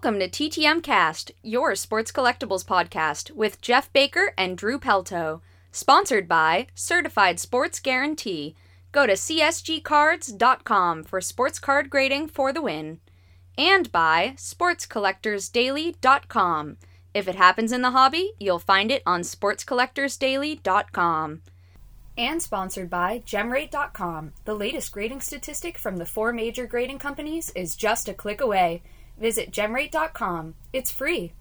Welcome to TTM Cast, your sports collectibles podcast with Jeff Baker and Drew Pelto. Sponsored by Certified Sports Guarantee. Go to csgcards.com for sports card grading for the win. And by sportscollectorsdaily.com. If it happens in the hobby, you'll find it on sportscollectorsdaily.com. And sponsored by gemrate.com. The latest grading statistic from the four major grading companies is just a click away. Visit gemrate.com. It's free.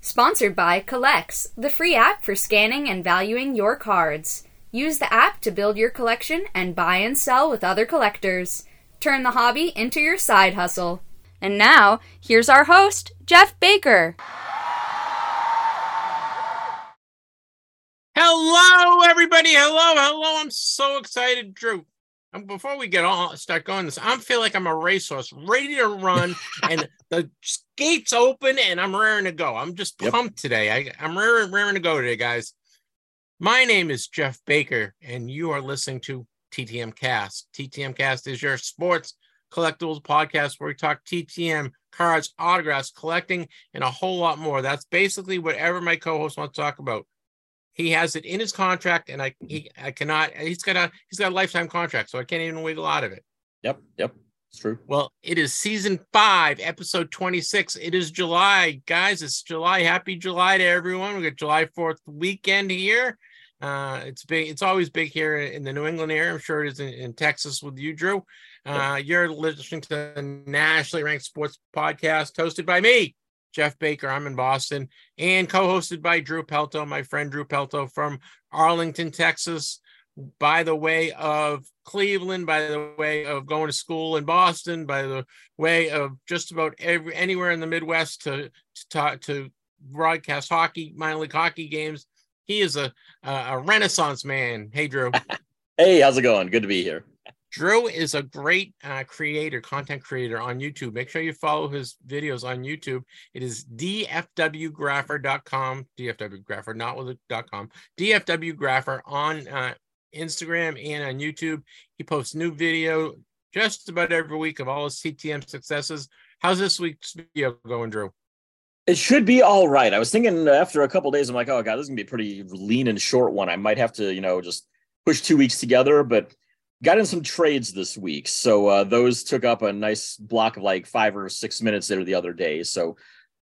Sponsored by CollX, the free app for scanning and valuing your cards. Use the app to build your collection and buy and sell with other collectors. Turn the hobby into your side hustle. And now, here's our host, Jeff Baker. Hello, everybody. Hello, hello. I'm so excited, Drew. Before we get on start going this i feel like i'm a racehorse ready to run and the gates open and i'm raring to go. I'm just pumped yep. today. I, i'm raring, raring to go today guys. My name is jeff baker and you are listening to ttm cast. Ttm cast is your sports collectibles podcast where we talk ttm cards autographs collecting and a whole lot more. That's basically whatever my co-host wants to talk about he has it in his contract, and I he I cannot. He's got a he's got a lifetime contract, so I can't even wiggle out of it. Yep, yep, it's true. Well, it is season five, episode twenty six. It is July, guys. It's July. Happy July to everyone. We got July Fourth weekend here. Uh, it's big. It's always big here in the New England area. I'm sure it is in, in Texas with you, Drew. Uh, you're listening to the nationally ranked sports podcast hosted by me, Jeff Baker. I'm in Boston and co hosted by Drew Pelto, my friend Drew Pelto from Arlington, Texas, by the way of Cleveland, by the way of going to school in Boston, by the way of just about every anywhere in the Midwest to to talk to broadcast hockey, minor league hockey games. He is a a renaissance man. Hey, Drew. hey, how's it going? Good to be here. Drew is a great uh, creator, content creator on YouTube. Make sure you follow his videos on YouTube. It is dfwgrapher.com, dfwgrapher, not with a .com, dfwgrapher on uh, Instagram and on YouTube. He posts new video just about every week of all his TTM successes. How's this week's video going, Drew? It should be all right. I was thinking after a couple days, I'm like, oh god, this is gonna be a pretty lean and short one. I might have to, you know, just push two weeks together, but got in some trades this week. So uh, those took up a nice block of like five or six minutes there the other day. So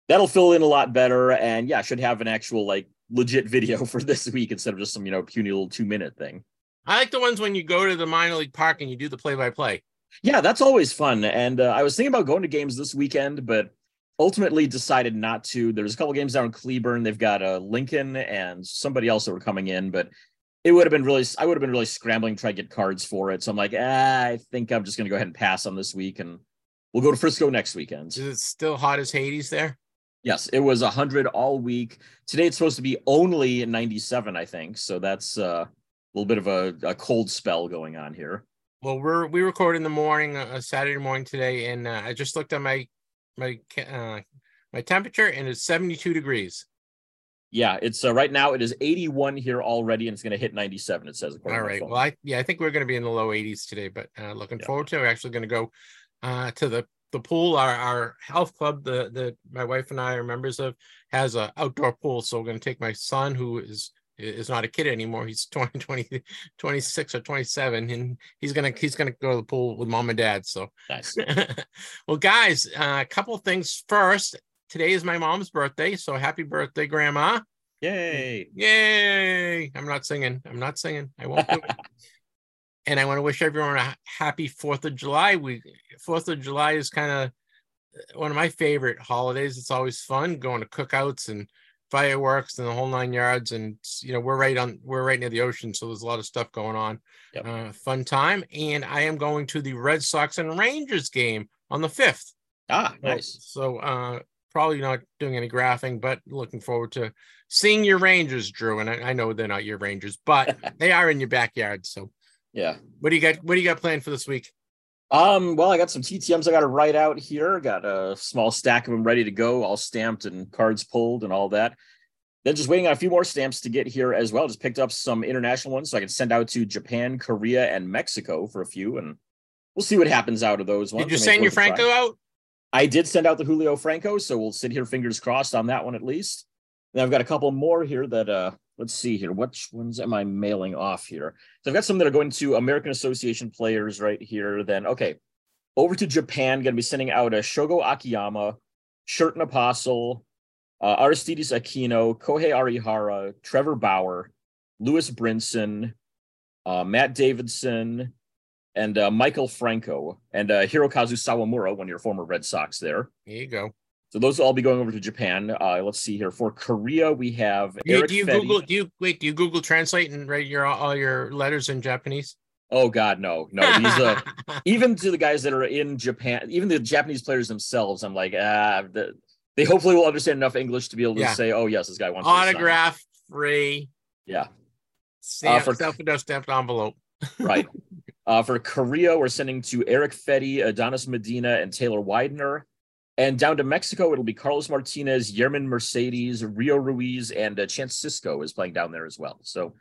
that'll fill in a lot better. And yeah, should have an actual like legit video for this week instead of just some, you know, puny little two minute thing. I like the ones when you go to the minor league park and you do the play by play. Yeah, that's always fun. And uh, I was thinking about going to games this weekend, but ultimately decided not to. There's a couple games down in Cleburne. They've got uh, Lincoln and somebody else that were coming in, but it would have been really I would have been really scrambling to try to get cards for it. So I'm like, ah, I think I'm just gonna go ahead and pass on this week and we'll go to Frisco next weekend. Is it still hot as Hades there? Yes, it was 100 all week. Today it's supposed to be only 97, I think. So that's uh, a little bit of a, a cold spell going on here. Well, we're we record in the morning, uh, Saturday morning today, and uh, I just looked at my my uh, my temperature, and it's 72 degrees yeah, it's uh, right now it is 81 here already, and it's going to hit 97. It says. All right. Well, I yeah, I think we're going to be in the low 80s today, but uh, looking yeah. forward to. It. We're actually going to go uh, to the the pool. Our our health club, the the my wife and I are members of, has a outdoor pool. So we're going to take my son, who is is not a kid anymore. He's 20, 20 26 or 27, and he's gonna he's gonna go to the pool with mom and dad. So nice. well, guys, uh, a couple things first today is my mom's birthday, so happy birthday, Grandma! Yay! Yay! I'm not singing. I'm not singing. I won't do it. and I want to wish everyone a happy Fourth of July We Fourth of July is kind of one of my favorite holidays. It's always fun going to cookouts and fireworks and the whole nine yards. And you know, we're right on we're right near the ocean, so there's a lot of stuff going on. Yep. Uh, fun time. And I am going to the Red Sox and Rangers game on the fifth. Ah, nice. So, so uh, probably not doing any graphing, but looking forward to seeing your Rangers, Drew. And I, I know they're not your Rangers, but they are in your backyard. So yeah. What do you got? What do you got planned for this week? Um, well, I got some TTMs I got to write out here. Got a small stack of them ready to go, all stamped and cards pulled and all that. Then just waiting on a few more stamps to get here as well. Just picked up some international ones so I can send out to Japan, Korea, and Mexico for a few, and we'll see what happens out of those ones. Did you send your Franco out? I did send out the Julio Franco, so we'll sit here fingers crossed on that one at least. And I've got a couple more here that uh let's see here. Which ones am I mailing off here? So I've got some that are going to American Association players right here. Then okay, over to Japan, gonna be sending out a Shogo Akiyama, Sherten Apostel, uh, Aristides Aquino, Kohei Arihara, Trevor Bauer, Lewis Brinson, uh, Matt Davidson, and uh, Maikel Franco, and uh, Hirokazu Sawamura, one of your former Red Sox there. There you go. So those will all be going over to Japan. Uh, let's see here. For Korea, we have Do you, Eric do you. Google? Do you wait? Do you Google Translate and write your all your letters in Japanese? Oh God, no, no. These uh, even to the guys that are in Japan, even the Japanese players themselves, I'm like, ah, the, they hopefully will understand enough English to be able to Yeah. say, oh yes, this guy wants. Autograph free. Yeah, Stamp, for- self stamped envelope. right. uh, for Korea, we're sending to Erick Fedde, Adonis Medina, and Taylor Widener. And down to Mexico, it'll be Carlos Martinez, Yermín Mercedes, Rio Ruiz, and uh, Chance Sisco is playing down there as well. So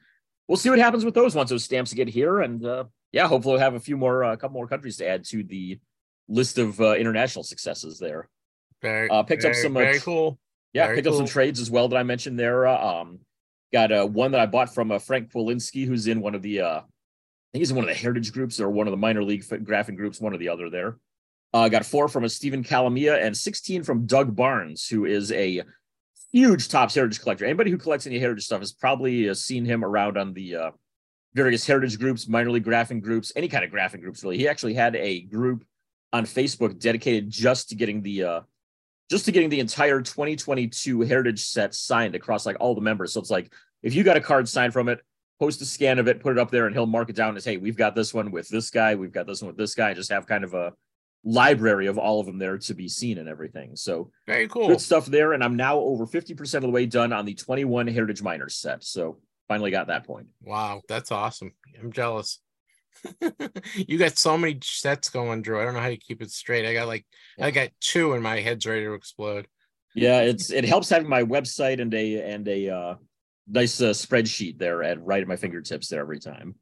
we'll see what happens with those once those stamps get here. And uh, yeah, hopefully we'll have a few more, a couple more countries to add to the list of uh, international successes there. Very, Uh, picked up some, uh, very cool. Yeah, Very picked up some trades as well that I mentioned there. Uh, um, got uh, one that I bought from uh, Frank Polinski, who's in one of the, uh, I think he's in one of the heritage groups or one of the minor league graphing groups, one or the other there. Uh, got four from a Stephen Calamia and 16 from Doug Barnes, who is a huge Topps heritage collector. Anybody who collects any heritage stuff has probably uh, seen him around on the uh, various heritage groups, minor league graphing groups, any kind of graphing groups, really. He actually had a group on Facebook dedicated just to getting the uh, just to getting the entire 2022 heritage set signed across like all the members. So it's like if you got a card signed from it, post a scan of it, put it up there, and he'll mark it down as hey, we've got this one with this guy, we've got this one with this guy, and just have kind of a library of all of them there to be seen and everything. So Very cool. good stuff there. And I'm now over 50% of the way done on the 21 Heritage Minors set. So finally got that point. Wow, that's awesome. I'm jealous. you got so many sets going, Drew. I don't know how you keep it straight. I got like I got two and my head's ready to explode. Yeah, it's it helps having my website and a and a uh nice uh, spreadsheet there at right at my fingertips there every time.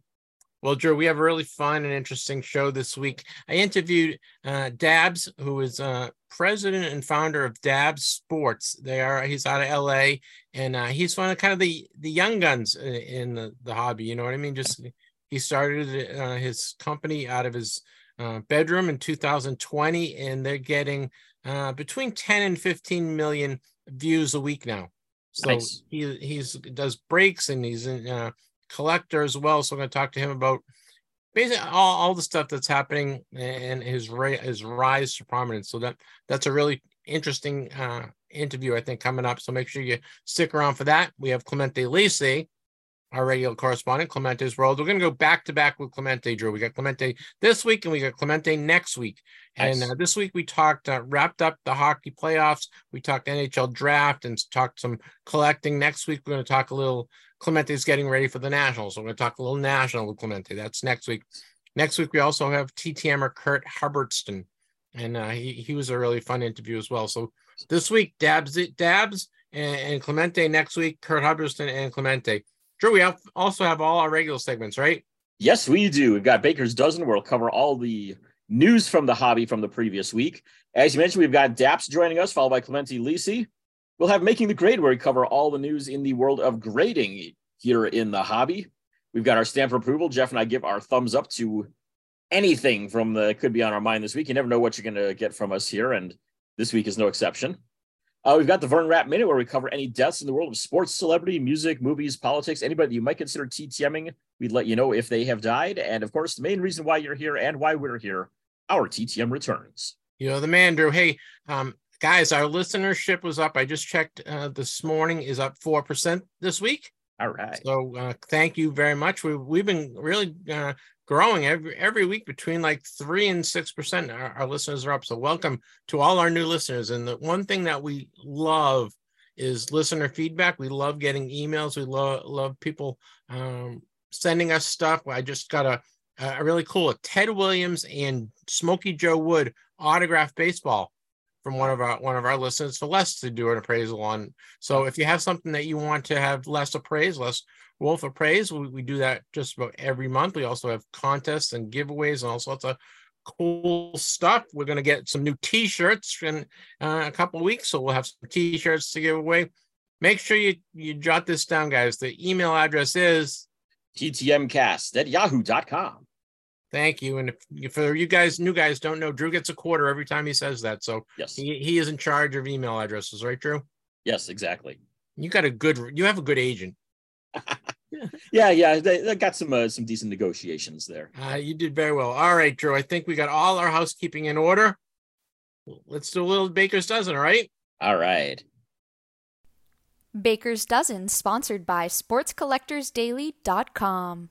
Well, Drew, we have a really fun and interesting show this week. I interviewed uh, Dappz, who is uh, president and founder of Dappz Sports. They are he's out of LA, and uh, he's one of kind of the the young guns in the, the hobby. You know what I mean? Just he started uh, his company out of his uh, bedroom in 2020, and they're getting uh, between 10 and 15 million views a week now. So Nice. he he's does breaks and he's in uh, collector as well. So I'm going to talk to him about basically all, all the stuff that's happening and his his rise to prominence. So that that's a really interesting uh, interview, I think, coming up. So make sure you stick around for that. We have Clemente Lisi, our regular correspondent, Clemente's World. We're going to go back to back with Clemente, Drew. We got Clemente this week and we got Clemente next week. And Nice. uh, this week we talked, uh, wrapped up the hockey playoffs. We talked NHL draft and talked some collecting. Next week we're going to talk a little. Clemente's getting ready for the Nationals. So we're going to talk a little National with Clemente. That's next week. Next week we also have TTMer Kurt Hubbardston, and uh, he he was a really fun interview as well. So this week Dappz it Dappz and, and Clemente. Next week Kurt Hubbardston and Clemente. Drew, we have, also have all our regular segments, right? Yes, we do. We've got Baker's Dozen where we'll cover all the news from the hobby from the previous week. As you mentioned, we've got Dappz joining us, followed by Clemente Lisi. We'll have Making the Grade, where we cover all the news in the world of grading here in the hobby. We've got our stamp for approval. Jeff and I give our thumbs up to anything from the could be on our mind this week. You never know what you're going to get from us here, and this week is no exception. Uh, we've got the Vern Rapp Minute, where we cover any deaths in the world of sports, celebrity, music, movies, politics, anybody that you might consider TTMing. We'd let you know if they have died. And of course, the main reason why you're here and why we're here, our TTM returns. You know the man, Drew. Hey, um, guys, our listenership was up. I just checked uh, this morning. Is up four percent this week. All right. So uh, thank you very much. We we've been really uh, growing every every week between like three and six percent. Our, our listeners are up. So welcome to all our new listeners. And the one thing that we love is listener feedback. We love getting emails. We love love people um, sending us stuff. I just got a a really cool Ted Williams and Smokey Joe Wood autograph baseball from one of our one of our listeners for Les to do an appraisal on. So if you have something that you want to have Les appraise, Les Wolff appraise, we, we do that just about every month. We also have contests and giveaways and all sorts of cool stuff. We're going to get some new T-shirts in uh, a couple weeks, so we'll have some T-shirts to give away. Make sure you you jot this down, guys. The email address is ttmcast at yahoo.com. Thank you. And if, for you guys, new guys, don't know, Drew gets a quarter every time he says that. So yes, he, he is in charge of email addresses, right, Drew? Yes, exactly. You got a good, you have a good agent. Yeah, yeah, they, they got some uh, some decent negotiations there. Uh, you did very well. All right, Drew. I think we got all our housekeeping in order. Let's do a little Baker's dozen. All right. All right. Baker's dozen, sponsored by SportsCollectorsDaily.com.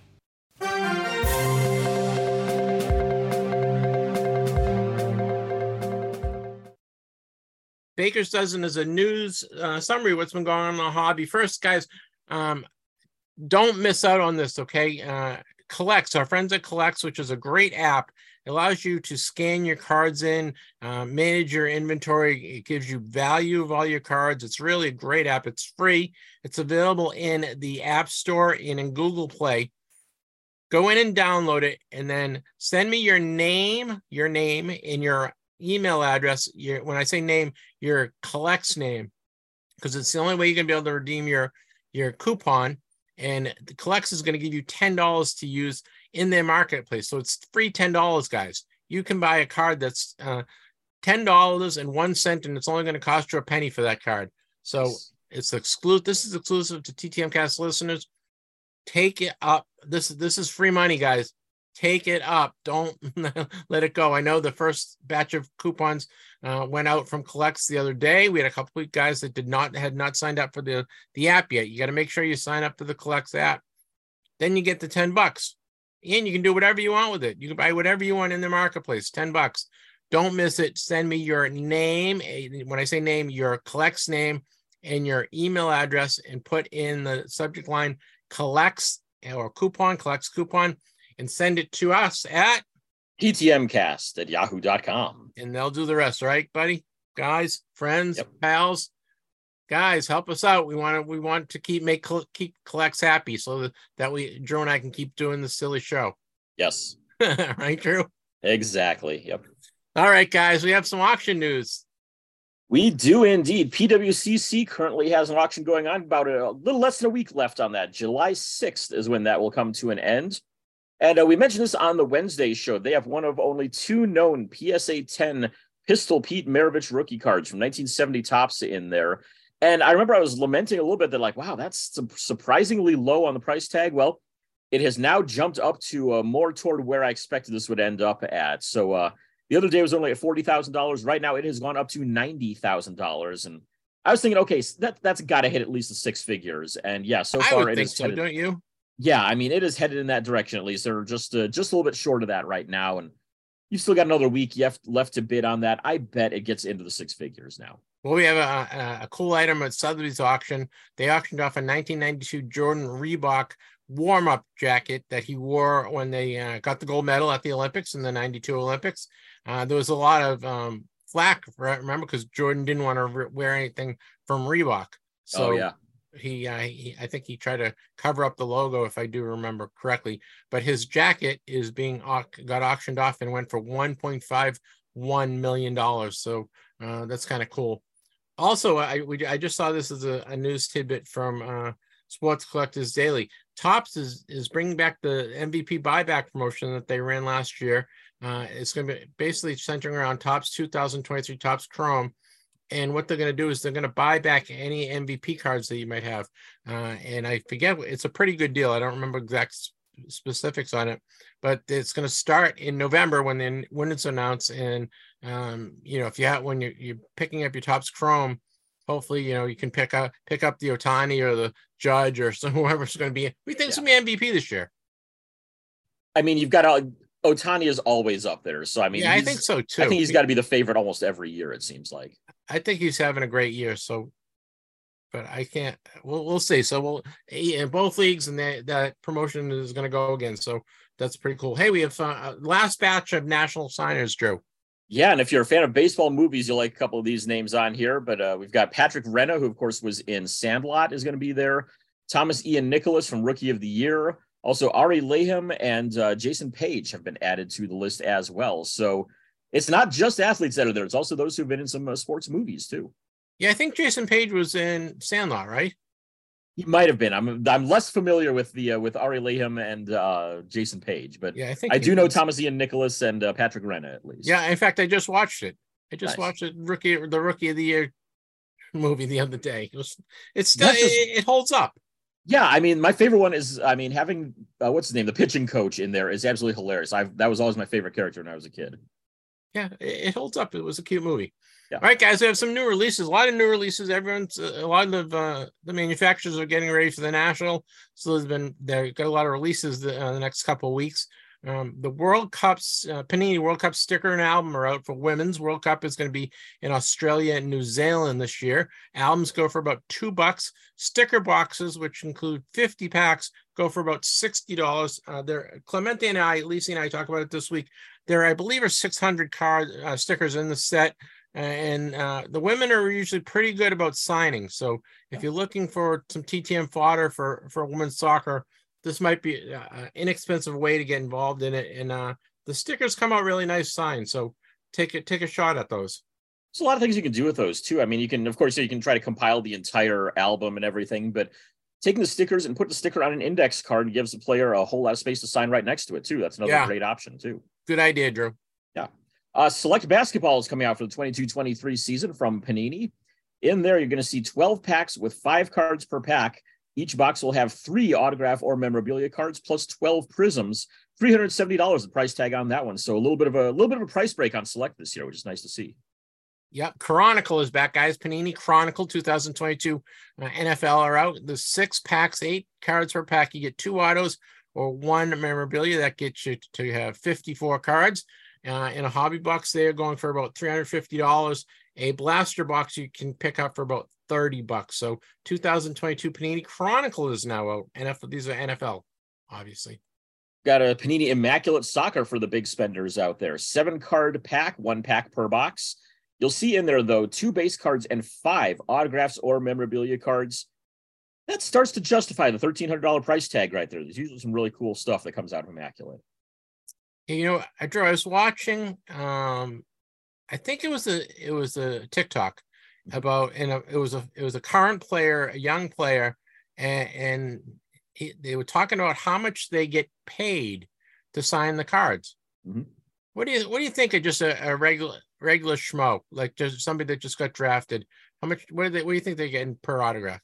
Baker's Dozen is a news uh, summary what's been going on in the hobby. First, guys, um, don't miss out on this, okay? Uh, CollX, our friends at CollX, which is a great app. It allows you to scan your cards in, uh, manage your inventory. It gives you value of all your cards. It's really a great app. It's free. It's available in the App Store and in Google Play. Go in and download it, and then send me your name, your name, and your email address. Your when I say name, your CollX name, because it's the only way you can be able to redeem your your coupon. And the CollX is going to give you ten dollars to use in their marketplace. So it's free ten dollars, guys. You can buy a card that's uh, ten dollars and one cent, and it's only going to cost you a penny for that card. So it's exclusive. This is exclusive to TTMcast listeners. Take it up. This this is free money, guys take it up. Don't let it go. I know the first batch of coupons uh, went out from CollX the other day. We had a couple of guys that did not had not signed up for the the app yet. You got to make sure you sign up for the CollX app. Then you get the 10 bucks. And you can do whatever you want with it. You can buy whatever you want in the marketplace, 10 bucks. Don't miss it. Send me your name. When I say name, your CollX name and your email address and put in the subject line CollX or coupon, CollX coupon and send it to us at TTMcast at yahoo.com. And they'll do the rest, right, buddy? Guys, friends, Yep. pals, guys, help us out. We want to we want to keep make keep CollX happy so that, we Drew and I can keep doing the silly show. Yes, right, Drew? exactly. Yep. All right, guys, we have some auction news. We do indeed. PWCC currently has an auction going on. About a little less than a week left on that. July 6th is when that will come to an end. And uh, we mentioned this on the Wednesday show. They have one of only two known PSA 10 Pistol Pete Maravich rookie cards from 1970 Topps in there. And I remember I was lamenting a little bit that, like, wow, that's surprisingly low on the price tag. Well, it has now jumped up to uh, more toward where I expected this would end up at. So uh, the other day was only at forty thousand dollars. Right now, it has gone up to ninety thousand dollars. And I was thinking, okay, that that's got to hit at least the six figures. And yeah, so I far would it think is so, headed- don't you? yeah, I mean, it is headed in that direction at least. They're just uh, just a little bit short of that right now, and you've still got another week left left to bid on that. I bet it gets into the six figures now. Well, we have a, a, a cool item at Sotheby's auction. They auctioned off a 1992 Jordan Reebok warm up jacket that he wore when they uh, got the gold medal at the Olympics in the 92 Olympics. Uh, there was a lot of um, flack, remember, because Jordan didn't want to re- wear anything from Reebok. So oh yeah, he, uh, he, I think he tried to cover up the logo, if I do remember correctly. But his jacket is being got auctioned off and went for 1.51 million dollars. So uh, that's kind of cool. Also, I we, I just saw this as a, a news tidbit from uh, Sports Collectors Daily. Topps is is bringing back the MVP buyback promotion that they ran last year. Uh, it's going to be basically centering around Topps 2023 Topps Chrome. And what they're going to do is they're going to buy back any MVP cards that you might have. Uh, and I forget, it's a pretty good deal. I don't remember exact specifics on it, but it's going to start in November when then when it's announced. And um, you know, if you have when you're, you're picking up your Topps Chrome, hopefully you know you can pick up pick up the Ohtani or the Judge or whoever's going to be. We think it's going to be MVP this year. I mean, you've got all Ohtani is always up there. So I mean, yeah, I think so too. I think he's got to be the favorite almost every year. It seems like. I think he's having a great year. So, but I can't. We'll we'll see. So we'll in both leagues, and that that promotion is going to go again. So that's pretty cool. Hey, we have uh, last batch of national signers, Drew. Yeah, and if you're a fan of baseball movies, you'll like a couple of these names on here. But uh, we've got Patrick Renna, who of course was in Sandlot, is going to be there. Thomas Ian Nicholas from Rookie of the Year. Also, Ari Laham and uh, Jason Page have been added to the list as well. So it's not just athletes that are there; it's also those who've been in some uh, sports movies too. Yeah, I think Jason Page was in Sandlot, right? He might have been. I'm I'm less familiar with the uh, with Ari Laham and uh, Jason Page, but Yeah, I think I do know was. Thomas Ian Nicholas and uh, Patrick Renna at least. Yeah, in fact, I just watched it. I just Nice. watched it rookie the rookie of the year movie the other day. It was it's still just- it, it holds up. Yeah, I mean, my favorite one is, I mean, having uh, what's his name, the pitching coach in there is absolutely hilarious. I that was always my favorite character when I was a kid. Yeah, it, holds up. It was a cute movie. Yeah. All right, guys, we have some new releases. A lot of new releases. Everyone's a lot of uh, the manufacturers are getting ready for the national. So there's been they've got a lot of releases the, uh, the next couple of weeks. Um, the World Cups, uh, Panini World Cup sticker and album are out for women's. World Cup is going to be in Australia and New Zealand this year. Albums go for about two bucks. Sticker boxes, which include 50 packs, go for about $60. Uh, there, Clemente and I, Lisi and I talk about it this week. There, I believe, are 600 card uh, stickers in the set. And uh, the women are usually pretty good about signing. So if you're looking for some TTM fodder for, for women's soccer, this might be an inexpensive way to get involved in it. And uh, the stickers come out really nice signed. So take it, take a shot at those. There's a lot of things you can do with those too. I mean, you can, of course, you can try to compile the entire album and everything, but taking the stickers and put the sticker on an index card gives the player a whole lot of space to sign right next to it too. That's another Yeah. great option too. Good idea, Drew. Yeah. Uh, Select Basketball is coming out for the 22-23 season from Panini. In there, you're going to see 12 packs with five cards per pack. Each box will have three autograph or memorabilia cards plus 12 prisms. $370 the price tag on that one. So a little bit of a, little bit of a price break on Select this year, which is nice to see. Yep. Chronicle is back, guys. Panini Chronicle 2022 uh, NFL are out. The six packs, eight cards per pack. You get two autos or one memorabilia. That gets you to have 54 cards. Uh, in a hobby box, they are going for about $350. A blaster box you can pick up for about 30 bucks. So 2022 Panini Chronicle is now out. NFL, these are NFL, obviously. Got a Panini Immaculate Soccer for the big spenders out there. Seven card pack, one pack per box. You'll see in there, though, two base cards and five autographs or memorabilia cards. That starts to justify the $1,300 price tag right there. There's usually some really cool stuff that comes out of Immaculate. Hey, You know, I, Drew, I was watching. Um, I think it was a it was a TikTok about, and a, it was a it was a current player, a young player, and, and he, they were talking about how much they get paid to sign the cards. Mhm. What do you what do you think of just a, a regular regular schmo like just somebody that just got drafted? How much? What do they? What do you think they're getting per autograph?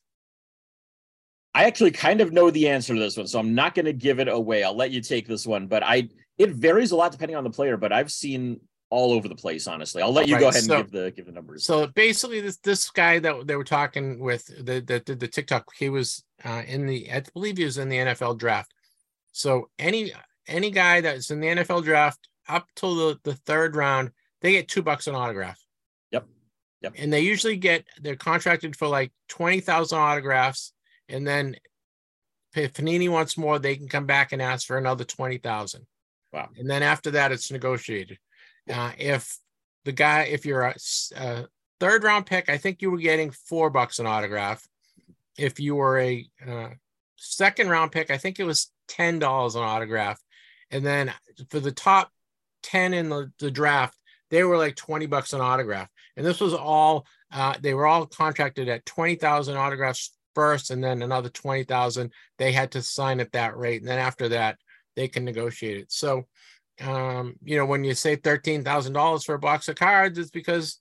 I actually kind of know the answer to this one, so I'm not going to give it away. I'll let you take this one, but I it varies a lot depending on the player. But I've seen all over the place. Honestly, I'll let you go Right, ahead and so- give the give the numbers. So basically, this this guy that they were talking with that did the TikTok, he was uh, in the I believe he was in the NFL draft. So any any guy that's in the NFL draft up till the, the third round, they get two bucks an autograph. Yep. Yep. And they usually get they're contracted for like twenty thousand autographs, and then if Panini wants more, they can come back and ask for another twenty thousand. Wow. And then after that, it's negotiated. Uh, if the guy, if you're a third round pick, I think you were getting four bucks an autograph. If you were a uh, second round pick, I think it was ten dollars an autograph. And then for the top ten in the, the draft, they were like twenty bucks an autograph. And this was all uh, they were all contracted at twenty thousand autographs first, and then another twenty thousand. They had to sign at that rate, and then after that, they can negotiate it. So um, you know, when you say thirteen thousand dollars for a box of cards, it's because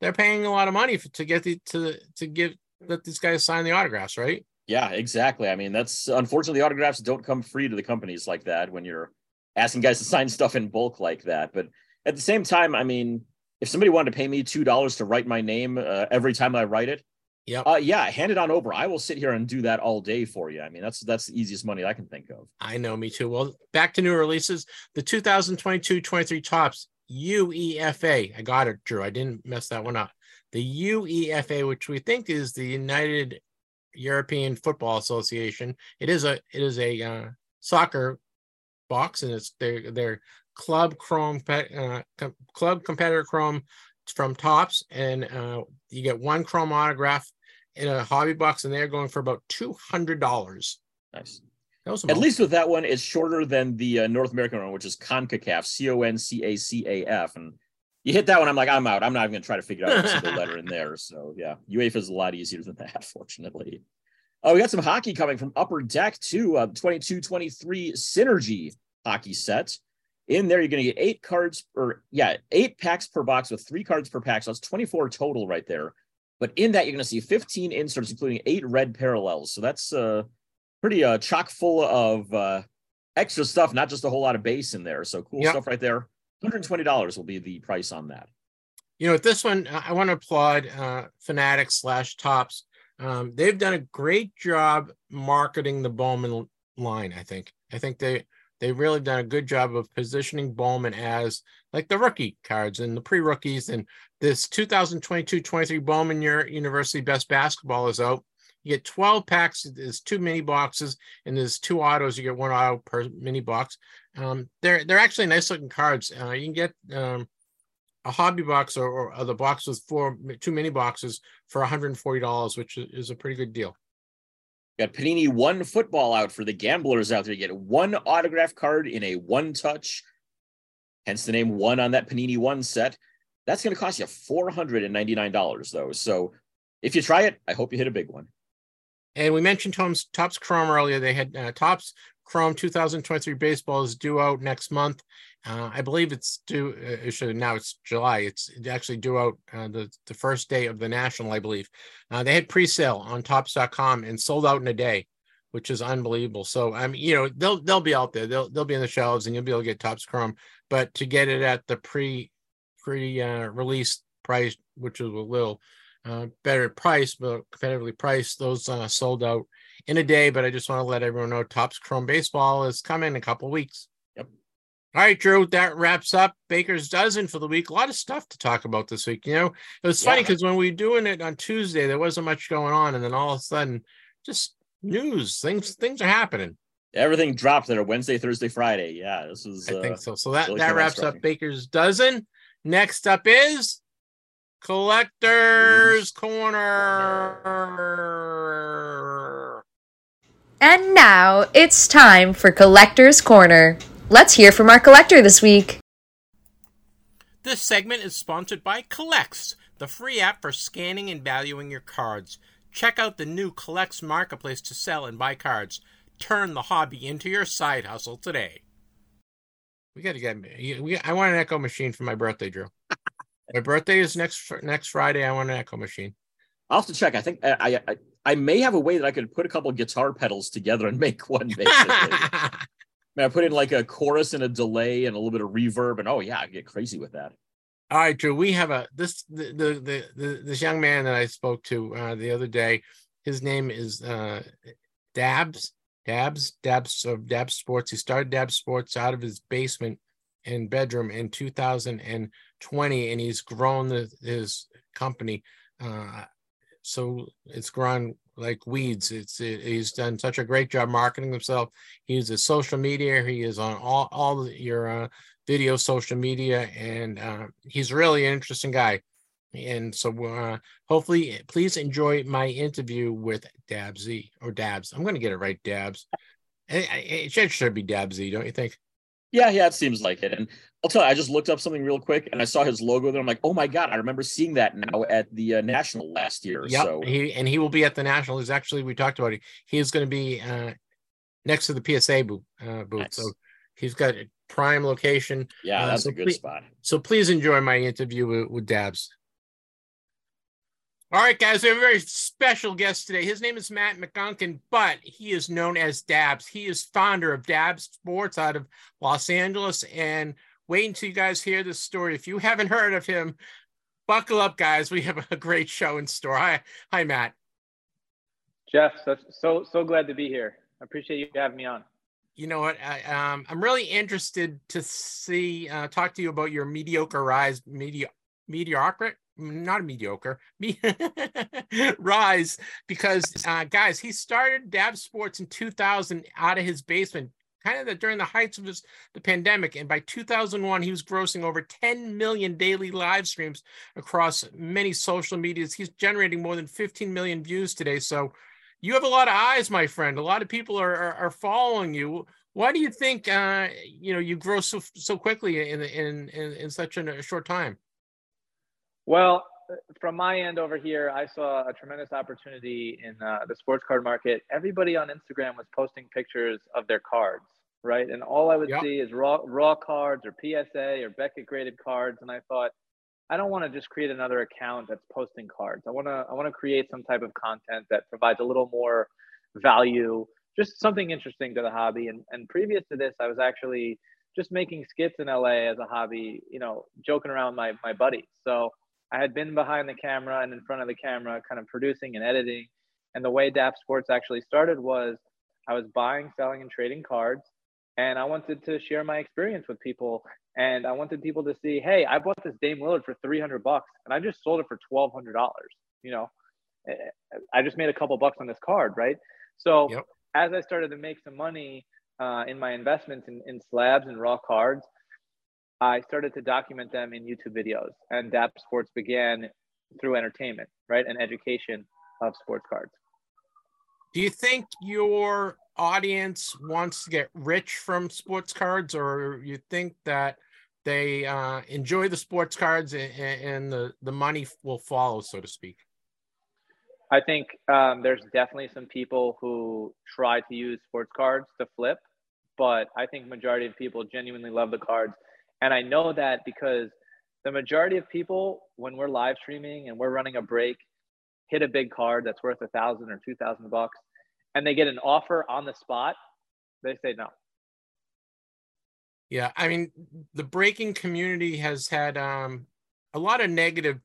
they're paying a lot of money for, to get the to to give let these guys sign the autographs, right? Yeah, exactly. I mean, that's unfortunately autographs don't come free to the companies like that when you're asking guys to sign stuff in bulk like that. But at the same time, I mean, if somebody wanted to pay me two dollars to write my name uh, every time I write it, Yep. Uh, yeah, hand it on over. I will sit here and do that all day for you. I mean, that's that's the easiest money I can think of. I know, me too. Well, back to new releases. The 2022-23 Topps UEFA. I got it, Drew. I didn't mess that one up. The UEFA, which we think is the United European Football Association. It is a it is a uh, soccer box, and it's their their club chrome uh, club competitor chrome from Topps, and uh, you get one chrome autograph in a hobby box, and they're going for about two hundred dollars. Nice. At least with that one, it's shorter than the uh, North American one, which is CONCACAF, C O N C A C A F. And you hit that one, I'm like, I'm out. I'm not even going to try to figure out single letter in there. So, yeah, UEFA is a lot easier than that, fortunately. Oh, we got some hockey coming from Upper Deck, too. Uh, 22 23 Synergy hockey set. In there, you're going to get eight cards, or yeah, eight packs per box with three cards per pack. So that's 24 total right there. But in that, you're going to see 15 inserts, including eight red parallels. So that's uh, pretty uh, chock full of uh, extra stuff, not just a whole lot of base in there. So cool Yep. stuff right there. $120 will be the price on that. you know, with this one, I I want to applaud uh, Fanatics slash Topps. Um, they've done a great job marketing the Bowman line. I think. I think they they've really done a good job of positioning Bowman as like the rookie cards and the pre-rookies. And this 2022-23 Bowman Year University Best Basketball is out. You get 12 packs. There's two mini boxes, and there's two autos. You get one auto per mini box. Um, they're they're actually nice looking cards. Uh, you can get um, a hobby box or, or, or the box with four two mini boxes for $140 which is a pretty good deal Got Panini one football out for the gamblers out there. You get one autograph card in a one touch, hence the name one on that Panini one set. That's going to cost you $499 though. So if you try it, I hope you hit a big one. and we mentioned Tom's Topps chrome earlier they had uh, Topps chrome 2023 baseball is due out next month. Uh, i believe it's due uh, should now it's july. It's actually due out uh, the, the first day of the national i believe. Uh, they had pre-sale on topps.com and sold out in a day which is unbelievable. So i mean you know they'll they'll be out there. They'll they'll be in the shelves and you'll be able to get Topps chrome but to get it at the pre pre uh, release price which is a little uh, better price, but competitively priced. Those uh, sold out in a day. But I just want to let everyone know Topps Chrome Baseball is coming in a couple weeks. Yep. All right, Drew. That wraps up Baker's dozen for the week. A lot of stuff to talk about this week. You know, it was funny Yeah. because when we were doing it on Tuesday, there wasn't much going on, and then all of a sudden, just news things things are happening. Everything dropped there Wednesday, Thursday, Friday. Yeah, this is. I uh, think so. So that really that wraps up. Baker's dozen. Next up is Collector's Corner. And now it's time for Collector's Corner. Let's hear from our collector this week. This segment is sponsored by CollX, the free app for scanning and valuing your cards. Check out the new CollX marketplace to sell and buy cards. Turn the hobby into your side hustle today. We got to get. We, I want an Echo machine for my birthday, Drew. my birthday is next next Friday. I want an Echo machine. I'll have to check. I think uh, I, I I may have a way that I could put a couple guitar pedals together and make one. Basically, I mean, I put in like a chorus and a delay and a little bit of reverb, and oh yeah, I get crazy with that. All right, Drew. We have a this the the, the, the this young man that I spoke to uh, the other day. His name is uh, Dappz. Dappz. Dappz of Dappz Sports. He started Dappz Sports out of his basement and bedroom in 2020, and he's grown the, his company. Uh, so it's grown like weeds. It's it, he's done such a great job marketing himself. He uses social media. He is on all all your uh, video social media and uh, he's really an interesting guy and so uh, hopefully please enjoy my interview with dabsy or dabs i'm going to get it right dabs it, it should, should be dabsy don't you think Yeah, yeah, it seems like it. And I'll tell you, I just looked up something real quick, and I saw his logo there. I'm like, oh my god, I remember seeing that now at the uh, national last year. yeah So he and he will be at the national he's actually we talked about it he is going to be uh, next to the psa booth, uh, booth Nice. so he's got a prime location yeah, Uh, that's so a good please- spot. So please enjoy my interview with, with Dappz. All right, guys, we have a very special guest today. His name is Matt McGunkin, but he is known as Dappz. He is founder of Dappz Sports out of Los Angeles. And wait until you guys hear this story. If you haven't heard of him, buckle up, guys. We have a great show in store. Hi, hi, Matt. Jeff, so so, so glad to be here. I appreciate you having me on. You know what? I, um, I'm really interested to see, uh, talk to you about your mediocre rise, media, mediocre, not a mediocre, me, rise, because uh, guys, he started Dappz Sports in 2000 out of his basement, kind of the, during the heights of this, the pandemic. And by 2001, he was grossing over 10 million daily live streams across many social medias. He's generating more than 15 million views today. So you have a lot of eyes, my friend. A lot of people are, are, are following you. Why do you think, uh, you know, you grow so, so quickly in, in, in, in such a short time? Well, from my end over here, I saw a tremendous opportunity in uh, the sports card market. Everybody on Instagram was posting pictures of their cards, right? And all I would yep. see is raw raw cards or PSA or Beckett graded cards. And I thought, I don't want to just create another account that's posting cards. I want to I want to create some type of content that provides a little more value, just something interesting to the hobby. And and previous to this, I was actually just making skits in LA as a hobby, you know, joking around with my my buddies. So I had been behind the camera and in front of the camera, kind of producing and editing. And the way Dappz Sports actually started was I was buying, selling, and trading cards. And I wanted to share my experience with people. And I wanted people to see, hey, I bought this Dame Lillard for 300 bucks and I just sold it for $1,200. You know, I just made a couple bucks on this card, right? So yep. as I started to make some money uh, in my investments in, in slabs and raw cards, I started to document them in YouTube videos, and Dappz Sports began through entertainment, right, and education of sports cards. Do you think your audience wants to get rich from sports cards, or you think that they uh, enjoy the sports cards and, and, the the money will follow, so to speak? I think um, there's definitely some people who try to use sports cards to flip, but I think majority of people genuinely love the cards and I know that because the majority of people, when we're live streaming and we're running a break, hit a big card that's worth a thousand or two thousand bucks, and they get an offer on the spot, they say no. Yeah, I mean, the breaking community has had um, a lot of negative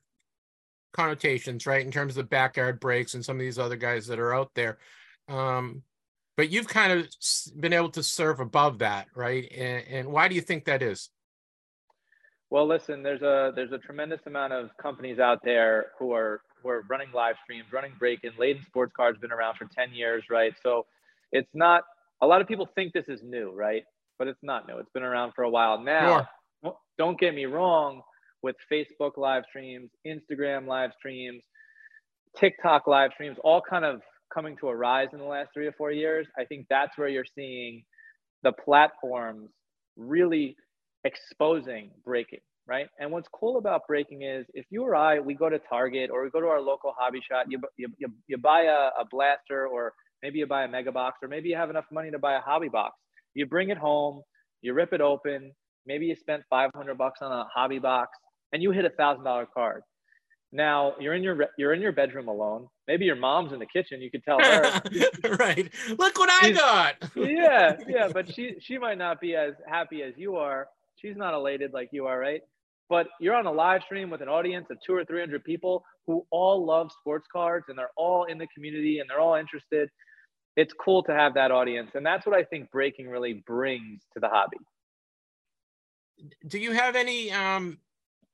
connotations, right, in terms of backyard breaks and some of these other guys that are out there. Um, but you've kind of been able to serve above that, right? And, and why do you think that is? Well, listen, there's a there's a tremendous amount of companies out there who are who are running live streams, running break-in. Layton Sports Cards been around for 10 years, right? So it's not a lot of people think this is new, right? But it's not new. It's been around for a while now. Sure. Don't get me wrong with Facebook live streams, Instagram live streams, TikTok live streams, all kind of coming to a rise in the last three or four years. I think that's where you're seeing the platforms really exposing breaking, right? And what's cool about breaking is if you or I, we go to Target or we go to our local hobby shop, you, you, you, you buy a, a blaster or maybe you buy a mega box or maybe you have enough money to buy a hobby box. You bring it home, you rip it open, maybe you spent 500 bucks on a hobby box and you hit a thousand dollar card. Now you're in your you're in your bedroom alone. Maybe your mom's in the kitchen. You could tell her. right. Look what I got. yeah, yeah, but she she might not be as happy as you are. She's not elated like you are, right? But you're on a live stream with an audience of two or 300 people who all love sports cards and they're all in the community and they're all interested. It's cool to have that audience. And that's what I think breaking really brings to the hobby. Do you have any um,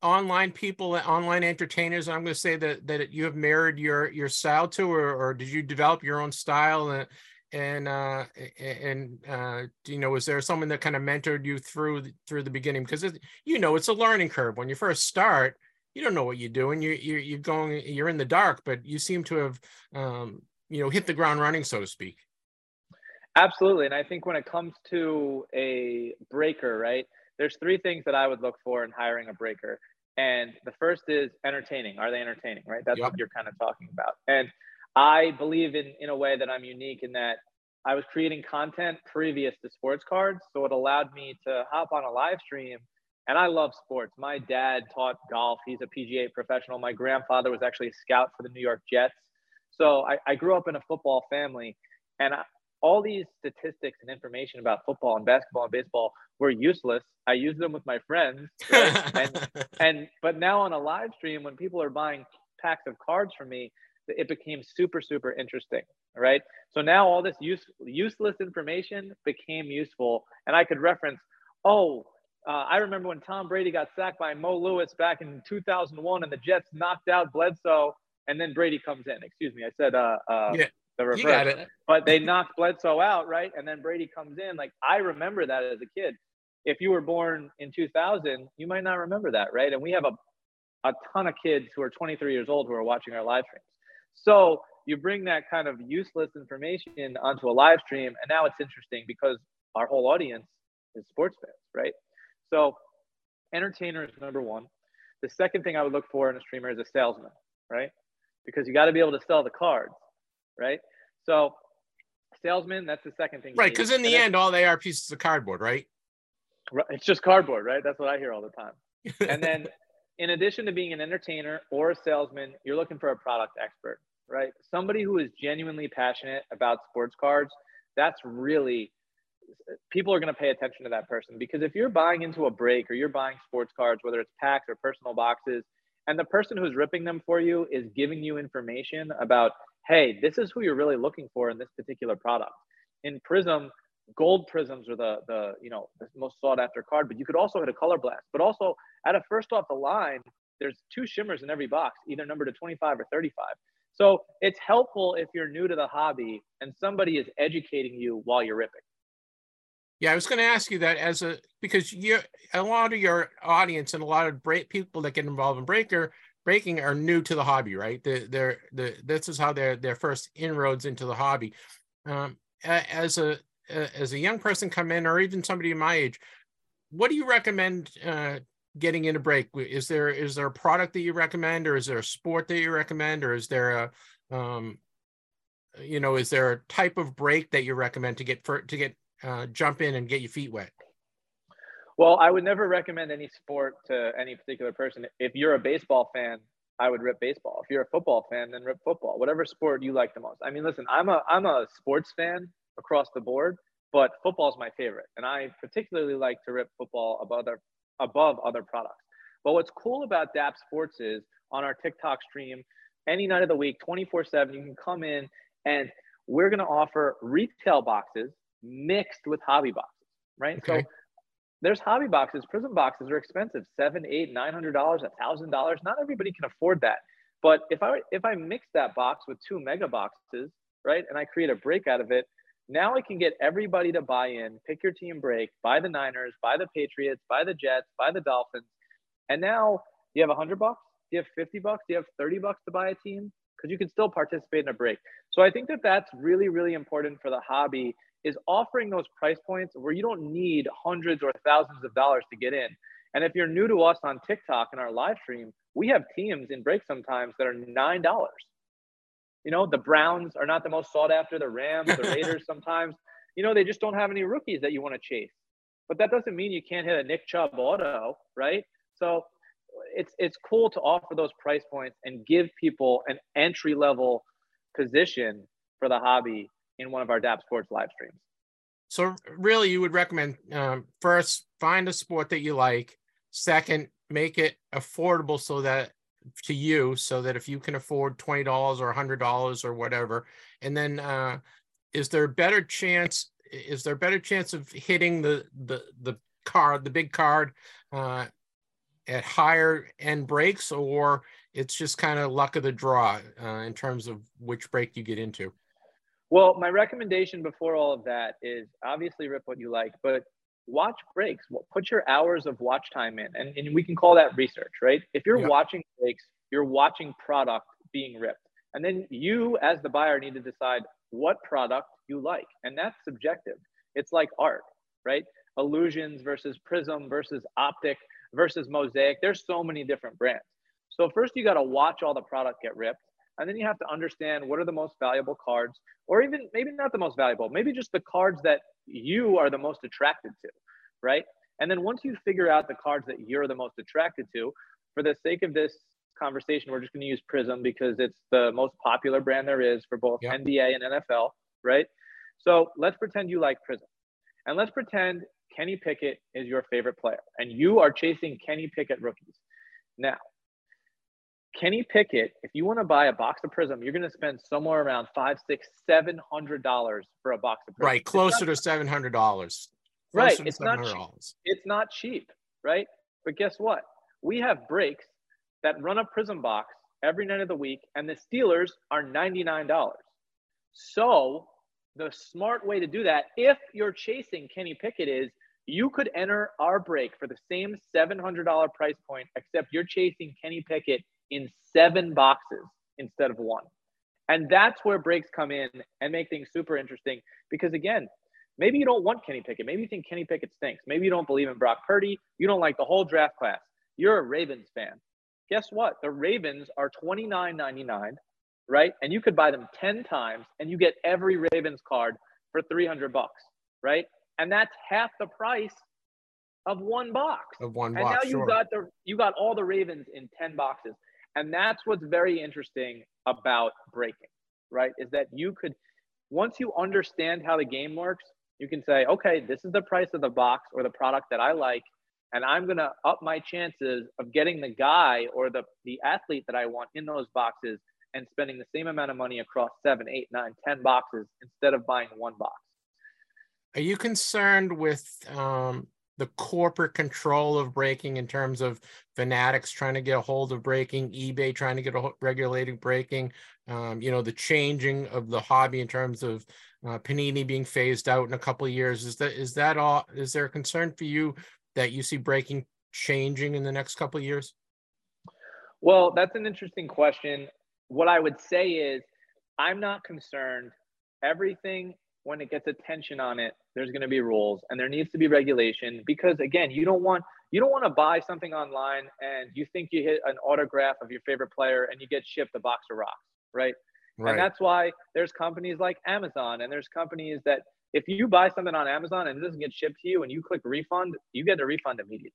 online people, online entertainers? I'm going to say that that you have married your your style to, or, or did you develop your own style and and uh and uh you know was there someone that kind of mentored you through through the beginning? Because you know it's a learning curve. When you first start you don't know what you're doing. You you're, you're going you're in the dark but you seem to have um you know hit the ground running so to speak. Absolutely and i think when it comes to a breaker right there's three things that i would look for in hiring a breaker and the first is entertaining. Are they entertaining right? That's yep. what you're kind of talking about. And I believe in in a way that I'm unique in that I was creating content previous to sports cards, so it allowed me to hop on a live stream. And I love sports. My dad taught golf. He's a PGA professional. My grandfather was actually a scout for the New York Jets. So I, I grew up in a football family, and I, all these statistics and information about football and basketball and baseball were useless. I used them with my friends, right? and, and but now on a live stream, when people are buying packs of cards from me, it became super super interesting, right? So now all this use, useless information became useful, and I could reference, oh. Uh, I remember when Tom Brady got sacked by Mo Lewis back in 2001, and the Jets knocked out Bledsoe, and then Brady comes in. Excuse me, I said uh, uh, yeah the reverse. You got it. But they knocked Bledsoe out, right? And then Brady comes in. Like I remember that as a kid. If you were born in 2000, you might not remember that, right? And we have a a ton of kids who are 23 years old who are watching our live streams. So you bring that kind of useless information onto a live stream, and now it's interesting because our whole audience is sports fans, right? So entertainer is number one. The second thing I would look for in a streamer is a salesman, right? Because you got to be able to sell the cards right? So salesman, that's the second thing. Right, because in the and end, all they are pieces of cardboard, right? It's just cardboard, right? That's what I hear all the time. and then, in addition to being an entertainer or a salesman, you're looking for a product expert, right? Somebody who is genuinely passionate about sports cards. That's really people are going to pay attention to that person because if you're buying into a break or you're buying sports cards, whether it's packs or personal boxes, and the person who's ripping them for you is giving you information about hey, this is who you're really looking for in this particular product. In Prizm, gold prisms are the the you know the most sought after card, but you could also hit a color blast. But also at a first off the line, there's two shimmers in every box, either number to 25 or 35. So it's helpful if you're new to the hobby and somebody is educating you while you're ripping. Yeah, I was going to ask you that as a because you a lot of your audience and a lot of break people that get involved in breaker breaking are new to the hobby, right? They're, they're, the this is how their their first inroads into the hobby. Um, as a as a young person come in, or even somebody my age, what do you recommend uh, getting in a break? Is there is there a product that you recommend, or is there a sport that you recommend, or is there a um, you know, is there a type of break that you recommend to get for to get uh, jump in and get your feet wet? Well, I would never recommend any sport to any particular person. If you're a baseball fan, I would rip baseball. If you're a football fan, then rip football. Whatever sport you like the most. I mean, listen, I'm a I'm a sports fan across the board, but football is my favorite, and I particularly like to rip football above other above other products. But what's cool about Dappz Sports is on our TikTok stream, any night of the week, 24/7, you can come in and we're going to offer retail boxes mixed with hobby boxes, right? Okay. So there's hobby boxes, Prizm boxes are expensive, seven, eight, nine hundred dollars, a thousand dollars. Not everybody can afford that. But if I if I mix that box with two mega boxes, right, and I create a break out of it, now I can get everybody to buy in, pick your team break, buy the Niners, buy the Patriots, buy the Jets, buy the Dolphins, and now you have a hundred bucks, you have fifty bucks, you have thirty bucks to buy a team? Because you can still participate in a break. So I think that that's really really important for the hobby is offering those price points where you don't need hundreds or thousands of dollars to get in. And if you're new to us on TikTok and our live stream, we have teams in break sometimes that are nine dollars. You know, the Browns are not the most sought after, the Rams, the Raiders sometimes, you know, they just don't have any rookies that you want to chase. But that doesn't mean you can't hit a Nick Chubb auto, right? So it's it's cool to offer those price points and give people an entry level position for the hobby in one of our Dappz Sports live streams. So really, you would recommend um, first find a sport that you like. Second, make it affordable so that to you, so that if you can afford twenty dollars or hundred dollars or whatever, and then uh, is there a better chance? Is there a better chance of hitting the the the card, the big card, uh, at higher end breaks, or it's just kind of luck of the draw uh, in terms of which break you get into? Well, my recommendation before all of that is obviously rip what you like, but watch breaks. Put your hours of watch time in, and, and we can call that research, right? If you're yeah. watching breaks, you're watching product being ripped. And then you, as the buyer, need to decide what product you like. And that's subjective. It's like art, right? Illusions versus Prizm versus Optic versus Mosaic. There's so many different brands. So first you got to watch all the product get ripped. And then you have to understand what are the most valuable cards, or even maybe not the most valuable, maybe just the cards that you are the most attracted to, right? And then once you figure out the cards that you're the most attracted to, for the sake of this conversation, we're just going to use Prizm because it's the most popular brand there is for both yep. NBA and NFL, right? So let's pretend you like Prizm. And let's pretend Kenny Pickett is your favorite player and you are chasing Kenny Pickett rookies. Now, Kenny Pickett, if you want to buy a box of Prizm, you're going to spend somewhere around five, six, seven hundred dollars for a box of Prizm. Right, closer to seven hundred dollars. Right, it's not cheap. It's not cheap, right? But guess what? We have breaks that run a Prizm box every night of the week, and the Steelers are ninety nine dollars. So the smart way to do that, if you're chasing Kenny Pickett, is you could enter our break for the same $700 price point, except you're chasing Kenny Pickett in seven boxes instead of one. And that's where breaks come in and make things super interesting because, again, maybe you don't want Kenny Pickett. Maybe you think Kenny Pickett stinks. Maybe you don't believe in Brock Purdy. You don't like the whole draft class. You're a Ravens fan. Guess what? The Ravens are $29.99, right? And you could buy them 10 times and you get every Ravens card for 300 bucks, right? And that's half the price of one box. Of one box. And now you got the you got all the Ravens in 10 boxes. And that's what's very interesting about breaking, right? Is that you could, once you understand how the game works, you can say, okay, this is the price of the box or the product that I like. And I'm going to up my chances of getting the guy or the, the athlete that I want in those boxes and spending the same amount of money across seven, eight, nine, ten boxes instead of buying one box. Are you concerned with um, the corporate control of breaking in terms of fanatics trying to get a hold of breaking ebay trying to get a regulated breaking um, you know the changing of the hobby in terms of uh, panini being phased out in a couple of years. Is that is that all is there a concern for you that you see breaking changing in the next couple of years? Well that's an interesting question. What i would say is i'm not concerned. Everything when it gets attention on it, there's going to be rules and there needs to be regulation because again, you don't want you don't want to buy something online and you think you hit an autograph of your favorite player and you get shipped a box of rocks, right? right? And that's why there's companies like Amazon and there's companies that if you buy something on Amazon and it doesn't get shipped to you and you click refund, you get a refund immediately,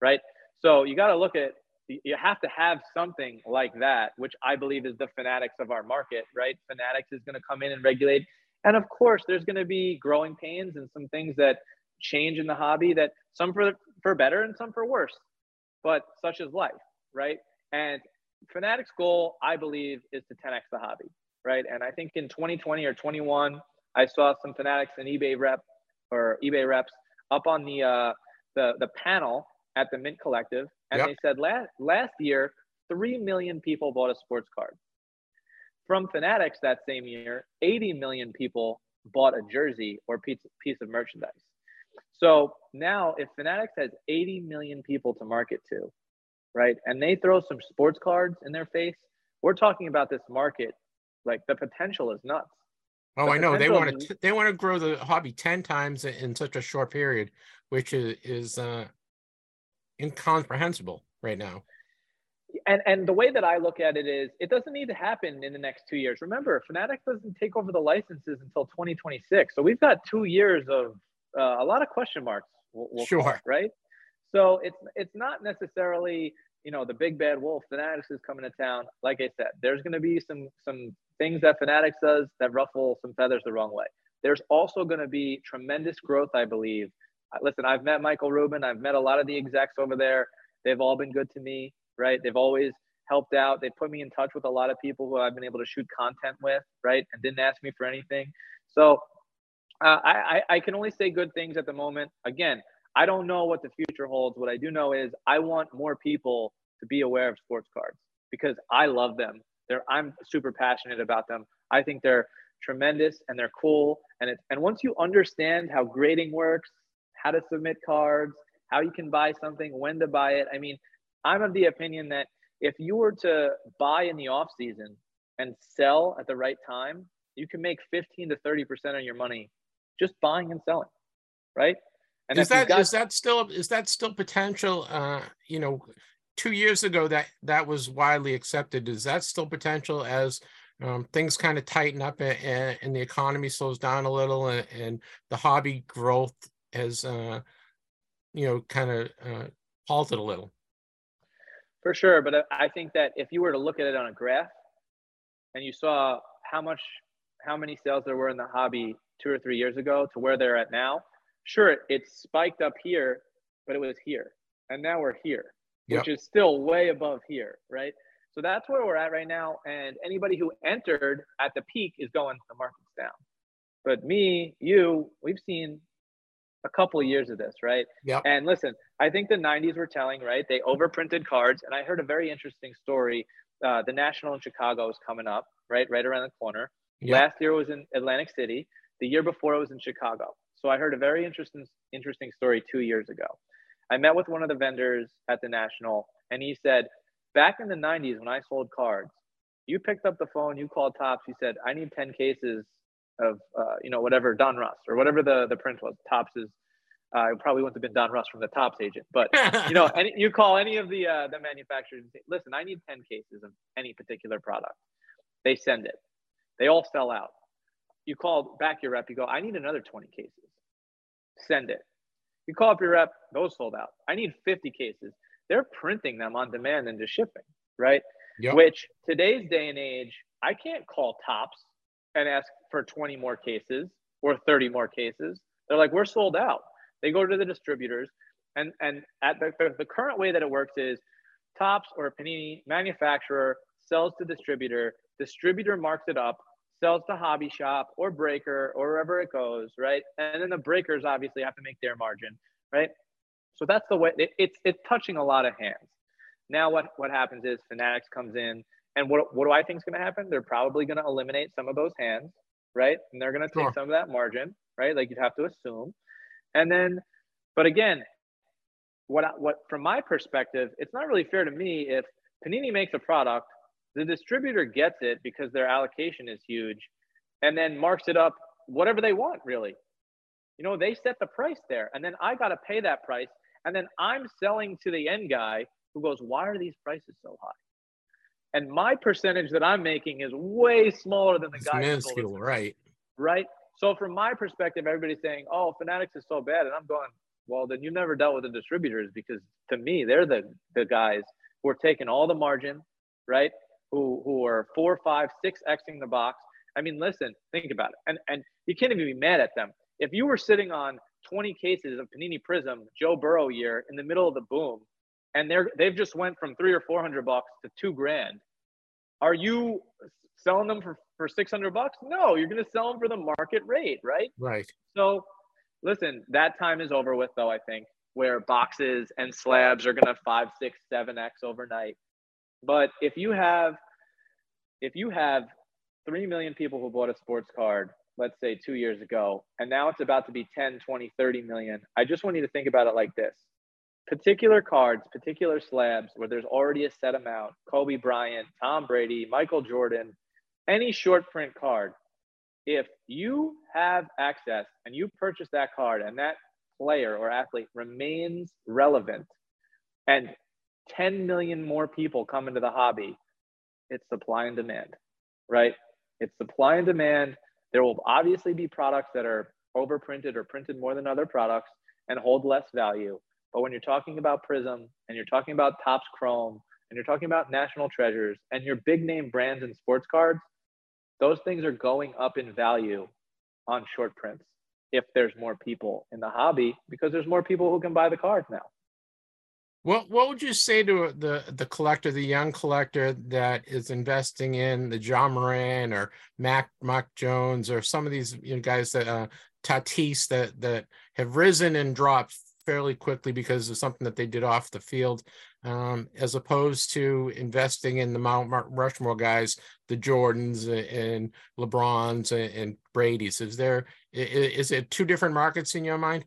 right? So you got to look at you have to have something like that, which I believe is the fanatics of our market, right? Fanatics is going to come in and regulate and of course, there's going to be growing pains and some things that change in the hobby that some for for better and some for worse. But such is life, right? And Fanatics' goal, I believe, is to 10x the hobby, right? And I think in 2020 or 21, I saw some Fanatics and eBay rep or eBay reps up on the uh, the the panel at the Mint Collective, and yep. they said last last year, three million people bought a sports card. From Fanatics that same year, 80 million people bought a jersey or piece, piece of merchandise. So now, if Fanatics has 80 million people to market to, right, and they throw some sports cards in their face, we're talking about this market. Like the potential is nuts. Oh, the I know. They want to they want to grow the hobby ten times in such a short period, which is is uh, incomprehensible right now and and the way that I look at it is, it doesn't need to happen in the next two years. Remember, Fanatics doesn't take over the licenses until 2026, so we've got two years of uh, a lot of question marks. We'll, we'll sure. Call, right. So it's it's not necessarily you know the big bad wolf. Fanatics is coming to town. Like I said, there's going to be some some things that Fanatics does that ruffle some feathers the wrong way. There's also going to be tremendous growth, I believe. Listen, I've met Michael Rubin. I've met a lot of the execs over there. They've all been good to me right? They've always helped out. They put me in touch with a lot of people who I've been able to shoot content with, right? And didn't ask me for anything. So uh, I, I can only say good things at the moment. Again, I don't know what the future holds. What I do know is I want more people to be aware of sports cards because I love them. They're, I'm super passionate about them. I think they're tremendous and they're cool. And it, and once you understand how grading works, how to submit cards, how you can buy something, when to buy it. I mean, I'm of the opinion that if you were to buy in the off season and sell at the right time, you can make 15 to 30 percent of your money just buying and selling, right? And is that got- is that still is that still potential? Uh, you know, two years ago that that was widely accepted. Is that still potential as um, things kind of tighten up and, and, the economy slows down a little and, and the hobby growth has uh, you know kind of uh, halted a little? For sure, but uh, I think that if you were to look at it on a graph, and you saw how much, how many sales there were in the hobby two or three years ago to where they're at now, sure, it spiked up here, but it was here. And now we're here, yep. which is still way above here, right? So that's where we're at right now. And anybody who entered at the peak is going, to the market's down. But me, you, we've seen a couple of years of this, right? Yeah. And listen, I think the 90s were telling, right? They overprinted cards. And I heard a very interesting story. Uh, the National in Chicago is coming up, right? Right around the corner. Yep. Last year was in Atlantic City. The year before it was in Chicago. So I heard a very interesting, interesting story two years ago. I met with one of the vendors at the National, and he said, back in the 90s when I sold cards, you picked up the phone, you called Topps, you said, I need 10 cases of, uh, you know, whatever Donruss or whatever the, the print was. Topps is, uh, it probably wouldn't have been Donruss from the Topps agent, but you know, any, you call any of the, uh, the manufacturers and say, listen, I need 10 cases of any particular product. They send it. They all sell out. You call back your rep, you go, I need another 20 cases. Send it. You call up your rep, those sold out. I need 50 cases they're printing them on demand and just shipping, right? Yep. Which today's day and age, I can't call Topps and ask for 20 more cases or 30 more cases. They're like, we're sold out. They go to the distributors, and and at the, the current way that it works is Topps or Panini manufacturer sells to distributor, distributor marks it up, sells to hobby shop or breaker or wherever it goes, right? And then the breakers obviously have to make their margin, right? So that's the way it, it's it's touching a lot of hands. Now what what happens is Fanatics comes in, and what what do I think is going to happen? They're probably going to eliminate some of those hands, right? And they're going to take sure. some of that margin, right? Like you'd have to assume, and then, but again, what what from my perspective, it's not really fair to me if Panini makes a product, the distributor gets it because their allocation is huge, and then marks it up whatever they want, really. You know, they set the price there, and then I got to pay that price and then I'm selling to the end guy who goes, why are these prices so high? And my percentage that I'm making is way smaller than the it's guy. Minuscule, right? Right. So from my perspective, everybody's saying, "Oh, Fanatics is so bad," and I'm going, "Well, then you've never dealt with the distributors because to me, they're the the guys who are taking all the margin, right? Who who are four, five, six xing the box. I mean, listen, think about it, and and you can't even be mad at them. If you were sitting on 20 cases of Panini Prizm Joe Burrow year in the middle of the boom, and they're they've just went from three or four hundred bucks to two grand. Are you selling them for for six hundred bucks? No, you're going to sell them for the market rate, right? Right. So, listen, that time is over with, though. I think where boxes and slabs are going to five, six, seven x overnight. But if you have if you have 3 million people who bought a sports card let's say two years ago, and now it's about to be 10, 20, 30 million. I just want you to think about it like this particular cards, particular slabs where there's already a set amount Kobe Bryant, Tom Brady, Michael Jordan, any short print card. If you have access and you purchase that card and that player or athlete remains relevant and 10 million more people come into the hobby, it's supply and demand, right? It's supply and demand. There will obviously be products that are overprinted or printed more than other products and hold less value. But when you're talking about Prizm and you're talking about Topps Chrome and you're talking about national treasures and your big name brands and sports cards, those things are going up in value on short prints if there's more people in the hobby because there's more people who can buy the cards now. What what would you say to the the collector, the young collector that is investing in the Ja Morant or Mac Mac Jones or some of these you know, guys that uh, Tatis that that have risen and dropped fairly quickly because of something that they did off the field, um, as opposed to investing in the Mount Rushmore guys, the Jordans and LeBrons and Brady's. Is there is it two different markets in your mind?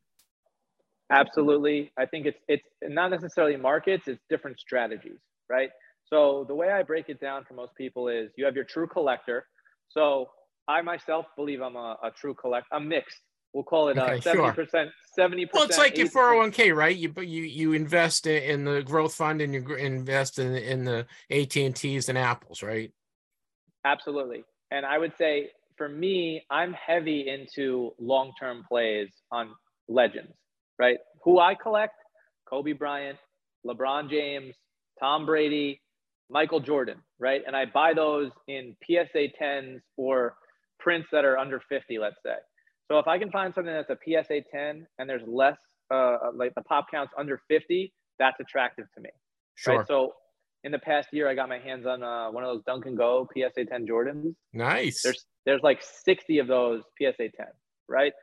Absolutely. I think it's it's not necessarily markets, it's different strategies, right? So the way I break it down for most people is you have your true collector. So I myself believe I'm a, a true collector. I'm mixed. We'll call it uh, seventy okay, percent, seventy percent. Well, it's like your four hundred one k, right? You you you invest in the growth fund and you invest in in the AT and T's and Apples, right? Absolutely. And I would say for me, I'm heavy into long term plays on legends right? Who I collect Kobe Bryant, LeBron James, Tom Brady, Michael Jordan, right? And I buy those in PSA 10s or prints that are under 50, let's say. So if I can find something that's a PSA 10 and there's less, uh, like the pop counts under 50, that's attractive to me. Sure. Right. So in the past year, I got my hands on uh, one of those Dunk and Go PSA 10 Jordans. Nice. There's there's like 60 of those PSA 10, right?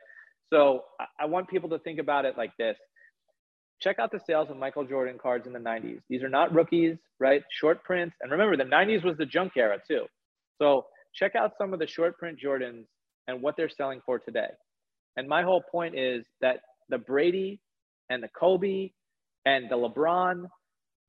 So I, I want people to think about it like this. Check out the sales of Michael Jordan cards in the 90s. These are not rookies, right? Short prints. And remember, the 90s was the junk era too. So check out some of the short print Jordans and what they're selling for today. And my whole point is that the Brady and the Kobe and the LeBron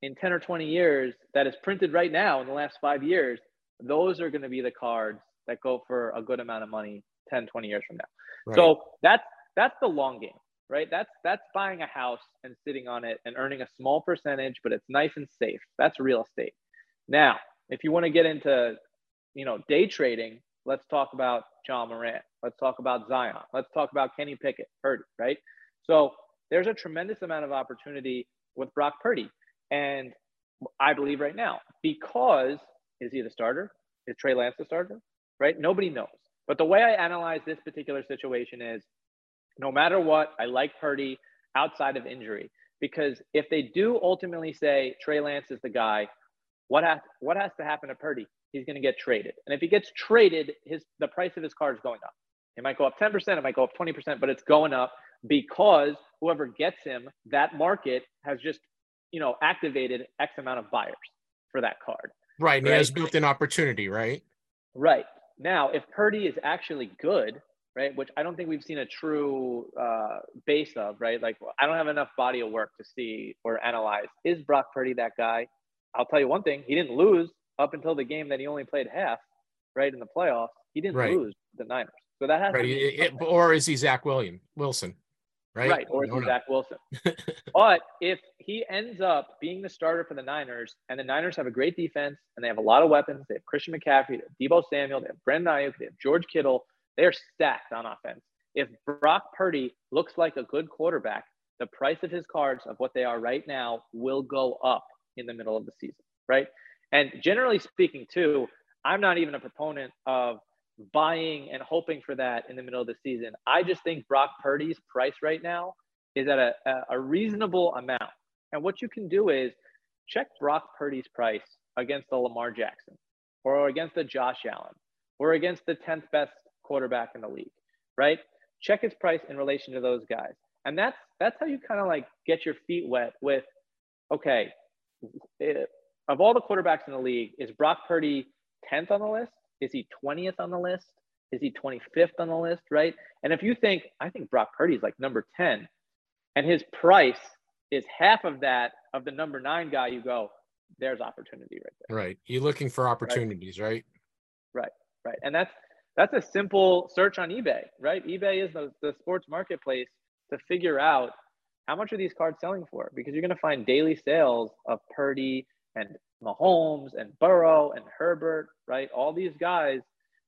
in 10 or 20 years that is printed right now in the last five years, those are going to be the cards that go for a good amount of money 10, 20 years from now. Right. So that's that's the long game, right? That's that's buying a house and sitting on it and earning a small percentage, but it's nice and safe. That's real estate. Now, if you want to get into, you know, day trading, let's talk about Ja Morant. Let's talk about Zion. Let's talk about Kenny Pickett, Purdy, right? So there's a tremendous amount of opportunity with Brock Purdy. And I believe right now, because is he the starter? Is Trey Lance the starter? Right? Nobody knows. But the way I analyze this particular situation is no matter what, I like Purdy outside of injury. Because if they do ultimately say Trey Lance is the guy, what has what has to happen to Purdy? He's going to get traded. And if he gets traded, his the price of his card is going up. It might go up 10%, it might go up 20%, but it's going up because whoever gets him, that market has just, you know, activated X amount of buyers for that card. right. And he has built in opportunity, right? Right. Now, if Purdy is actually good, right, which I don't think we've seen a true uh, base of, right? Like, I don't have enough body of work to see or analyze. Is Brock Purdy that guy? I'll tell you one thing: he didn't lose up until the game that he only played half, right, in the playoffs. He didn't Right. lose the Niners, so that has Right. to be It- or is he Zach William Wilson? Right. right, or is he. Zach Wilson? but if he ends up being the starter for the Niners, and the Niners have a great defense and they have a lot of weapons, they have Christian McCaffrey, they have Deebo Samuel, they have Brandon Aiyuk, they have George Kittle, they are stacked on offense. If Brock Purdy looks like a good quarterback, the price of his cards of what they are right now will go up in the middle of the season, right? And generally speaking, too, I'm not even a proponent of buying and hoping for that in the middle of the season. I just think Brock Purdy's price right now is at a, a, reasonable amount. And what you can do is check Brock Purdy's price against the Lamar Jackson or against the Josh Allen or against the 10th best quarterback in the league, right? Check his price in relation to those guys. And that's that's how you kind of like get your feet wet with okay, eh, of all the quarterbacks in the league, is Brock Purdy 10th on the list? Is he 20th on the list? Is he 25th on the list, right? And if you think, I think Brock Purdy is like number 10, and his price is half of that of the number nine guy, you go, there's opportunity right there. Right. You're looking for opportunities, right? Right. Right. And that's that's a simple search on eBay, right? eBay is the, the sports marketplace to figure out how much are these cards selling for? Because you're going to find daily sales of Purdy and Mahomes and Burrow and Herbert, right? All these guys,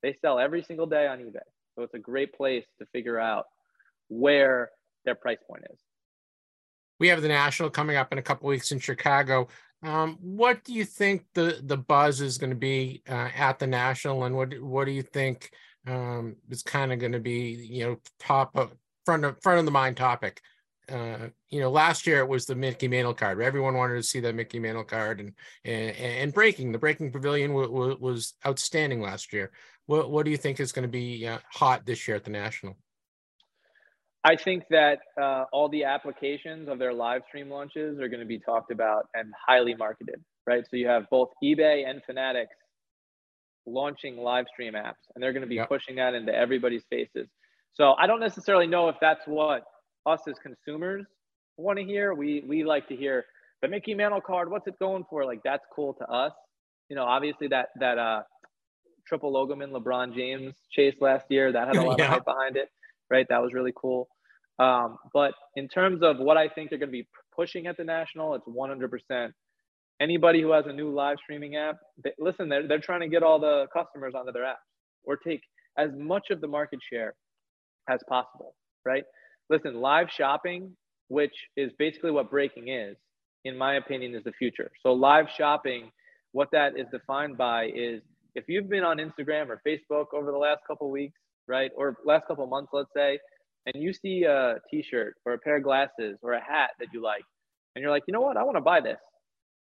they sell every single day on eBay. So it's a great place to figure out where their price point is. We have the national coming up in a couple weeks in Chicago. Um, what do you think the the buzz is going to be uh, at the national, and what what do you think um, is kind of going to be you know top of front of front of the mind topic? Uh, you know, last year it was the Mickey Mantle card. Everyone wanted to see that Mickey Mantle card, and and, and breaking the breaking pavilion w- w- was outstanding last year. What what do you think is going to be uh, hot this year at the national? I think that uh, all the applications of their live stream launches are going to be talked about and highly marketed, right? So you have both eBay and Fanatics launching live stream apps, and they're going to be Yep. pushing that into everybody's faces. So I don't necessarily know if that's what us as consumers want to hear. We we like to hear the Mickey Mantle card. What's it going for? Like that's cool to us. You know, obviously that that uh, triple Logoman LeBron James chase last year that had a lot Yeah. of hype behind it, right? That was really cool. Um, but in terms of what I think they're going to be pushing at the national, it's 100%. Anybody who has a new live streaming app, they, listen, they're, they're trying to get all the customers onto their app or take as much of the market share as possible, right? Listen, live shopping, which is basically what breaking is, in my opinion, is the future. So live shopping, what that is defined by is if you've been on Instagram or Facebook over the last couple weeks right? Or last couple months, let's say, and you see a t-shirt or a pair of glasses or a hat that you like, and you're like, you know what, I want to buy this.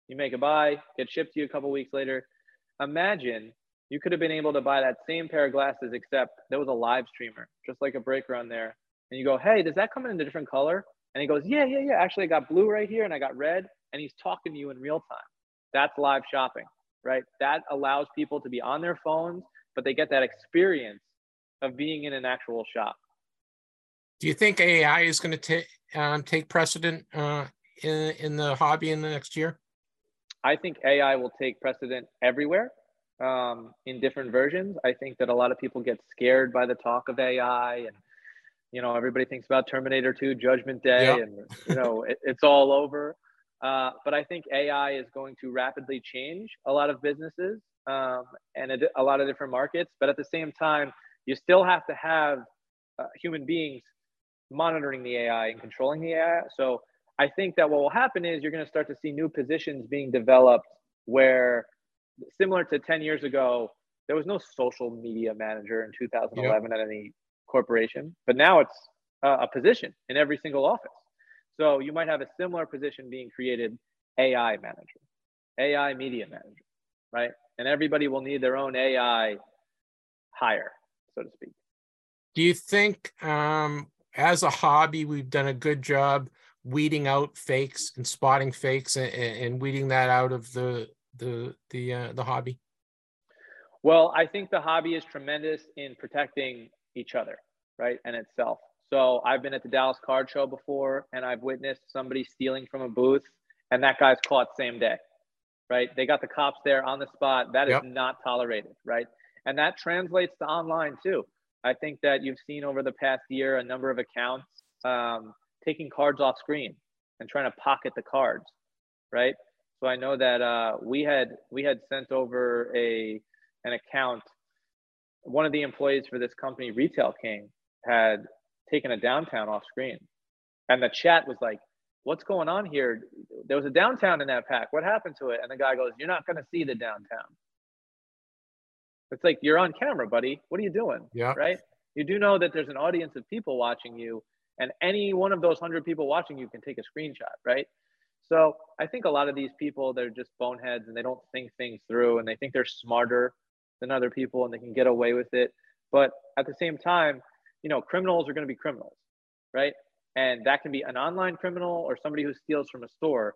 You make a buy, get shipped to you a couple weeks later. Imagine you could have been able to buy that same pair of glasses, except there was a live streamer, just like a breaker on there. And you go, hey, does that come in a different color? And he goes, yeah, yeah, yeah. Actually, I got blue right here and I got red. And he's talking to you in real time. That's live shopping, right? That allows people to be on their phones, but they get that experience of being in an actual shop. Do you think AI is going to take um, take precedent uh, in in the hobby in the next year? I think AI will take precedent everywhere um, in different versions. I think that a lot of people get scared by the talk of AI and you know everybody thinks about terminator 2 judgment day yep. and you know it, it's all over uh, but i think ai is going to rapidly change a lot of businesses um, and a, a, lot of different markets but at the same time you still have to have uh, human beings monitoring the ai and controlling the ai so i think that what will happen is you're going to start to see new positions being developed where similar to 10 years ago there was no social media manager in 2011 yep. at any corporation, but now it's a position in every single office. So you might have a similar position being created AI manager, AI media manager, right? And everybody will need their own AI hire, so to speak. Do you think, um, as a hobby, we've done a good job weeding out fakes and spotting fakes and, and weeding that out of the the the uh, the hobby? Well, I think the hobby is tremendous in protecting each other, right? And itself. So I've been at the Dallas Card Show before and I've witnessed somebody stealing from a booth and that guy's caught same day, right? They got the cops there on the spot. That yep. is not tolerated, right? And that translates to online too. I think that you've seen over the past year a number of accounts um, taking cards off screen and trying to pocket the cards, right? So I know that uh, we had we had sent over a an account one of the employees for this company, Retail King, had taken a downtown off screen. And the chat was like, What's going on here? There was a downtown in that pack. What happened to it? And the guy goes, You're not going to see the downtown. It's like, You're on camera, buddy. What are you doing? Yeah. Right? You do know that there's an audience of people watching you, and any one of those 100 people watching you can take a screenshot, right? So I think a lot of these people, they're just boneheads and they don't think things through and they think they're smarter than other people and they can get away with it. But at the same time, you know, criminals are going to be criminals, right? And that can be an online criminal or somebody who steals from a store.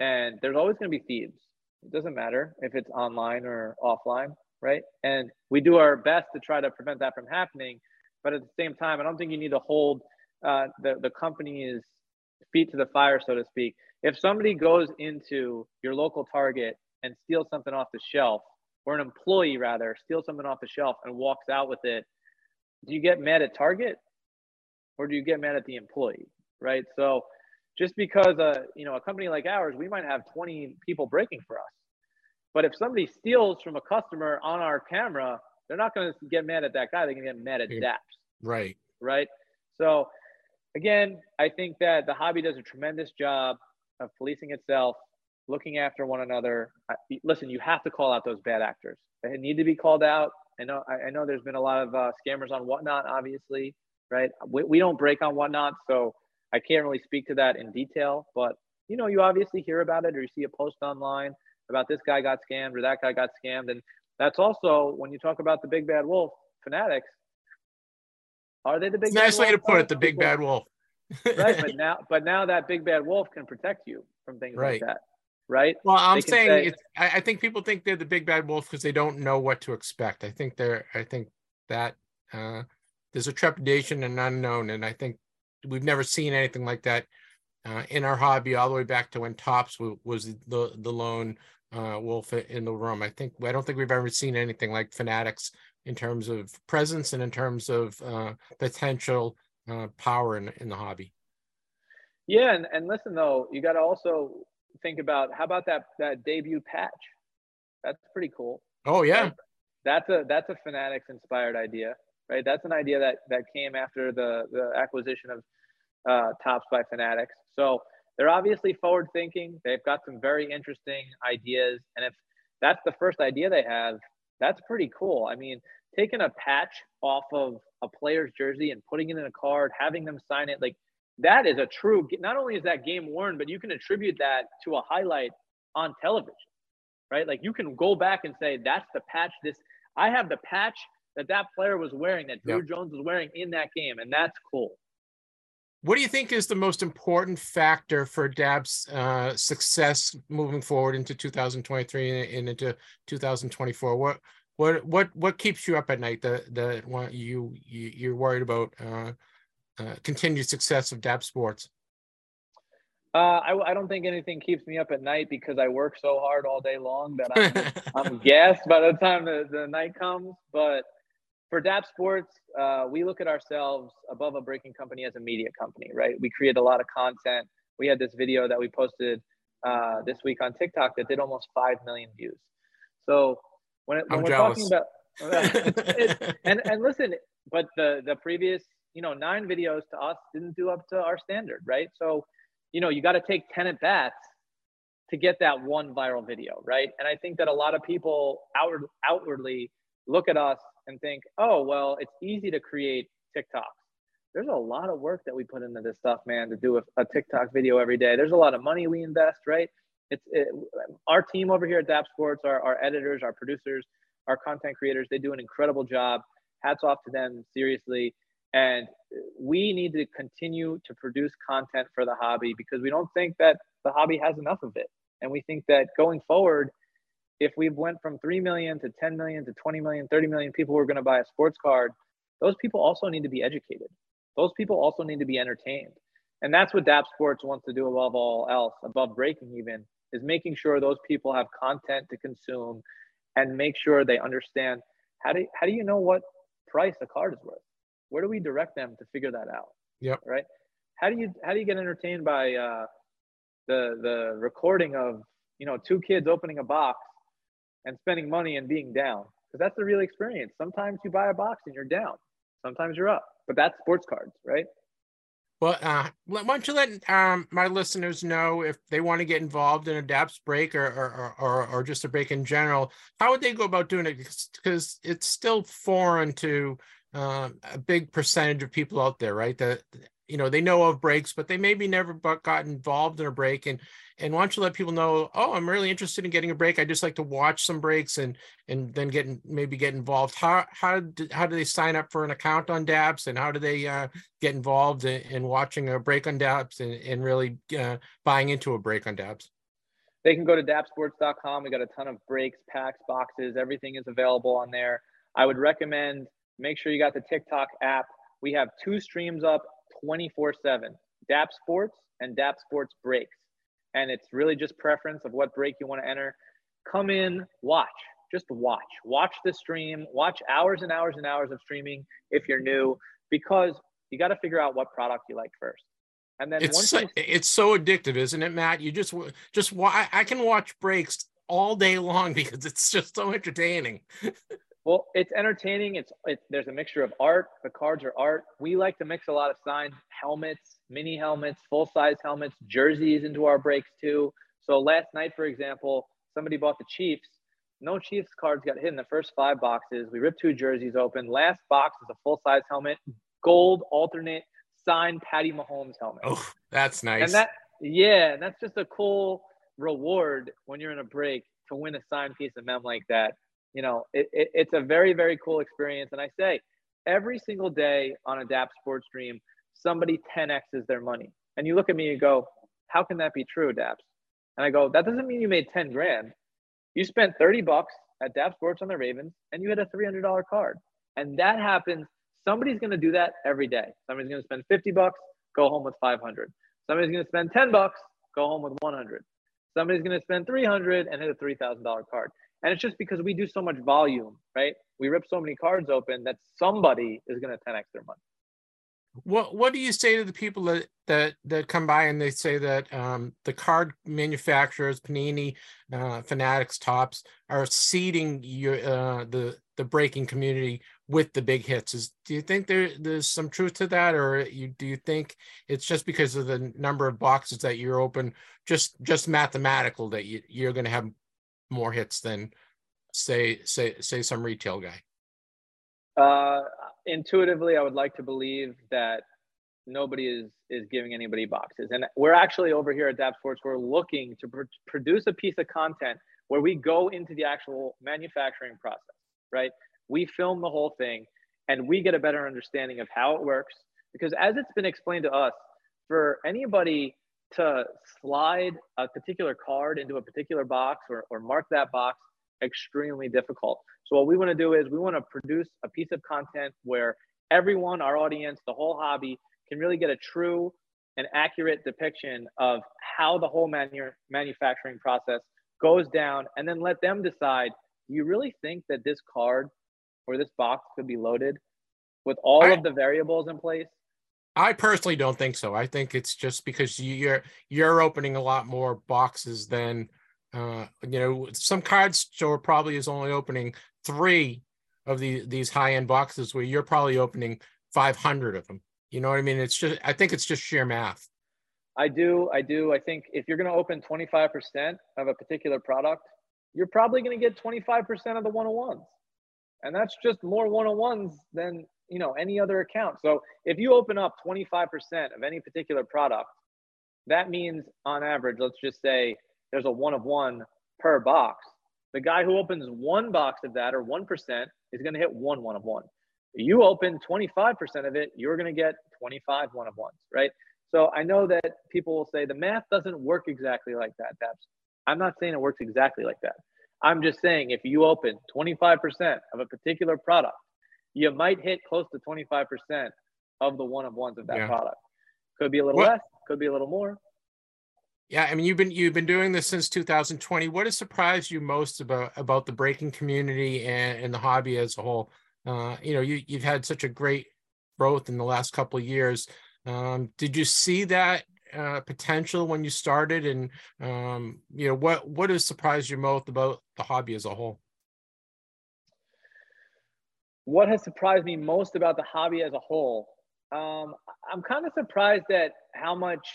And there's always going to be thieves. It doesn't matter if it's online or offline, right? And we do our best to try to prevent that from happening. But at the same time, I don't think you need to hold uh, the, the company's feet to the fire, so to speak. If somebody goes into your local Target and steals something off the shelf, or an employee rather steals something off the shelf and walks out with it, do you get mad at Target or do you get mad at the employee? Right. So just because uh, you know a company like ours, we might have 20 people breaking for us. But if somebody steals from a customer on our camera, they're not going to get mad at that guy. They're going to get mad at Dappz. Right. Right. So again, I think that the hobby does a tremendous job of policing itself looking after one another. Listen, you have to call out those bad actors. They need to be called out. I know. I know. There's been a lot of uh, scammers on whatnot, obviously, right? We, we don't break on whatnot, so I can't really speak to that in detail. But you know, you obviously hear about it, or you see a post online about this guy got scammed or that guy got scammed, and that's also when you talk about the big bad wolf fanatics. Are they the big? nice way to put it, the big bad wolf. right, but now, but now that big bad wolf can protect you from things right. like that right? Well, I'm saying say, it's, I, think people think they're the big bad wolf because they don't know what to expect. I think they're, I think that uh, there's a trepidation and unknown, and I think we've never seen anything like that uh, in our hobby all the way back to when Topps was the the lone uh, wolf in the room. I think I don't think we've ever seen anything like Fanatics in terms of presence and in terms of uh, potential uh, power in in the hobby. Yeah, and, and listen though, you got to also think about how about that that debut patch? That's pretty cool. Oh yeah. Right? That's a that's a Fanatics inspired idea, right? That's an idea that that came after the the acquisition of uh, Topps by Fanatics. So they're obviously forward thinking. They've got some very interesting ideas, and if that's the first idea they have, that's pretty cool. I mean, taking a patch off of a player's jersey and putting it in a card, having them sign it, like that is a true. Not only is that game worn, but you can attribute that to a highlight on television, right? Like you can go back and say that's the patch. This I have the patch that that player was wearing, that Drew yep. Jones was wearing in that game, and that's cool. What do you think is the most important factor for Dappz's uh, success moving forward into 2023 and into 2024? What what what what keeps you up at night that that you, you you're worried about uh, uh, continued success of Dappz Sports? Uh, I, I, don't think anything keeps me up at night because I work so hard all day long that I'm, I'm gassed by the time the, the night comes. But for Dappz Sports, uh, we look at ourselves above a breaking company as a media company, right? We create a lot of content. We had this video that we posted uh, this week on TikTok that did almost 5 million views. So when, it, when we're jealous. talking about, and, and listen, but the, the previous, you know, nine videos to us didn't do up to our standard, right? So, you know, you got to take 10 at bats to get that one viral video, right? And I think that a lot of people outward, outwardly look at us and think, oh, well, it's easy to create TikToks. There's a lot of work that we put into this stuff, man, to do a, a TikTok video every day. There's a lot of money we invest, right? It's it, our team over here at Dappz Sports, our, our editors, our producers, our content creators, they do an incredible job. Hats off to them, seriously. And we need to continue to produce content for the hobby because we don't think that the hobby has enough of it. And we think that going forward, if we went from 3 million to 10 million to 20 million, 30 million people who are going to buy a sports card, those people also need to be educated. Those people also need to be entertained. And that's what Dappz Sports wants to do above all else, above breaking even, is making sure those people have content to consume and make sure they understand how do, how do you know what price a card is worth? Where do we direct them to figure that out? Yep. Right. How do you how do you get entertained by uh, the the recording of you know two kids opening a box and spending money and being down because that's the real experience. Sometimes you buy a box and you're down. Sometimes you're up, but that's sports cards, right? Well, uh, why don't you let um, my listeners know if they want to get involved in a Dappz break or, or, or, or just a break in general, how would they go about doing it? Because it's still foreign to uh, a big percentage of people out there, right? That you know they know of breaks but they maybe never got involved in a break. And and why don't you let people know oh i'm really interested in getting a break. I just like to watch some breaks and and then get maybe get involved. How how do, how do they sign up for an account on Dappz? And how do they uh, get involved in, in, watching a break on Dappz and, and really uh, buying into a break on Dappz? They can go to dappzsports.com we got a ton of breaks packs boxes. Everything is available on there. I would recommend make sure you got the tiktok app we have two streams up 24 7 Dappz Sports and Dappz Sports Breaks. And it's really just preference of what break you want to enter. Come in, watch, just watch. Watch the stream, watch hours and hours and hours of streaming if you're new, because you got to figure out what product you like first. And then it's so, you... it's so addictive, isn't it, Matt? You just just I can watch breaks all day long because it's just so entertaining. Well, it's entertaining. It's, it's there's a mixture of art. The cards are art. We like to mix a lot of signs, helmets, mini helmets, full size helmets, jerseys into our breaks too. So last night, for example, somebody bought the Chiefs. No Chiefs cards got hit in the first five boxes. We ripped two jerseys open. Last box is a full size helmet, gold alternate signed Patty Mahomes helmet. Oh, that's nice. And that yeah, that's just a cool reward when you're in a break to win a signed piece of mem like that you know, it, it, it's a very, very cool experience. And I say every single day on a Dappz sports Dream, somebody 10X's their money. And you look at me and go, how can that be true, Dappz? And I go, that doesn't mean you made 10 grand. You spent 30 bucks at Dappz Sports on the Ravens and you had a $300 card. And that happens. Somebody's going to do that every day. Somebody's going to spend 50 bucks, go home with 500. Somebody's going to spend 10 bucks, go home with 100. Somebody's going to spend 300 and hit a $3,000 card. And it's just because we do so much volume, right? We rip so many cards open that somebody is going to 10x their money. What What do you say to the people that that that come by and they say that um, the card manufacturers, Panini, uh, Fanatics, Topps, are seeding your uh, the the breaking community with the big hits? Is do you think there there's some truth to that, or you do you think it's just because of the number of boxes that you're open, just just mathematical that you, you're going to have more hits than say say say some retail guy Uh, intuitively, I would like to believe that nobody is is giving anybody boxes, and we're actually over here at Dappz Sports. We're looking to pr- produce a piece of content where we go into the actual manufacturing process. Right? We film the whole thing, and we get a better understanding of how it works. Because as it's been explained to us, for anybody to slide a particular card into a particular box or, or mark that box extremely difficult. So what we want to do is we want to produce a piece of content where everyone, our audience, the whole hobby can really get a true and accurate depiction of how the whole manu- manufacturing process goes down and then let them decide do you really think that this card or this box could be loaded with all I, of the variables in place I personally don't think so. I think it's just because you're you're opening a lot more boxes than uh, you know. Some card store probably is only opening three of the these high end boxes, where you're probably opening five hundred of them. You know what I mean? It's just I think it's just sheer math. I do, I do. I think if you're going to open 25% of a particular product, you're probably going to get 25% of the one-on-ones, and that's just more one-on-ones than you know any other account. So if you open up 25% of any particular product, that means on average, let's just say there's a one of one per box. The guy who opens one box of that or 1% is going to hit one one of one. You open 25% of it, you're going to get 25 one of ones, right? So I know that people will say the math doesn't work exactly like that. That's I'm not saying it works exactly like that. I'm just saying if you open 25% of a particular product you might hit close to 25% of the one of ones of that yeah. product. Could be a little what? less, could be a little more. Yeah, I mean you've been you've been doing this since 2020. What has surprised you most about about the breaking community and, and the hobby as a whole? Uh, you know, you you've had such a great growth in the last couple of years. Um, did you see that uh, potential when you started, and um, you know what what has surprised you most about the hobby as a whole? What has surprised me most about the hobby as a whole um, i'm kind of surprised at how much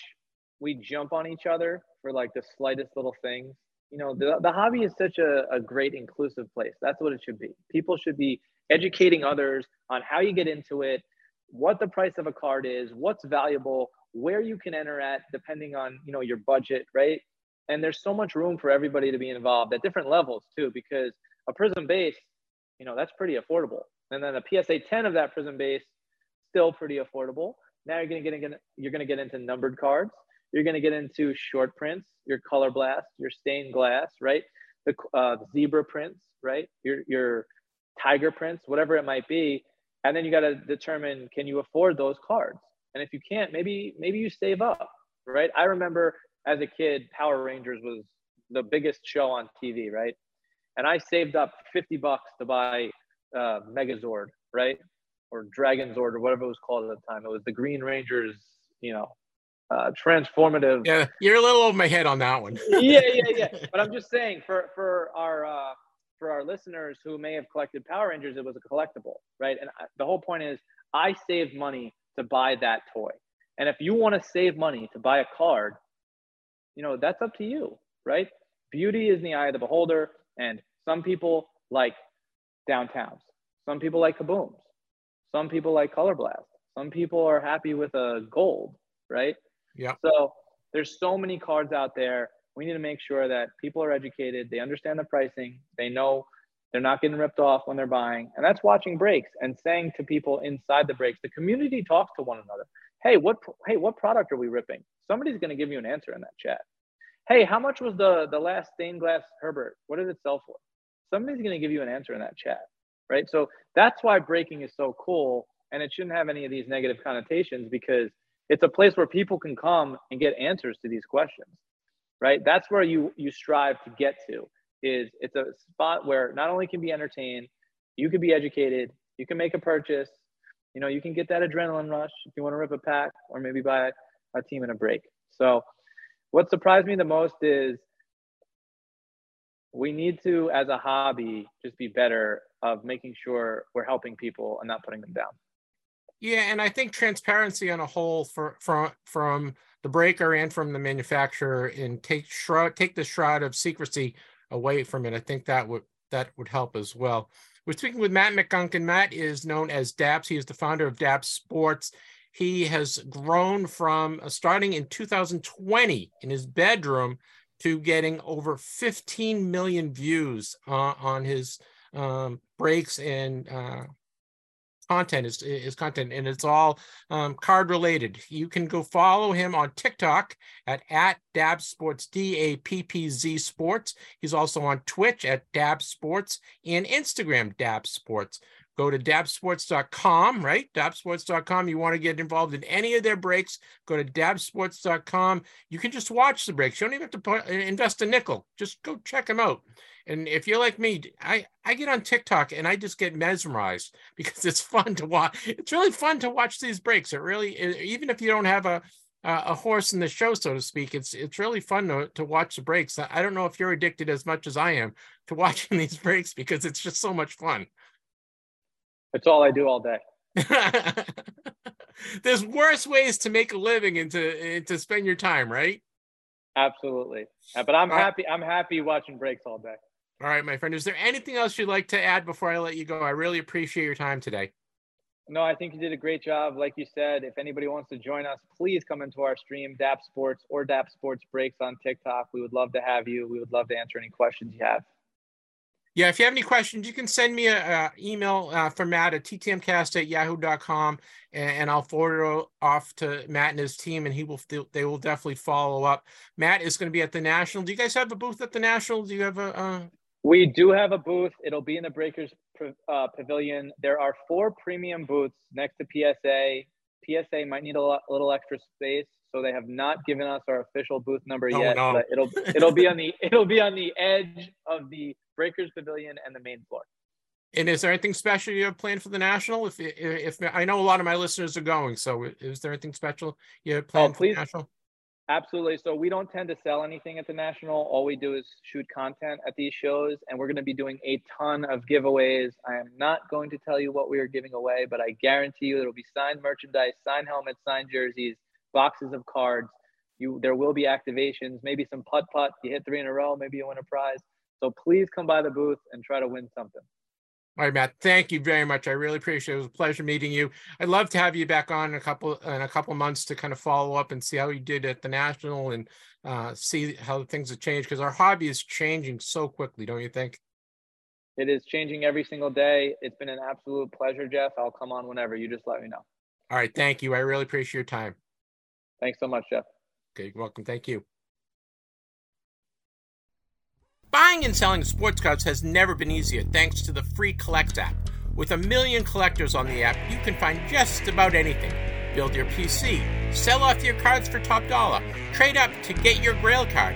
we jump on each other for like the slightest little things. You know the, the hobby is such a, a great inclusive place. That's what it should be. People should be educating others on how you get into it what the price of a card is what's valuable where you can enter at depending on you know your budget right? And there's so much room for everybody to be involved at different levels too because a Prizm base you know that's pretty affordable and then a PSA 10 of that Prizm base, still pretty affordable. Now you're going to get into you're going to get into numbered cards. You're going to get into short prints, your color blast, your stained glass, right? The uh, zebra prints, right? Your your tiger prints, whatever it might be, and then you got to determine can you afford those cards? And if you can't, maybe maybe you save up, right? I remember as a kid, Power Rangers was the biggest show on TV, right? And I saved up 50 bucks to buy uh, Megazord, right? Or Dragonzord or whatever it was called at the time. It was the Green Rangers, you know, uh, transformative. Yeah, you're a little over my head on that one. yeah, yeah, yeah. But I'm just saying for for our uh, for our listeners who may have collected Power Rangers, it was a collectible, right? And I, the whole point is, I saved money to buy that toy. And if you want to save money to buy a card, you know that's up to you, right? Beauty is in the eye of the beholder, and some people like downtowns. Some people like kabooms. Some people like color blast. Some people are happy with a gold, right? Yeah. So there's so many cards out there. We need to make sure that people are educated, they understand the pricing, they know they're not getting ripped off when they're buying. And that's watching breaks and saying to people inside the breaks, the community talks to one another. Hey, what hey, what product are we ripping? Somebody's going to give you an answer in that chat. Hey, how much was the the last stained glass Herbert? What did it sell for? Somebody's going to give you an answer in that chat, right? So that's why breaking is so cool. And it shouldn't have any of these negative connotations because it's a place where people can come and get answers to these questions, right? That's where you you strive to get to. Is it's a spot where not only can be entertained, you can be educated, you can make a purchase, you know, you can get that adrenaline rush if you want to rip a pack or maybe buy a team in a break. So, what surprised me the most is we need to as a hobby just be better of making sure we're helping people and not putting them down yeah and i think transparency on a whole for, from from the breaker and from the manufacturer and take shroud take the shroud of secrecy away from it i think that would that would help as well We're speaking with Matt McGunkin. Matt is known as Dappz. He is the founder of Dappz Sports. He has grown from uh, starting in 2020 in his bedroom to getting over 15 million views uh, on his um, breaks and uh, content is, is content and it's all um, card related. You can go follow him on tiktok at at dappz sports d-a-p-p-z sports. He's also on twitch at dappz sports and instagram dappz sports go to dappzsports.com right dappzsports.com you want to get involved in any of their breaks go to dappzsports.com you can just watch the breaks you don't even have to put, uh, invest a nickel just go check them out and if you're like me, I I get on TikTok and I just get mesmerized because it's fun to watch. It's really fun to watch these breaks. It really, uh, even if you don't have a a horse in the show, so to speak, it's it's really fun to, to watch the breaks. I don't know if you're addicted as much as I am to watching these breaks because it's just so much fun. It's all I do all day. There's worse ways to make a living and to and to spend your time, right? Absolutely. Uh, but I'm happy. I'm happy watching breaks all day. All right, my friend. Is there anything else you'd like to add before I let you go? I really appreciate your time today. No, I think you did a great job. Like you said, if anybody wants to join us, please come into our stream, Dappz Sports or Dappz Sports Breaks on TikTok. We would love to have you. We would love to answer any questions you have. Yeah, if you have any questions, you can send me an email uh, for Matt at ttmcast at yahoo.com and, and I'll forward it off to Matt and his team and he will they will definitely follow up. Matt is going to be at the National. Do you guys have a booth at the National? Do you have a, uh, we do have a booth. It'll be in the Breakers uh, Pavilion. There are four premium booths next to PSA. PSA might need a, lot, a little extra space, so they have not given us our official booth number oh, yet. No. But it'll it'll be on the it'll be on the edge of the Breakers Pavilion and the main floor. And is there anything special you have planned for the national? If if, if I know a lot of my listeners are going, so is there anything special you have oh, planned oh, please, for the national? Absolutely. So we don't tend to sell anything at the National. All we do is shoot content at these shows, and we're going to be doing a ton of giveaways. I am not going to tell you what we are giving away, but I guarantee you it'll be signed merchandise, signed helmets, signed jerseys, boxes of cards. You, there will be activations, maybe some putt putt. You hit three in a row, maybe you win a prize. So please come by the booth and try to win something. All right, Matt. Thank you very much. I really appreciate it. It was a pleasure meeting you. I'd love to have you back on in a couple in a couple months to kind of follow up and see how you did at the national and uh, see how things have changed because our hobby is changing so quickly, don't you think? It is changing every single day. It's been an absolute pleasure, Jeff. I'll come on whenever. You just let me know. All right. Thank you. I really appreciate your time. Thanks so much, Jeff. Okay. You're welcome. Thank you. Buying and selling sports cards has never been easier thanks to the free CollX app. With a million collectors on the app, you can find just about anything. Build your PC, sell off your cards for top dollar, trade up to get your grail card.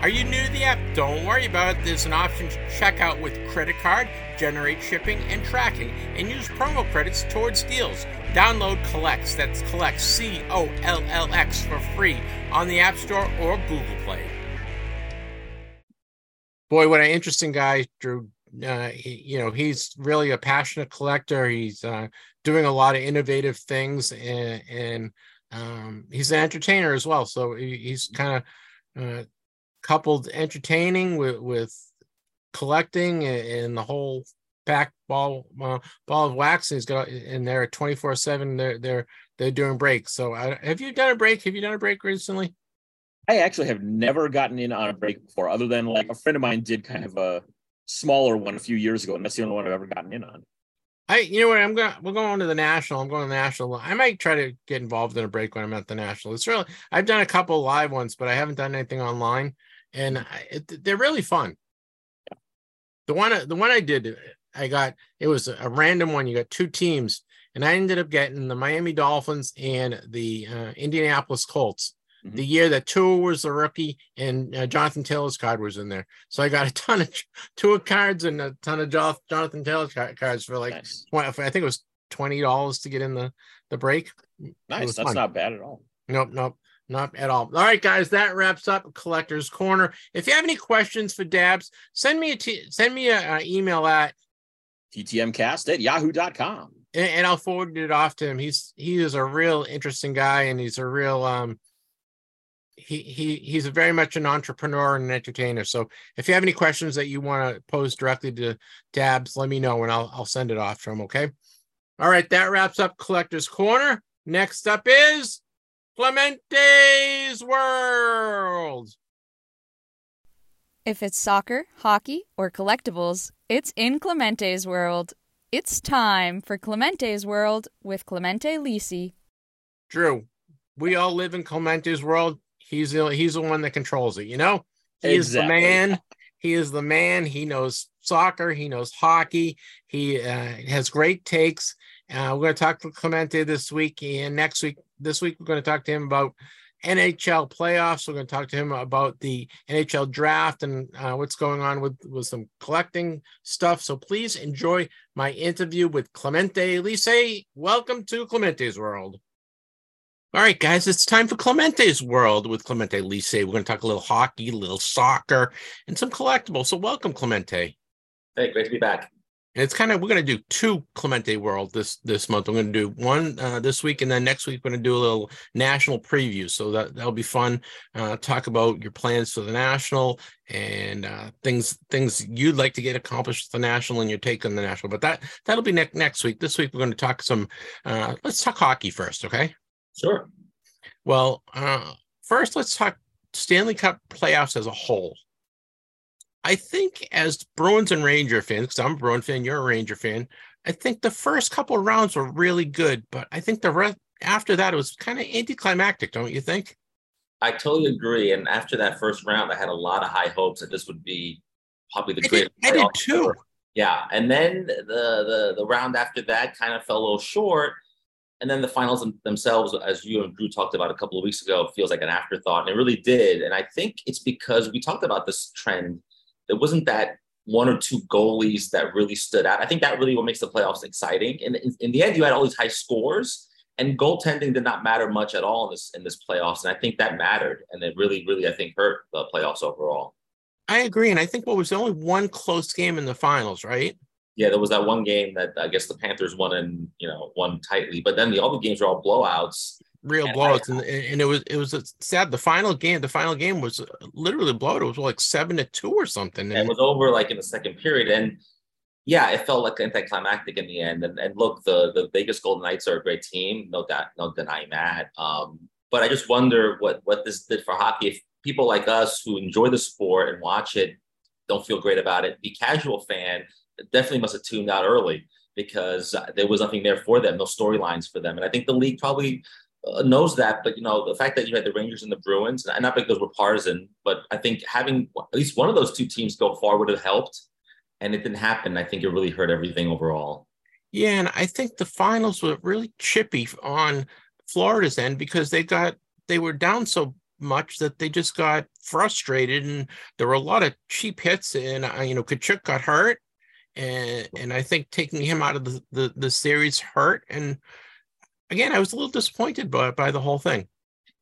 Are you new to the app? Don't worry about it. There's an option to check out with credit card, generate shipping and tracking, and use promo credits towards deals. Download CollX, that's CollX C O L L X for free on the App Store or Google Play boy, what an interesting guy, Drew. Uh, he, you know, he's really a passionate collector. He's uh, doing a lot of innovative things, and, and um, he's an entertainer as well. So he, he's kind of uh, coupled entertaining with, with collecting and, the whole back ball uh, ball of wax. Got and they're twenty four seven. They're they're they're doing breaks. So have you done a break? Have you done a break recently? I actually have never gotten in on a break before, other than like a friend of mine did kind of a smaller one a few years ago, and that's the only one I've ever gotten in on. I, you know what, I'm going. We're going to the national. I'm going to the national. I might try to get involved in a break when I'm at the national. It's really. I've done a couple live ones, but I haven't done anything online, and I, it, they're really fun. Yeah. The one, the one I did, I got. It was a random one. You got two teams, and I ended up getting the Miami Dolphins and the uh, Indianapolis Colts mm-hmm. the year that Tua was the rookie and uh, Jonathan Taylor's card was in there. So I got a ton of Tua cards and a ton of Jonathan Taylor's cards for like, nice. 20, I think it was twenty dollars to get in the the break. Nice, that's fun. not bad at all. Nope, nope. Not at all. All right, guys, that wraps up Collector's Corner. If you have any questions for Dappz, send me a t- send me an email at ttmcast at yahoo.com. And, and I'll forward it off to him. He's he is a real interesting guy and he's a real um he he he's very much an entrepreneur and an entertainer. So if you have any questions that you want to pose directly to Dappz, let me know and I'll I'll send it off to him. Okay. All right, that wraps up Collector's Corner. Next up is Clemente's World. If it's soccer, hockey, or collectibles, it's in Clemente's world. It's time for Clemente's world with Clemente Lisi. Drew, we all live in Clemente's world. He's the he's the one that controls it. You know, he Exactly. is the man. He is the man. He knows soccer. He knows hockey. He uh, has great takes. Uh, we're going to talk to Clemente this week and next week. This week we're going to talk to him about NHL playoffs. We're going to talk to him about the NHL draft and uh, what's going on with with some collecting stuff. So please enjoy my interview with Clemente Lisi. Welcome to Clemente's world. All right, guys, it's time for Clemente's world with Clemente Lisi. We're going to talk a little hockey, a little soccer, and some collectibles. So, welcome, Clemente. Hey, great to be back. And it's kind of we're going to do two Clemente World this this month. I'm going to do one uh, this week, and then next week we're going to do a little national preview. So that that'll be fun. Uh, talk about your plans for the national and uh, things things you'd like to get accomplished with the national and your take on the national. But that that'll be next next week. This week we're going to talk some. Uh, let's talk hockey first, okay? Sure. Well, uh, first, let's talk Stanley Cup playoffs as a whole. I think, as Bruins and Ranger fans, because I'm a Bruin fan, you're a Ranger fan, I think the first couple of rounds were really good, but I think the rest after that it was kind of anticlimactic, don't you think? I totally agree. And after that first round, I had a lot of high hopes that this would be probably the I did, greatest. I did too. ever. Yeah. And then the, the the round after that kind of fell a little short. And then the finals themselves, as you and Drew talked about a couple of weeks ago, feels like an afterthought. And it really did. And I think it's because we talked about this trend. There wasn't that one or two goalies that really stood out. I think that really what makes the playoffs exciting. And in, in the end, you had all these high scores, and goaltending did not matter much at all in this in this playoffs. And I think that mattered, and it really, really, I think hurt the playoffs overall. I agree, and I think what was the only one close game in the finals, right? Yeah, there was that one game that I guess the Panthers won and you know won tightly, but then the other games were all blowouts. Real And blowouts, and, and it was it was a sad. The final game, the final game was literally blowout. It was like seven to two or something. And it was over like in the second period, and yeah, it felt like anticlimactic in the end. And, and look, the the Vegas Golden Knights are a great team, no doubt, no denying that. Um, but I just wonder what what this did for hockey. If people like us who enjoy the sport and watch it don't feel great about it, the casual fan definitely must have tuned out early because uh, there was nothing there for them, no storylines for them. And I think the league probably uh, knows that. But you know, the fact that you had the Rangers and the Bruins, and not because we're partisan, but I think having at least one of those two teams go far would have helped. And it didn't happen. I think it really hurt everything overall. Yeah, and I think the finals were really chippy on Florida's end because they got they were down so much that they just got frustrated, and there were a lot of cheap hits, and uh, you know Tkachuk got hurt, and and I think taking him out of the the, the series hurt, and again I was a little disappointed by by the whole thing.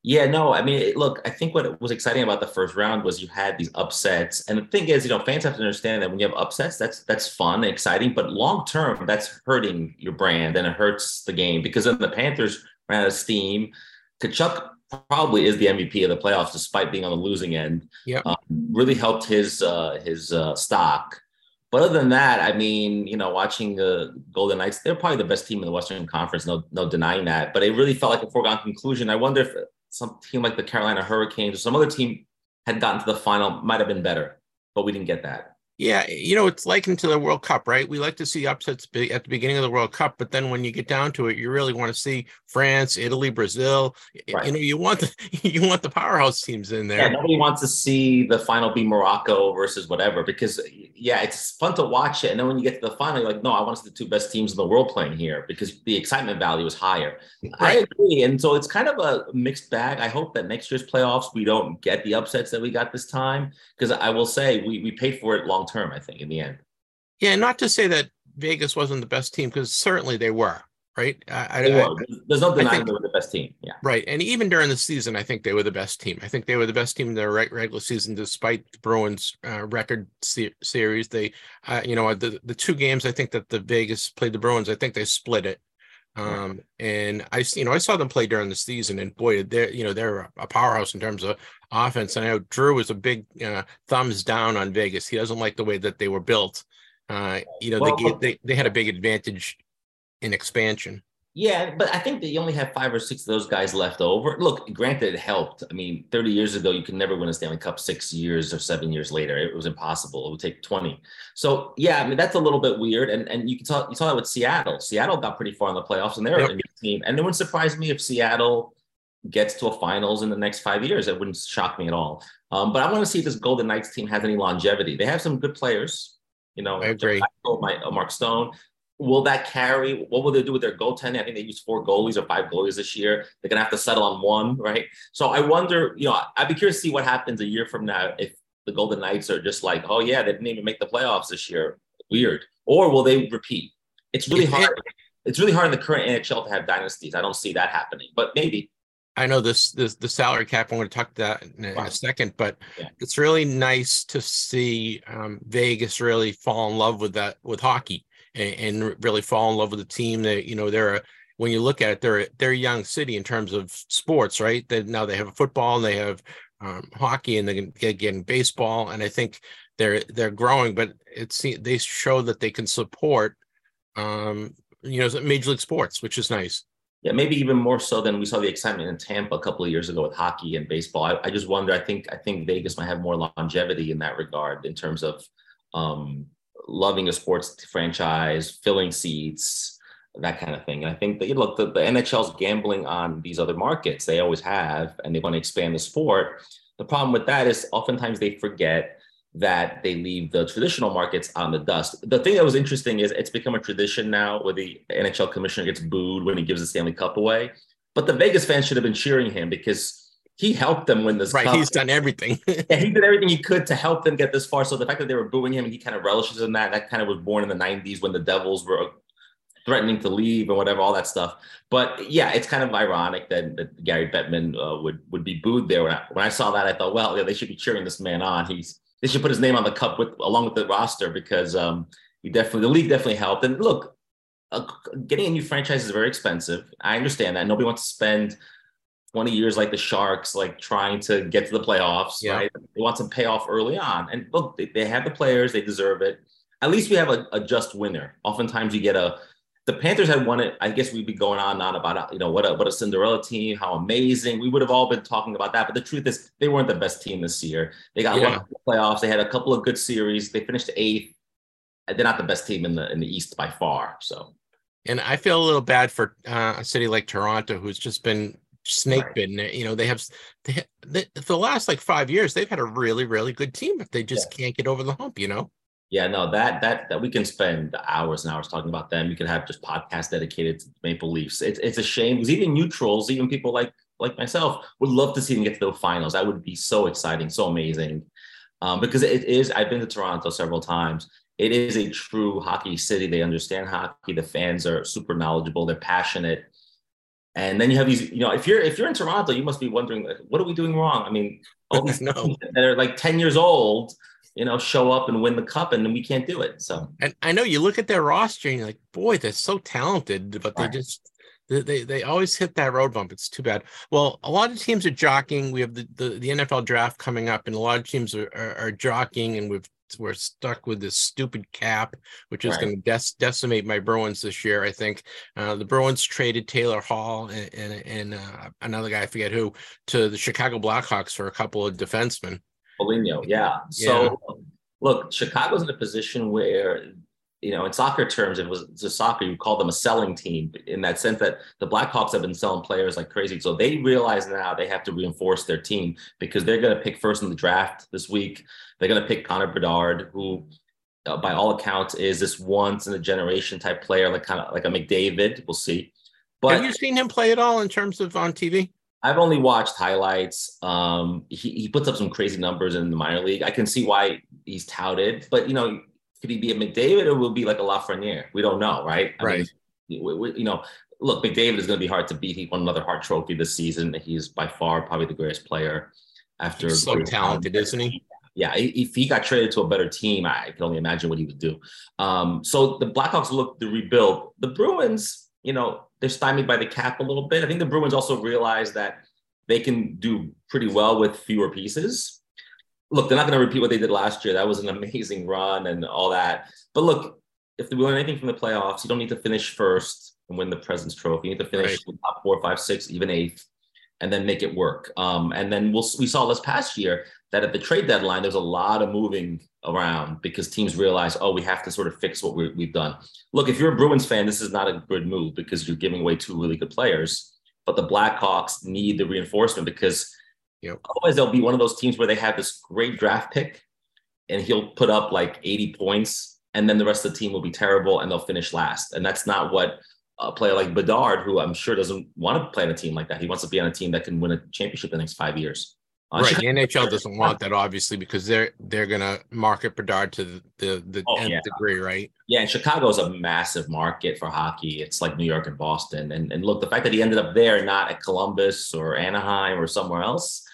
Yeah, no, I mean, look, I think what was exciting about the first round was you had these upsets, and the thing is, you know, fans have to understand that when you have upsets, that's that's fun, and exciting, but long term, that's hurting your brand and it hurts the game because then the Panthers ran out of steam. Tkachuk probably is the MVP of the playoffs, despite being on the losing end. Yeah, um, really helped his uh, his uh, stock. But other than that, I mean, you know, watching the Golden Knights, they're probably the best team in the Western Conference. No, no denying that. But it really felt like a foregone conclusion. I wonder if some team like the Carolina Hurricanes or some other team had gotten to the final, might have been better. But we didn't get that. Yeah, eh, you know, it's likened to the World Cup, right? We like to see upsets at the beginning of the World Cup, but then when you get down to it, you really want to see France, Italy, Brazil. Right. You know, you want the you want the powerhouse teams in there. Yeah, nobody wants to see the final be Morocco versus whatever because yeah, it's fun to watch it. And then when you get to the final, you're like, no, I want to see the two best teams in the world playing here because the excitement value is higher. I agree. And so it's kind of a mixed bag. I hope that next year's playoffs we don't get the upsets that we got this time. Because I will say we we paid for it long term, I think, in the end. Yeah, not to say that Vegas wasn't the best team because certainly they were, right? I, I, They I- were. There's no denying think- they were the best team. Yeah. right, and even during the season, I think they were the best team. I think they were the best team in their regular season, despite the Bruins' uh, record se- series. They, uh, you know, the the two games I think that the Vegas played the Bruins, I think they split it. Um, and I, you know, I saw them play during the season, and boy, they're, you know, they're a powerhouse in terms of offense. And I know Drew was a big uh, thumbs down on Vegas. He doesn't like the way that they were built. Uh, you know, well, they, they they had a big advantage in expansion. Yeah, but I think they only have five or six of those guys left over. Look, granted, it helped. I mean, 30 years ago, you could never win a Stanley Cup six years or seven years later. It was impossible. It would take 20. So yeah, I mean, that's a little bit weird. And and you can talk you saw that with Seattle. Seattle got pretty far in the playoffs and they're yep. a good team. And it wouldn't surprise me if Seattle gets to a finals in the next five years. It wouldn't shock me at all. Um, but I want to see if this Golden Knights team has any longevity. They have some good players. You know, I agree. My, uh, Mark Stone will that carry? What will they do with their goaltending? I think they use four goalies or five goalies this year. They're gonna have to settle on one, right? So I wonder, you know, I'd be curious to see what happens a year from now if the Golden Knights are just like, oh yeah, they didn't even make the playoffs this year. Weird. Or will they repeat? It's really hard. It's really hard in the current NHL to have dynasties. I don't see that happening, but maybe. I know this, this the salary cap. I'm going to talk to that in, in a second, but yeah. it's really nice to see um, Vegas really fall in love with that with hockey and, and really fall in love with the team. That you know they're a, when you look at it, they're they're a young city in terms of sports, right? That now they have football and they have um, hockey and they get getting baseball, and I think they're they're growing. But it's they show that they can support, um, you know, major league sports, which is nice. Yeah, maybe even more so than we saw the excitement in Tampa a couple of years ago with hockey and baseball. I, I just wonder. I think I think Vegas might have more longevity in that regard in terms of um, loving a sports franchise, filling seats, that kind of thing. And I think that you look, the, the NHL's gambling on these other markets. They always have, and they want to expand the sport. The problem with that is oftentimes they forget that they leave the traditional markets on the dust. The thing that was interesting is it's become a tradition now where the NHL commissioner gets booed when he gives the Stanley Cup away. But the Vegas fans should have been cheering him because he helped them win this. Right, cup. he's done everything. yeah, he did everything he could to help them get this far. So the fact that they were booing him and he kind of relishes in that, that kind of was born in the '90s when the Devils were threatening to leave and whatever, all that stuff. But yeah, it's kind of ironic that, that Gary Bettman uh, would would be booed there. When I, when I saw that, I thought, well, yeah, they should be cheering this man on. He's they should put his name on the cup with along with the roster because um, he definitely the league definitely helped. And look, uh, getting a new franchise is very expensive. I understand that. Nobody wants to spend 20 years like the Sharks, like trying to get to the playoffs, yeah. right? They want some payoff early on. And look, they, they have the players, they deserve it. At least we have a, a, just winner. Oftentimes you get a the Panthers had won it. I guess we'd be going on and on about you know what a what a Cinderella team, how amazing. We would have all been talking about that. But the truth is they weren't the best team this year. They got yeah. one playoffs, they had a couple of good series, they finished eighth. They're not the best team in the in the East by far. So and I feel a little bad for uh, a city like Toronto, who's just been snake right. bitten. You know, they have they, they, for the last like five years, they've had a really, really good team, but they just yeah. can't get over the hump. You know. Yeah, no, that that that we can spend hours and hours talking about them. We could have just podcasts dedicated to Maple Leafs. It's it's a shame because even neutrals, even people like like myself, would love to see them get to the finals. That would be so exciting, so amazing. Um, because it is. I've been to Toronto several times. It is a true hockey city. They understand hockey. The fans are super knowledgeable. They're passionate. And then you have these, you know, if you're if you're in Toronto, you must be wondering, like, what are we doing wrong? I mean, all these no. that are like 10 years old, you know, show up and win the cup and then we can't do it. So and I know you look at their roster and you're like, boy, they're so talented, but right. they just they, they always hit that road bump. It's too bad. Well, a lot of teams are jockeying. We have the, the, the NFL draft coming up, and a lot of teams are, are, are jockeying, and we've we're stuck with this stupid cap, which is right. going to dec- decimate my Bruins this year. I think uh, the Bruins traded Taylor Hall and, and, and uh, another guy I forget who to the Chicago Blackhawks for a couple of defensemen. Foligno, yeah. So yeah. look, Chicago's in a position where you know, in soccer terms, it was a soccer, you call them a selling team in that sense that the Blackhawks have been selling players like crazy. So they realize now they have to reinforce their team because they're going to pick first in the draft this week. They're going to pick Connor Bedard, who uh, by all accounts is this once in a generation type player, like kind of like a McDavid. We'll see. But have you seen him play at all in terms of on TV? I've only watched highlights. Um, he, he puts up some crazy numbers in the minor league. I can see why he's touted, but you know, could he be a McDavid or will be like a Lafreniere? We don't know, right? I right. Mean, we, we, you know, look, McDavid is going to be hard to beat. He won another Hart Trophy this season. He's by far probably the greatest player after. He's so talented, time. isn't he? Yeah, if he got traded to a better team, I can only imagine what he would do. Um, so the Blackhawks look to rebuild. The Bruins, you know, they're stymied by the cap a little bit. I think the Bruins also realize that they can do pretty well with fewer pieces. Look, they're not going to repeat what they did last year. That was an amazing run and all that. But look, if we learn anything from the playoffs, you don't need to finish first and win the President's Trophy. You need to finish right. top four, five, six, even eighth, and then make it work. Um, and then we'll, we saw this past year that at the trade deadline, there's a lot of moving around because teams realize, oh, we have to sort of fix what we have done. Look, if you're a Bruins fan, this is not a good move because you're giving away two really good players. But the Blackhawks need the reinforcement because yep. otherwise they'll be one of those teams where they have this great draft pick and he'll put up like 80 points and then the rest of the team will be terrible and they'll finish last. And that's not what a player like Bedard, who I'm sure doesn't want to play on a team like that. He wants to be on a team that can win a championship in the next five years. Uh, right, the NHL doesn't want that obviously because they're they're gonna market Bedard to the the, the oh, nth yeah. degree, right? Yeah, and Chicago is a massive market for hockey. It's like New York and Boston. And and look, the fact that he ended up there, not at Columbus or Anaheim or somewhere else,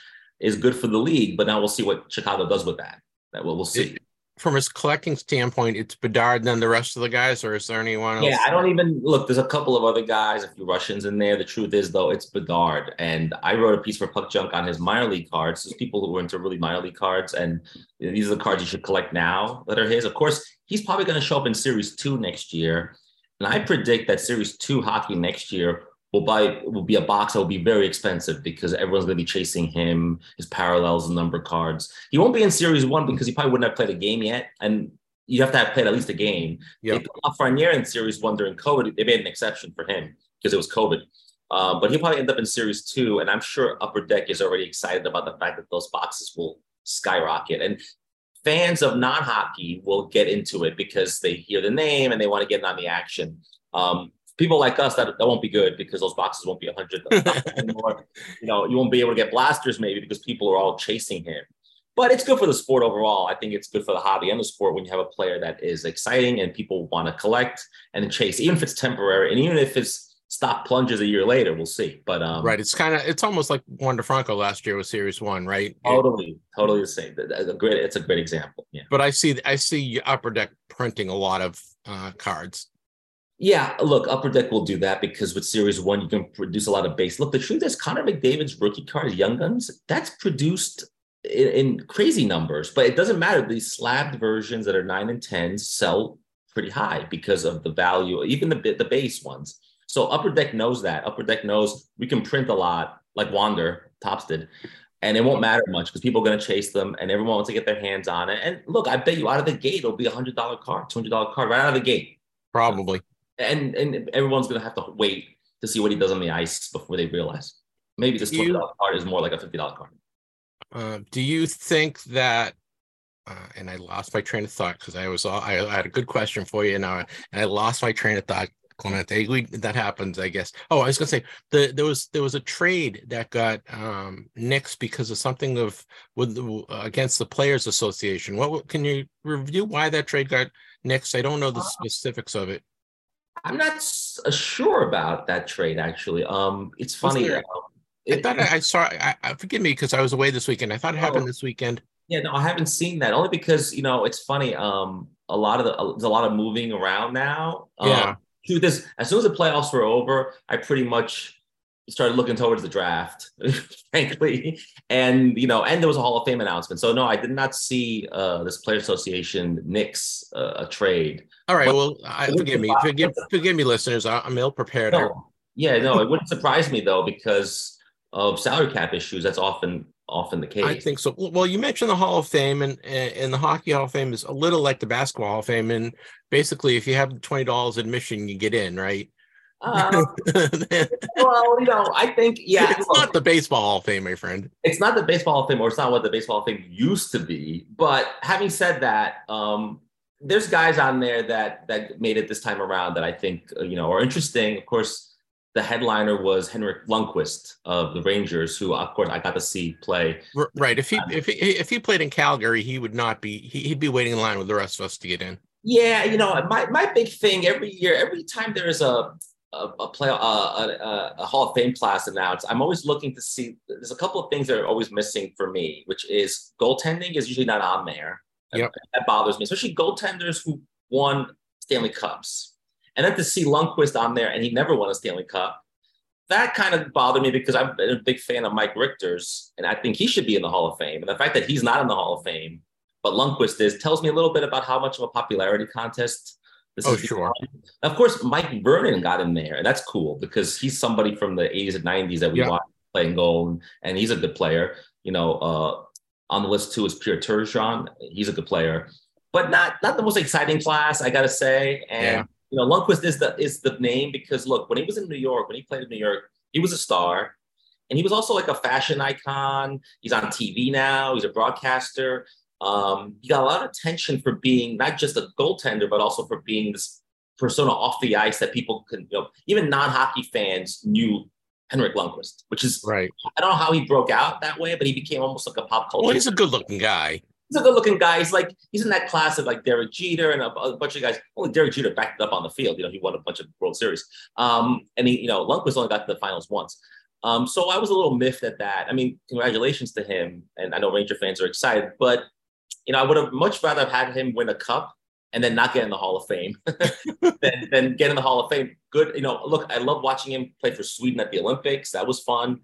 is good for the league. But now we'll see what Chicago does with that. That we'll, we'll see. From his collecting standpoint, it's Bedard than the rest of the guys, or is there anyone else? Yeah, I don't even look. There's a couple of other guys, a few Russians in there. The truth is, though, it's Bedard. And I wrote a piece for Puck Junk on his minor league cards. There's people who are into really minor league cards, and these are the cards you should collect now that are his. Of course, he's probably going to show up in Series Two next year, and I predict that Series Two hockey next year will buy will be a box that will be very expensive because everyone's going to be chasing him, his parallels, and number cards. He won't be in Series One because he probably wouldn't have played a game yet, and you have to have played at least a game. Yeah, Lafreniere in Series One during COVID, they made an exception for him because it was COVID. Um, but he'll probably end up in Series Two, and I'm sure Upper Deck is already excited about the fact that those boxes will skyrocket. And fans of non-hockey will get into it because they hear the name and they want to get in on the action. Um, people like us that, that won't be good because those boxes won't be 100 anymore. you know, you won't be able to get blasters maybe because people are all chasing him. But it's good for the sport overall. I think it's good for the hobby and the sport when you have a player that is exciting and people want to collect and chase, even if it's temporary and even if it's stock plunges a year later, we'll see. But um, right, it's kind of it's almost like Wander Franco last year with Series One, right? Totally, totally the same. That's A great, it's a great example. Yeah. But I see I see Upper Deck printing a lot of uh, cards yeah, look, Upper Deck will do that because with Series One, you can produce a lot of base. Look, the truth is, Connor McDavid's rookie card, Young Guns, that's produced in, in, crazy numbers, but it doesn't matter. These slabbed versions that are nine and tens sell pretty high because of the value, even the the base ones. So Upper Deck knows that. Upper Deck knows we can print a lot, like Wander Topps did, and it won't matter much because people are going to chase them, and everyone wants to get their hands on it. And look, I bet you out of the gate it'll be a hundred dollar card, two hundred dollar card right out of the gate. Probably and and everyone's gonna have to wait to see what he does on the ice before they realize. Maybe this twenty dollar card is more like a fifty dollar card. Uh, do you think that? Uh, and I lost my train of thought because I was I, I, had a good question for you now, and I lost my train of thought. Clemente, that happens, I guess. Oh, I was gonna say the, there was there was a trade that got um, nixed because of something of with uh, against the Players Association. What can you review why that trade got nixed? I don't know the uh, specifics of it. I'm not uh, sure about that trade actually. Um, it's funny. Um, I thought I, I saw. I, I, forgive me because I was away this weekend. I thought it happened oh, this weekend. Yeah, no, I haven't seen that. Only because you know it's funny. Um, a lot of the there's a lot of moving around now. Um, yeah. Is, as soon as the playoffs were over, I pretty much started looking towards the draft, frankly. And you know, and there was a Hall of Fame announcement. So no, I did not see uh, this Player Association Knicks uh, a trade. All right. But, well, I, forgive me, forgive forgive me, listeners. I'm ill prepared. No, yeah, no, it wouldn't surprise me though because of salary cap issues. That's often often the case. I think so. Well, you mentioned the Hall of Fame, and and the Hockey Hall of Fame is a little like the Basketball Hall of Fame, and basically, if you have twenty dollars admission, you get in, right? Uh, well, you know, I think yeah, it's look, not the baseball Hall of Fame, my friend. It's not the baseball Hall of Fame, or it's not what the baseball Hall of Fame used to be. But having said that, um, there's guys on there that that made it this time around that I think uh, you know are interesting. Of course, the headliner was Henrik Lundqvist of the Rangers, who of course I got to see play. Right. If he if he if he played in Calgary, he would not be. He'd be waiting in line with the rest of us to get in. Yeah, you know, my my big thing every year, every time there's a a, a play uh, a, a, a, Hall of Fame class announced, I'm always looking to see. There's a couple of things that are always missing for me, which is goaltending is usually not on there. Yep. That bothers me, especially goaltenders who won Stanley Cups. And then to see Lundqvist on there and he never won a Stanley Cup, that kind of bothered me because I've been a big fan of Mike Richter's and I think he should be in the Hall of Fame. And the fact that he's not in the Hall of Fame, but Lundqvist is, tells me a little bit about how much of a popularity contest this oh, sure. Of course, Mike Vernon got in there, and that's cool because he's somebody from the 80s and 90s that we Yeah. watched playing goal, and, and he's a good player. You know, uh, on the list too is Pierre Turgeon. He's a good player, but not not the most exciting class, I gotta say. And Yeah. you know, Lundqvist is the is the name because look, when he was in New York, when he played in New York, he was a star. And he was also like a fashion icon. He's on TV now. He's a broadcaster. Um, he got a lot of attention for being not just a goaltender, but also for being this persona off the ice that people could, you know, even non-hockey fans knew Henrik Lundqvist, which is Right. I don't know how he broke out that way, but he became almost like a pop culture. Well, he's a good looking guy. he's a good looking guy. He's like he's in that class of like Derek Jeter and a, a bunch of guys. Only Derek Jeter backed it up on the field. You know, he won a bunch of World Series. Um, and he, you know, Lundqvist only got to the finals once. Um, so I was a little miffed at that. I mean, congratulations to him, and I know Ranger fans are excited, but you know, I would have much rather have had him win a cup and then not get in the Hall of Fame than, than get in the Hall of Fame. Good, you know. Look, I love watching him play for Sweden at the Olympics. That was fun.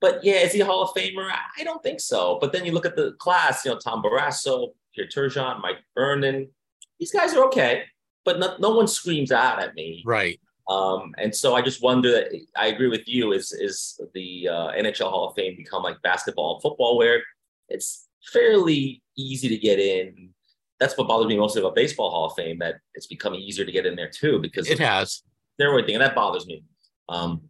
But yeah, is he a Hall of Famer? I don't think so. But then you look at the class, you know, Tom Barrasso, Pierre Turgeon, Mike Vernon. These guys are okay, but no, no one screams out at me. Right. Um, and so I just wonder that I agree with you. Is is the uh, NHL Hall of Fame become like basketball and football, where it's fairly easy to get in? That's what bothers me mostly about baseball Hall of Fame. That it's becoming easier to get in there too because It has. steroid thing, and that bothers me. Um,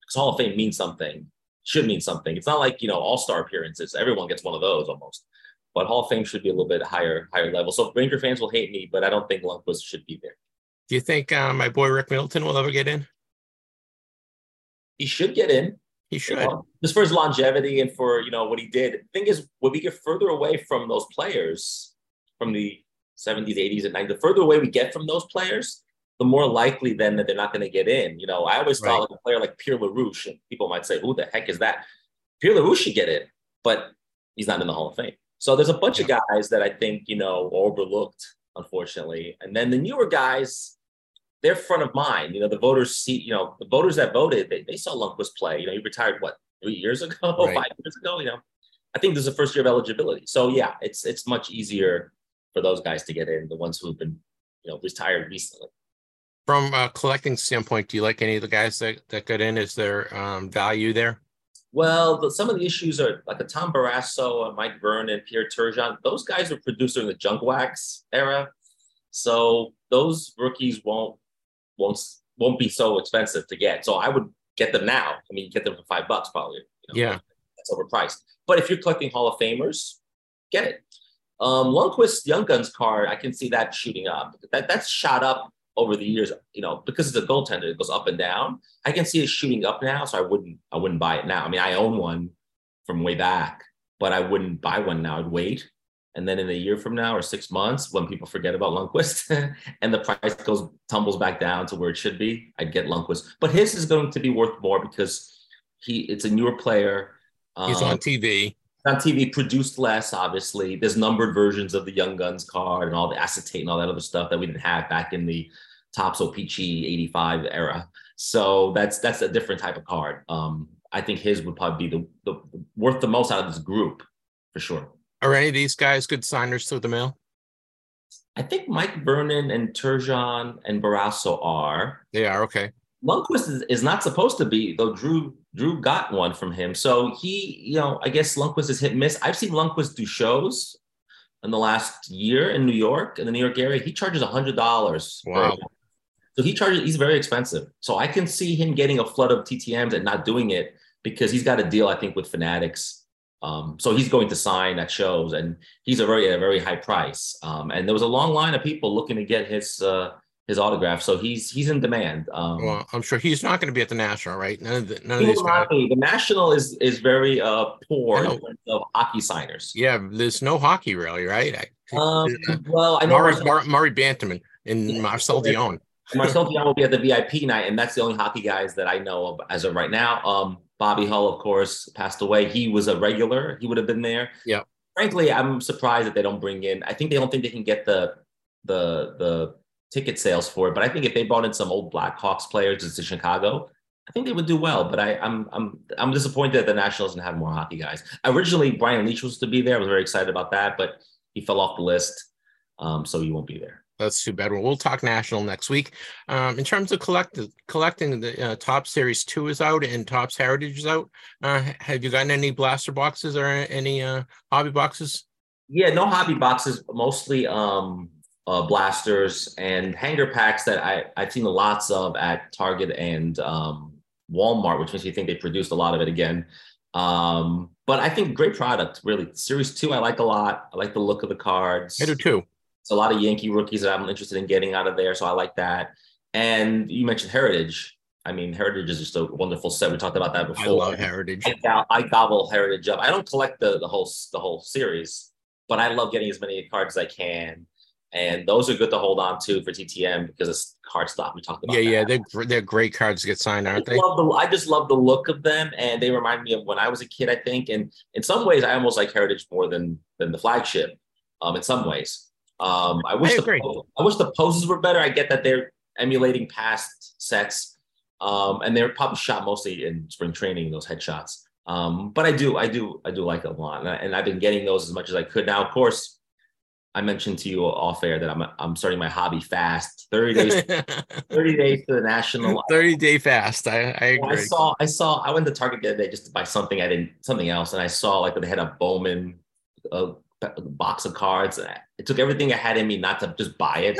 because Hall of Fame means something, should mean something. It's not like you know All Star appearances; everyone gets one of those almost. But Hall of Fame should be a little bit higher, higher level. So Ranger fans will hate me, but I don't think Lundqvist should be there. Do you think uh, my boy Rick Middleton will ever get in? He should get in, He you should. know, just for his longevity and for you know what he did. The thing is, when we get further away from those players from the 70s, 80s, and 90s, the further away we get from those players, the more likely then that they're not going to get in. You know, I always Right. thought like a player like Pierre LaRouche, and people might say, who the heck is that? Pierre LaRouche should get in, but he's not in the Hall of Fame. So there's a bunch of guys that I think, you know, overlooked, unfortunately. And then the newer guys, they're front of mind. You know, the voters see, you know, the voters that voted, they, they saw Lundqvist play. You know, he retired, what, three years ago, Right. five years ago, you know. I think this is the first year of eligibility. So yeah, it's it's much easier for those guys to get in, the ones who've been, you know, retired recently. From a collecting standpoint, do you like any of the guys that, that got in? Is there um, value there? Well, the, some of the issues are like a Tom Barrasso, a Mike Vernon, Pierre Turgeon. Those guys were produced during the junk wax era, so those rookies won't won't won't be so expensive to get. So I would get them now. I mean, get them for five bucks probably. you know. Yeah. that's overpriced. But if you're collecting Hall of Famers, get it. Um, Lundqvist Young Guns card, I can see that shooting up. That that's shot up over the years. You know, because it's a goaltender, it goes up and down. I can see it shooting up now, so I wouldn't I wouldn't buy it now. I mean, I own one from way back, but I wouldn't buy one now. I'd wait. And then in a year from now or six months, when people forget about Lundqvist and the price goes tumbles back down to where it should be, I'd get Lundqvist. But his is going to be worth more because he it's a newer player. He's Um, on TV. on TV, produced less, obviously. There's numbered versions of the Young Guns card and all the acetate and all that other stuff that we didn't have back in the Topps Peachy 85 era. So that's that's a different type of card. Um, I think his would probably be the, the worth the most out of this group for sure. Are any of these guys good signers through the mail? I think Mike Vernon and Turgeon and Barrasso are. They are okay. Lundqvist is, is not supposed to be, though Drew Drew got one from him. So he, you know, I guess Lundqvist is hit and miss. I've seen Lundqvist do shows in the last year in New York, in the New York area. He charges a hundred dollars. Wow. So he charges, he's very expensive. So I can see him getting a flood of TTMs and not doing it because he's got a deal, I think, with Fanatics. Um, so he's going to sign at shows and he's a very, a very high price. Um, and there was a long line of people looking to get his, uh, his autograph. So he's, he's in demand. Um, Well, I'm sure he's not going to be at the National, right? None of the, none of these guys. be. The national is is very uh poor in terms of hockey signers. Yeah, there's no hockey really, right? I, Um, well, I know Murray, Mur- Murray Bannerman and Marcel Dionne. Marcel Dionne will be at the VIP night, and that's the only hockey guys that I know of as of right now. Um, Bobby Hull, of course, passed away. He was a regular. He would have been there. Yeah. Frankly, I'm surprised that they don't bring in. I think they don't think they can get the the the ticket sales for it. But I think if they brought in some old Blackhawks players to Chicago, I think they would do well. But I, I'm I'm I'm disappointed that the Nationals didn't have more hockey guys. Originally, Brian Leetch was to be there. I was very excited about that, but he fell off the list, um, so he won't be there. That's too bad. Well, we'll talk national next week. Um, in terms of collect collecting, the uh, Topps Series Two is out and Topps Heritage is out. Uh, have you gotten any blaster boxes or any uh, hobby boxes? Yeah, no hobby boxes. Mostly um, uh, blasters and hanger packs that I I've seen lots of at Target and um, Walmart, which makes me think they produced a lot of it again. Um, but I think great product, really. Series Two, I like a lot. I like the look of the cards. I do too. It's a lot of Yankee rookies that I'm interested in getting out of there, so I like that. And you mentioned Heritage. I mean, Heritage is just a wonderful set. We talked about that before. I love Heritage. I, I gobble Heritage up. I don't collect the the whole the whole series, but I love getting as many cards as I can. And those are good to hold on to for TTM because it's card stock. We talked about. Yeah, that. yeah, they're they're great cards to get signed, aren't I they? Love the, I just love the look of them, and they remind me of when I was a kid. I think, and in some ways, I almost like Heritage more than than the flagship. Um, in some ways, um, I wish I the I wish the poses were better. I get that they're emulating past sets, um, and they're probably shot mostly in spring training. Those headshots, um, but I do, I do, I do like it a lot, and, I, and I've been getting those as much as I could. Now, of course, I mentioned to you off air that I'm I'm starting my hobby fast. Thirty days, thirty days to the national. Thirty day fast. I, I agree. I saw I saw I went to Target the other day just to buy something I didn't something else, and I saw like they had a Bowman. Uh, box of cards. It took everything I had in me not to just buy it.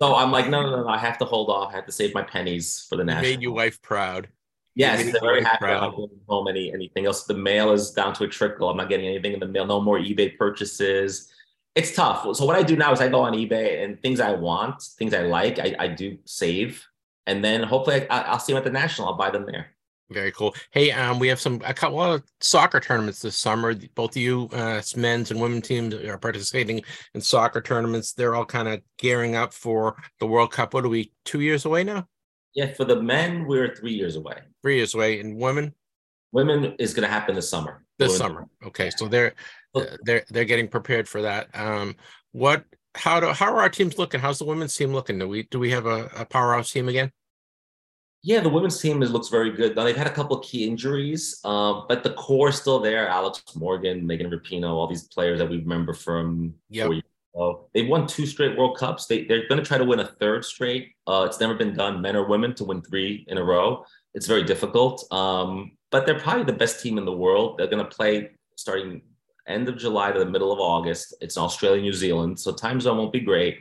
so I'm like, no, no, no, I have to hold off. I have to save my pennies for the national. Made your wife proud. Yes, they're very happy. Proud. I'm home any anything else. The mail is down to a trickle. I'm not getting anything in the mail. No more eBay purchases. It's tough. So what I do now is I go on eBay and things I want, things I like, I, I do save, and then hopefully I, I'll see them at the national. I'll buy them there. Very cool. Hey, um, we have some a couple of soccer tournaments this summer. Both of you, uh, men's and women teams, are participating in soccer tournaments. They're all kind of gearing up for the World Cup. What are we? Two years away now? Yeah, for the men, we're three years away. Three years away, and women. Women is going to happen this summer. This women. summer. Okay, so they're they're they're getting prepared for that. Um, what? How do how are our teams looking? How's the women's team looking? Do we do we have a, a powerhouse team again? Yeah, the women's team is, looks very good. Now they've had a couple of key injuries, um, but the core is still there. Alex Morgan, Megan Rapinoe, all these players that we remember from yep. four years ago. They've won two straight World Cups. They, they're going to try to win a third straight. Uh, it's never been done, men or women, to win three in a row. It's very difficult, um, but they're probably the best team in the world. They're going to play starting end of July to the middle of August. It's Australia, New Zealand, so time zone won't be great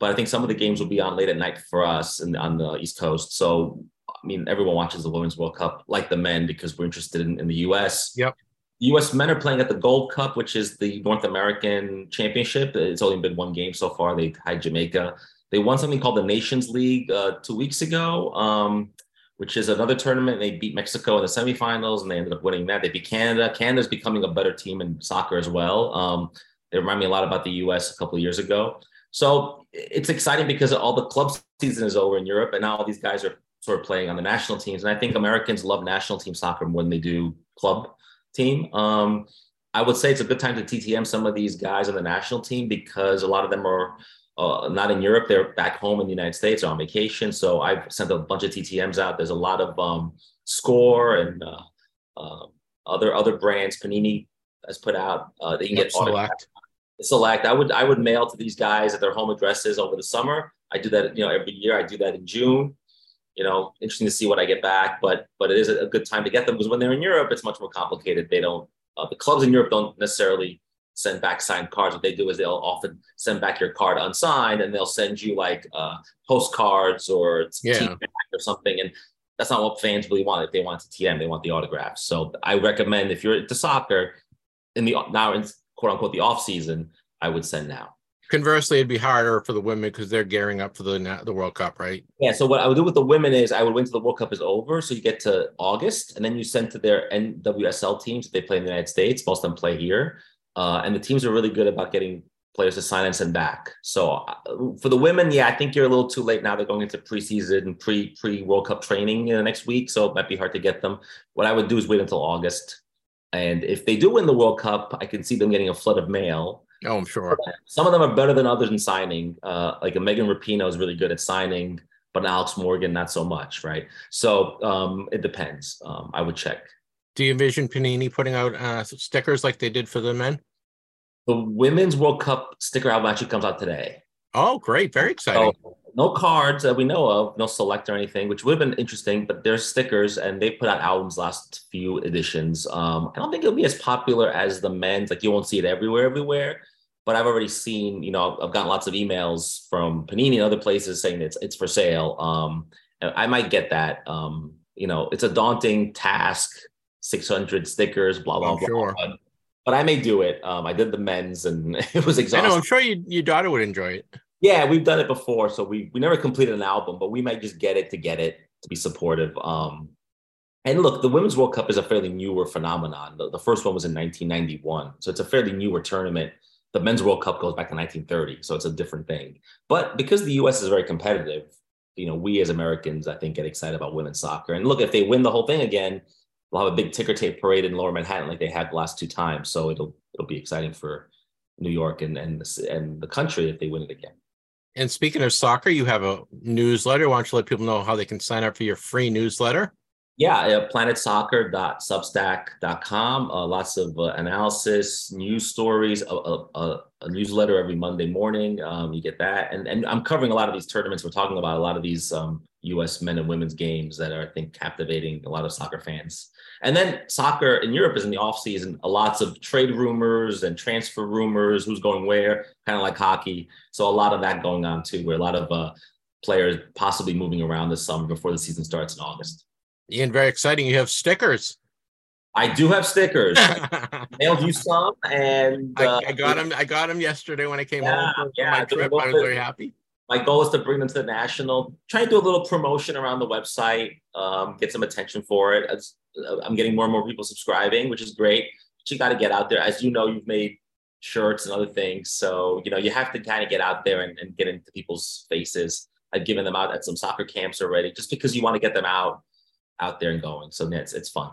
but I think some of the games will be on late at night for us and on the East Coast. So I mean, everyone watches the Women's World Cup like the men because we're interested in, in the U.S. Yep. The U.S. men are playing at the Gold Cup, which is the North American Championship. It's only been one game so far. They tied Jamaica. They won something called the Nations League uh, two weeks ago, um, which is another tournament. They beat Mexico in the semifinals, and they ended up winning that. They beat Canada. Canada's becoming a better team in soccer as well. Um, they remind me a lot about the U.S. a couple of years ago. So it's exciting because all the club season is over in Europe, and now all these guys are sort of playing on the national teams. And I think Americans love national team soccer more than they do club team. Um, I would say it's a good time to TTM some of these guys on the national team because a lot of them are uh, not in Europe. They're back home in the United States or on vacation. So I've sent a bunch of TTMs out. There's a lot of um, Score and uh, uh, other other brands. Panini has put out. Uh, they can get select. Select. I would I would mail to these guys at their home addresses over the summer. I do that you know every year. I do that in June you know, interesting to see what I get back. But but it is a good time to get them because when they're in Europe, it's much more complicated. They don't uh, the clubs in Europe don't necessarily send back signed cards. What they do is they'll often send back your card unsigned, and they'll send you like uh, postcards or yeah. or something. And that's not what fans really want. If they want to TM, they want the autographs. So I recommend if you're into soccer in the now in quote unquote the off season, I would send now. Conversely, it'd be harder for the women because they're gearing up for the the World Cup, right? Yeah. So what I would do with the women is I would wait until the World Cup is over, so you get to August, and then you send to their NWSL teams that they play in the United States. Most of them play here, uh, and the teams are really good about getting players to sign and send back. So uh, for the women, yeah, I think you're a little too late now. They're going into preseason, pre pre World Cup training in the next week, so it might be hard to get them. What I would do is wait until August, and if they do win the World Cup, I can see them getting a flood of mail Oh, I'm sure. Some of them are better than others in signing. Uh, like a Megan Rapinoe is really good at signing, but Alex Morgan not so much, right? So um, it depends. Um, I would check. Do you envision Panini putting out uh, stickers like they did for the men? The Women's World Cup sticker album actually comes out today. Oh, great! Very exciting. So, no cards that we know of, no select or anything, which would have been interesting. But there's stickers, and they put out albums last few editions. Um, I don't think it'll be as popular as the men's. Like you won't see it everywhere, everywhere. But I've already seen, you know, I've gotten lots of emails from Panini and other places saying it's it's for sale. Um, and I might get that. Um, you know, it's a daunting task. 600 stickers, blah blah I'm blah. sure. But, but I may do it. Um, I did the men's, and it was I exhausting. know. I'm sure you, your daughter would enjoy it. Yeah, we've done it before, so we we never completed an album, but we might just get it to get it to be supportive. Um, and look, the Women's World Cup is a fairly newer phenomenon. The, the first one was in 1991, so it's a fairly newer tournament. The Men's World Cup goes back to 1930, so it's a different thing. But because the U.S. is very competitive, you know, we as Americans, I think, get excited about women's soccer. And look, if they win the whole thing again, we'll have a big ticker tape parade in Lower Manhattan like they had the last two times. So it'll it'll be exciting for New York and and and the country if they win it again. And speaking of soccer, you have a newsletter. Why don't you let people know how they can sign up for your free newsletter? Yeah, planetsoccer.substack.com. Uh, lots of uh, analysis, news stories, a, a, a, newsletter every Monday morning. Um, you get that. And, and I'm covering a lot of these tournaments. We're talking about a lot of these um, U.S. men and women's games that are, I think, captivating a lot of soccer fans. And then soccer in Europe is in the off season. Lots of trade rumors and transfer rumors, who's going where, kind of like hockey. So a lot of that going on too, where a lot of uh, players possibly moving around this summer before the season starts in August. Ian, very exciting. You have stickers. I do have stickers. I mailed you some, and uh, I, I, got them. I got them yesterday when I came yeah, home yeah, my trip. I was very happy. My goal is to bring them to the national. Try to do a little promotion around the website, um, get some attention for it. Uh, Uh, I'm getting more and more people subscribing, which is great. But you got to get out there. As you know, you've made shirts and other things, so you know you have to kind of get out there and, and get into people's faces. I've given them out at some soccer camps already, just because you want to get them out out there and going. So it's it's fun.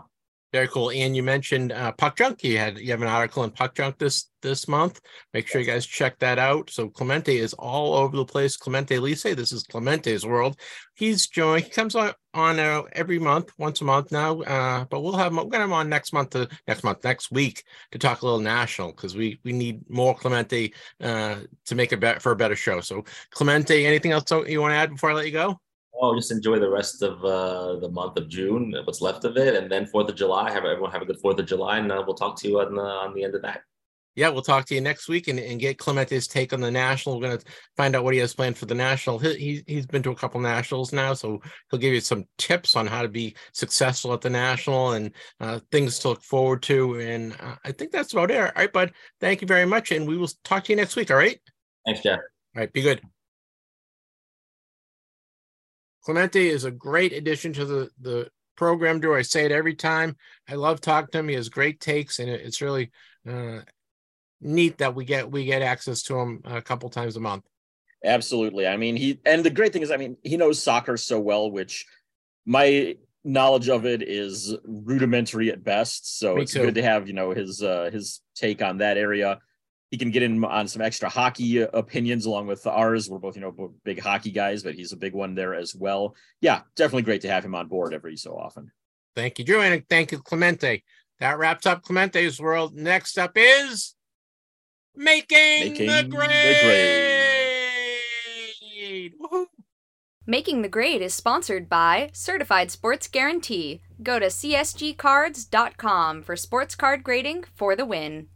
Very cool. And you mentioned uh, Puck Junk. You had you have an article in Puck Junk this this month. Make sure you guys check that out. So Clemente is all over the place. Clemente Lisi. This is Clemente's world. He's joined. He comes on on uh, every month, once a month now. Uh, but we'll have we're gonna have him on next month to next month next week to talk a little national because we we need more Clemente uh, to make it better for a better show. So Clemente, anything else you want to add before I let you go? Oh, just enjoy the rest of uh, the month of June, what's left of it, and then Fourth of July. Have everyone have a good Fourth of July, and uh, we'll talk to you on the on the end of that. Yeah, we'll talk to you next week and, and get Clemente's take on the national. We're going to find out what he has planned for the national. He, he, he's been to a couple nationals now, so he'll give you some tips on how to be successful at the national and uh, things to look forward to. And uh, I think that's about it. All right, bud. Thank you very much. And we will talk to you next week. All right. Thanks, Jeff. All right. Be good. Clemente is a great addition to the the program. Do I say it every time? I love talking to him. He has great takes, and it's really uh, neat that we get we get access to him a couple times a month. Absolutely. I mean, he and the great thing is, I mean, he knows soccer so well, which my knowledge of it is rudimentary at best. So Me it's too. good to have you know his uh, his take on that area. He can get in on some extra hockey uh, opinions along with ours. We're both you know big hockey guys, but he's a big one there as well. Yeah, definitely great to have him on board every so often. Thank you, Drew, and thank you, Clemente. That wraps up Clemente's world. Next up is making, Making the the grade. Making the Grade is sponsored by Certified Sports Guarantee. Go to csgcards.com for sports card grading for the win.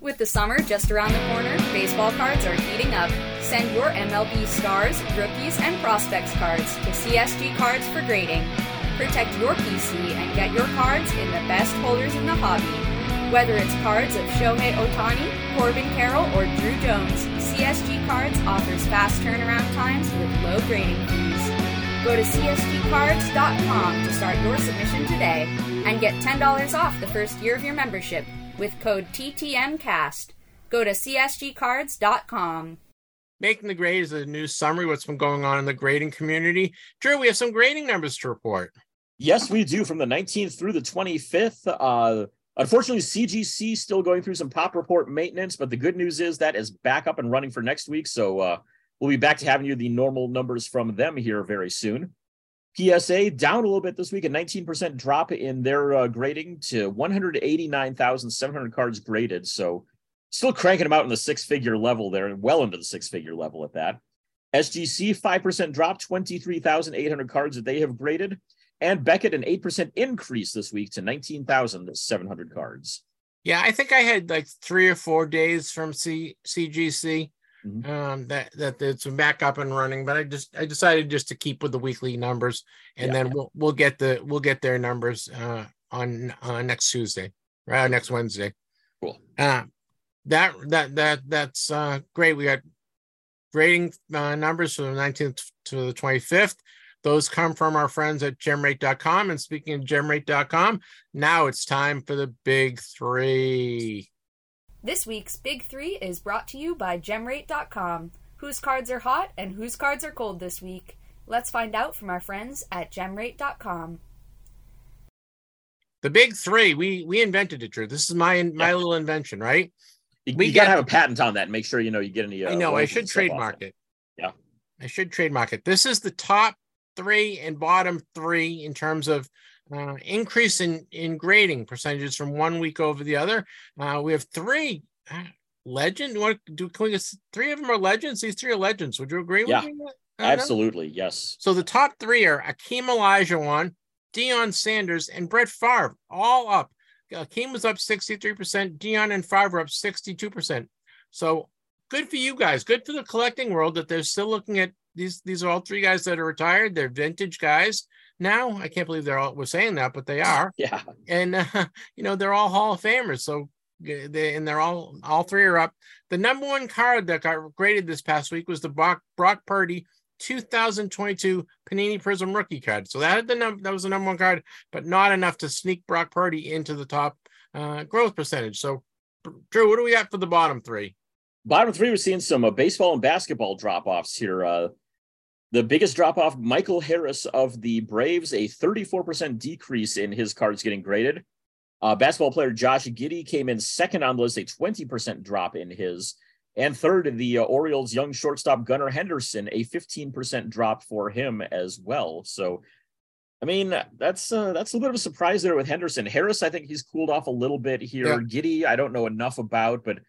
With the summer just around the corner, baseball cards are heating up. Send your MLB stars, rookies, and prospects cards to CSG Cards for grading. Protect your PC and get your cards in the best holders in the hobby. Whether it's cards of Shohei Ohtani, Corbin Carroll, or Druw Jones, CSG Cards offers fast turnaround times with low grading fees. Go to csgcards.com to start your submission today and get $10 off the first year of your membership with code TTMcast. Go to csgcards.com. Making the grade is a new summary what's been going on in the grading community. Drew, we have some grading numbers to report. Yes, we do. From the 19th through the 25th, uh, Unfortunately, CGC still going through some pop report maintenance, but the good news is that is back up and running for next week. So uh, we'll be back to having you the normal numbers from them here very soon. PSA down a little bit this week, a 19% drop in their uh, grading to 189,700 cards graded. So still cranking them out in the six figure level there, and well into the six figure level at that. SGC, 5% drop, 23,800 cards that they have graded. And Beckett, an 8% increase this week to 19,700 cards. Yeah, I think I had like three or four days from C- CGC mm-hmm. um, that that it's back up and running. But I just I decided just to keep with the weekly numbers, and yeah. then we'll we'll get the we'll get their numbers uh, on uh, next Tuesday, right? Next Wednesday. Cool. Uh, that that that that's uh, great. We got grading uh, numbers from the 19th to the 25th. Those come from our friends at gemrate.com. And speaking of gemrate.com, now it's time for the big three. This week's big three is brought to you by gemrate.com. Whose cards are hot and whose cards are cold this week? Let's find out from our friends at gemrate.com. The big three, we we invented it, Drew. This is my my yeah. little invention, right? You, we you gotta have a patent on that and make sure you know you get any. Uh, I know I should trademark it. Yeah, I should trademark it. This is the top three and bottom three in terms of uh, increase in, in grading percentages from one week over the other. Uh, we have three uh, legend. What do can we get three of them are legends? These three are legends. Would you agree yeah, with me? Absolutely, yes. So the top three are Akeem Olajuwon, Deion Sanders, and Brett Favre, all up. Akeem was up 63%, Deion and Favre were up 62%. So good for you guys. Good for the collecting world that they're still looking at these these are all three guys that are retired. They're vintage guys now. I can't believe they're all we're saying that, but they are. Yeah. And uh, you know they're all Hall of Famers. So they and they're all all three are up. The number one card that got graded this past week was the Brock, Brock Purdy 2022 Panini Prizm rookie card. So that had the num- that was the number one card, but not enough to sneak Brock Purdy into the top uh, growth percentage. So Drew, what do we got for the bottom three? Bottom three, we're seeing some uh, baseball and basketball drop offs here. Uh, the biggest drop off, Michael Harris of the Braves, a 34% decrease in his cards getting graded. Uh, basketball player Josh Giddey came in second on the list, a 20% drop in his. And third, the uh, Orioles' young shortstop Gunnar Henderson, a 15% drop for him as well. So, I mean, that's uh, that's a little bit of a surprise there with Henderson. Harris, I think he's cooled off a little bit here. Yeah. Giddey, I don't know enough about, but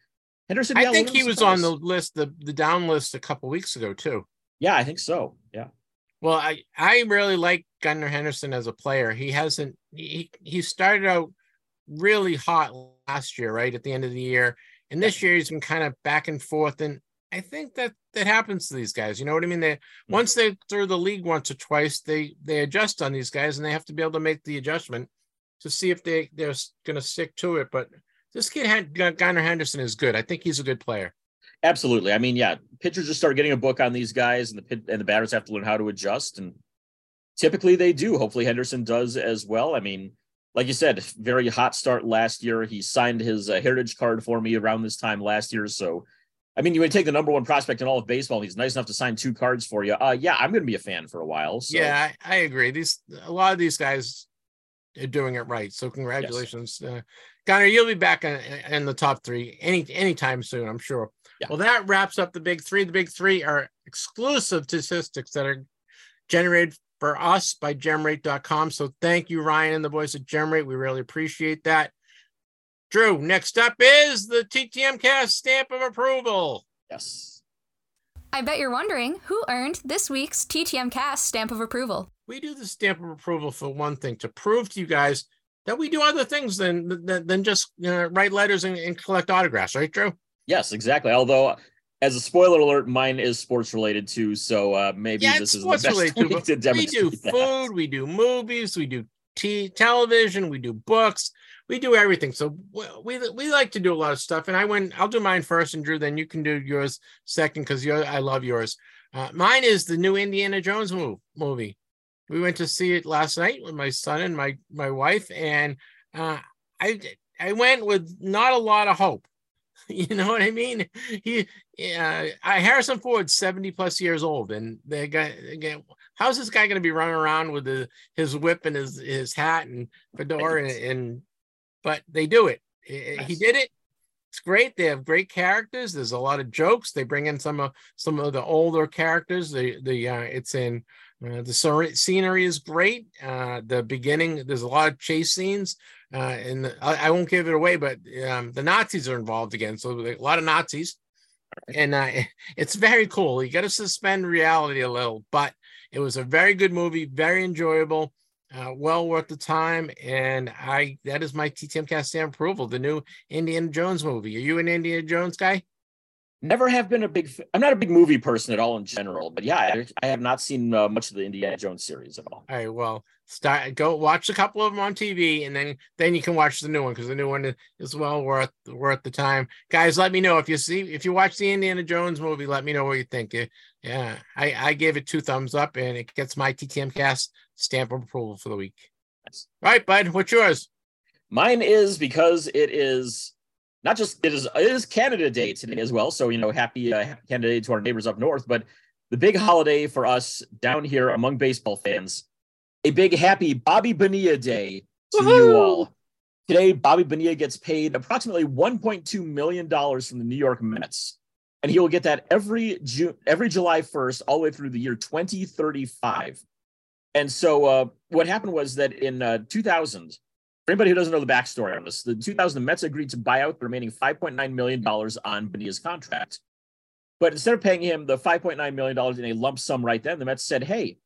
Henderson. I think he was on the list, the the down list a couple weeks ago too. Yeah, I think so. Yeah. Well, I I really like Gunnar Henderson as a player. He hasn't he he started out really hot last year, right at the end of the year, and this year he's been kind of back and forth. And I think that that happens to these guys. You know what I mean? They mm-hmm. once they through the league once or twice, they they adjust on these guys, and they have to be able to make the adjustment to see if they they're going to stick to it. But this kid, had Gunnar Henderson, is good. I think he's a good player. Absolutely. I mean, yeah, pitchers just start getting a book on these guys, and the and the batters have to learn how to adjust. And typically, they do. Hopefully, Henderson does as well. I mean, like you said, very hot start last year. He signed his uh, heritage card for me around this time last year. So, I mean, you would take the number one prospect in all of baseball. He's nice enough to sign two cards for you. Uh, yeah, I'm going to be a fan for a while. So. Yeah, I, I, agree. These a lot of these guys are doing it right. So, congratulations. Yes. Uh, Gunnar, you'll be back in, in the top three any anytime soon, I'm sure. Yeah. Well, that wraps up the big three. The big three are exclusive statistics that are generated for us by gemrate.com. So thank you, Ryan and the boys at Gemrate. We really appreciate that. Drew, next up is the TTM cast stamp of approval. Yes. I bet you're wondering who earned this week's TTM cast stamp of approval. We do the stamp of approval for one thing to prove to you guys that we do other things than than, than just you know, write letters and, and collect autographs, right, Drew? Yes, exactly. Although, as a spoiler alert, mine is sports related too. So uh, maybe yeah, this is the best related to, to We do that. food, we do movies, we do t- television, we do books, we do everything. So we we like to do a lot of stuff. And I went. I'll do mine first, and Drew, then you can do yours second because I love yours. Uh, mine is the new Indiana Jones move, movie we went to see it last night with my son and my my wife, and uh, I I went with not a lot of hope. You know what I mean? He, uh, Harrison Ford's seventy plus years old, and the guy again. How's this guy going to be running around with the, his whip and his his hat and fedora and, and but they do it. He did it. It's great. They have great characters. There's a lot of jokes. They bring in some of some of the older characters. The the uh, it's in uh, the scenery is great. Uh, the beginning, there's a lot of chase scenes, uh, and the, I, I, won't give it away, but um, the Nazis are involved again. So a lot of Nazis, and uh, it's very cool. You got to suspend reality a little, but it was a very good movie, very enjoyable, uh, well worth the time. And I that is my TTM cast approval. The new Indiana Jones movie. Are you an Indiana Jones guy? Never have been a big i'm not a big movie person at all in general but yeah i, I have not seen uh, much of the indiana jones series at all. All right well start go watch a couple of them on tv and then then you can watch the new one because the new one is well worth worth the time. Guys let me know if you see if you watch the indiana jones movie let me know what you think. Yeah i i gave it two thumbs up and it gets my ttm cast stamp of approval for the week. Nice. all right bud what's yours? Mine is because it is not just it is it is Canada Day today as well. So you know, happy uh, Canada Day to our neighbors up north. But the big holiday for us down here among baseball fans, a big happy Bobby Bonilla Day to Woo-hoo! you all. Today, Bobby Bonilla gets paid approximately 1.2 million dollars from the New York Mets, and he will get that every June, every July 1st, all the way through the year 2035. And so, uh, what happened was that in uh, 2000 for anybody who doesn't know the backstory on this, the 2000 the Mets agreed to buy out the remaining 5.9 million dollars on Bonilla's contract. But instead of paying him the 5.9 million dollars in a lump sum right then, the Mets said, "Hey,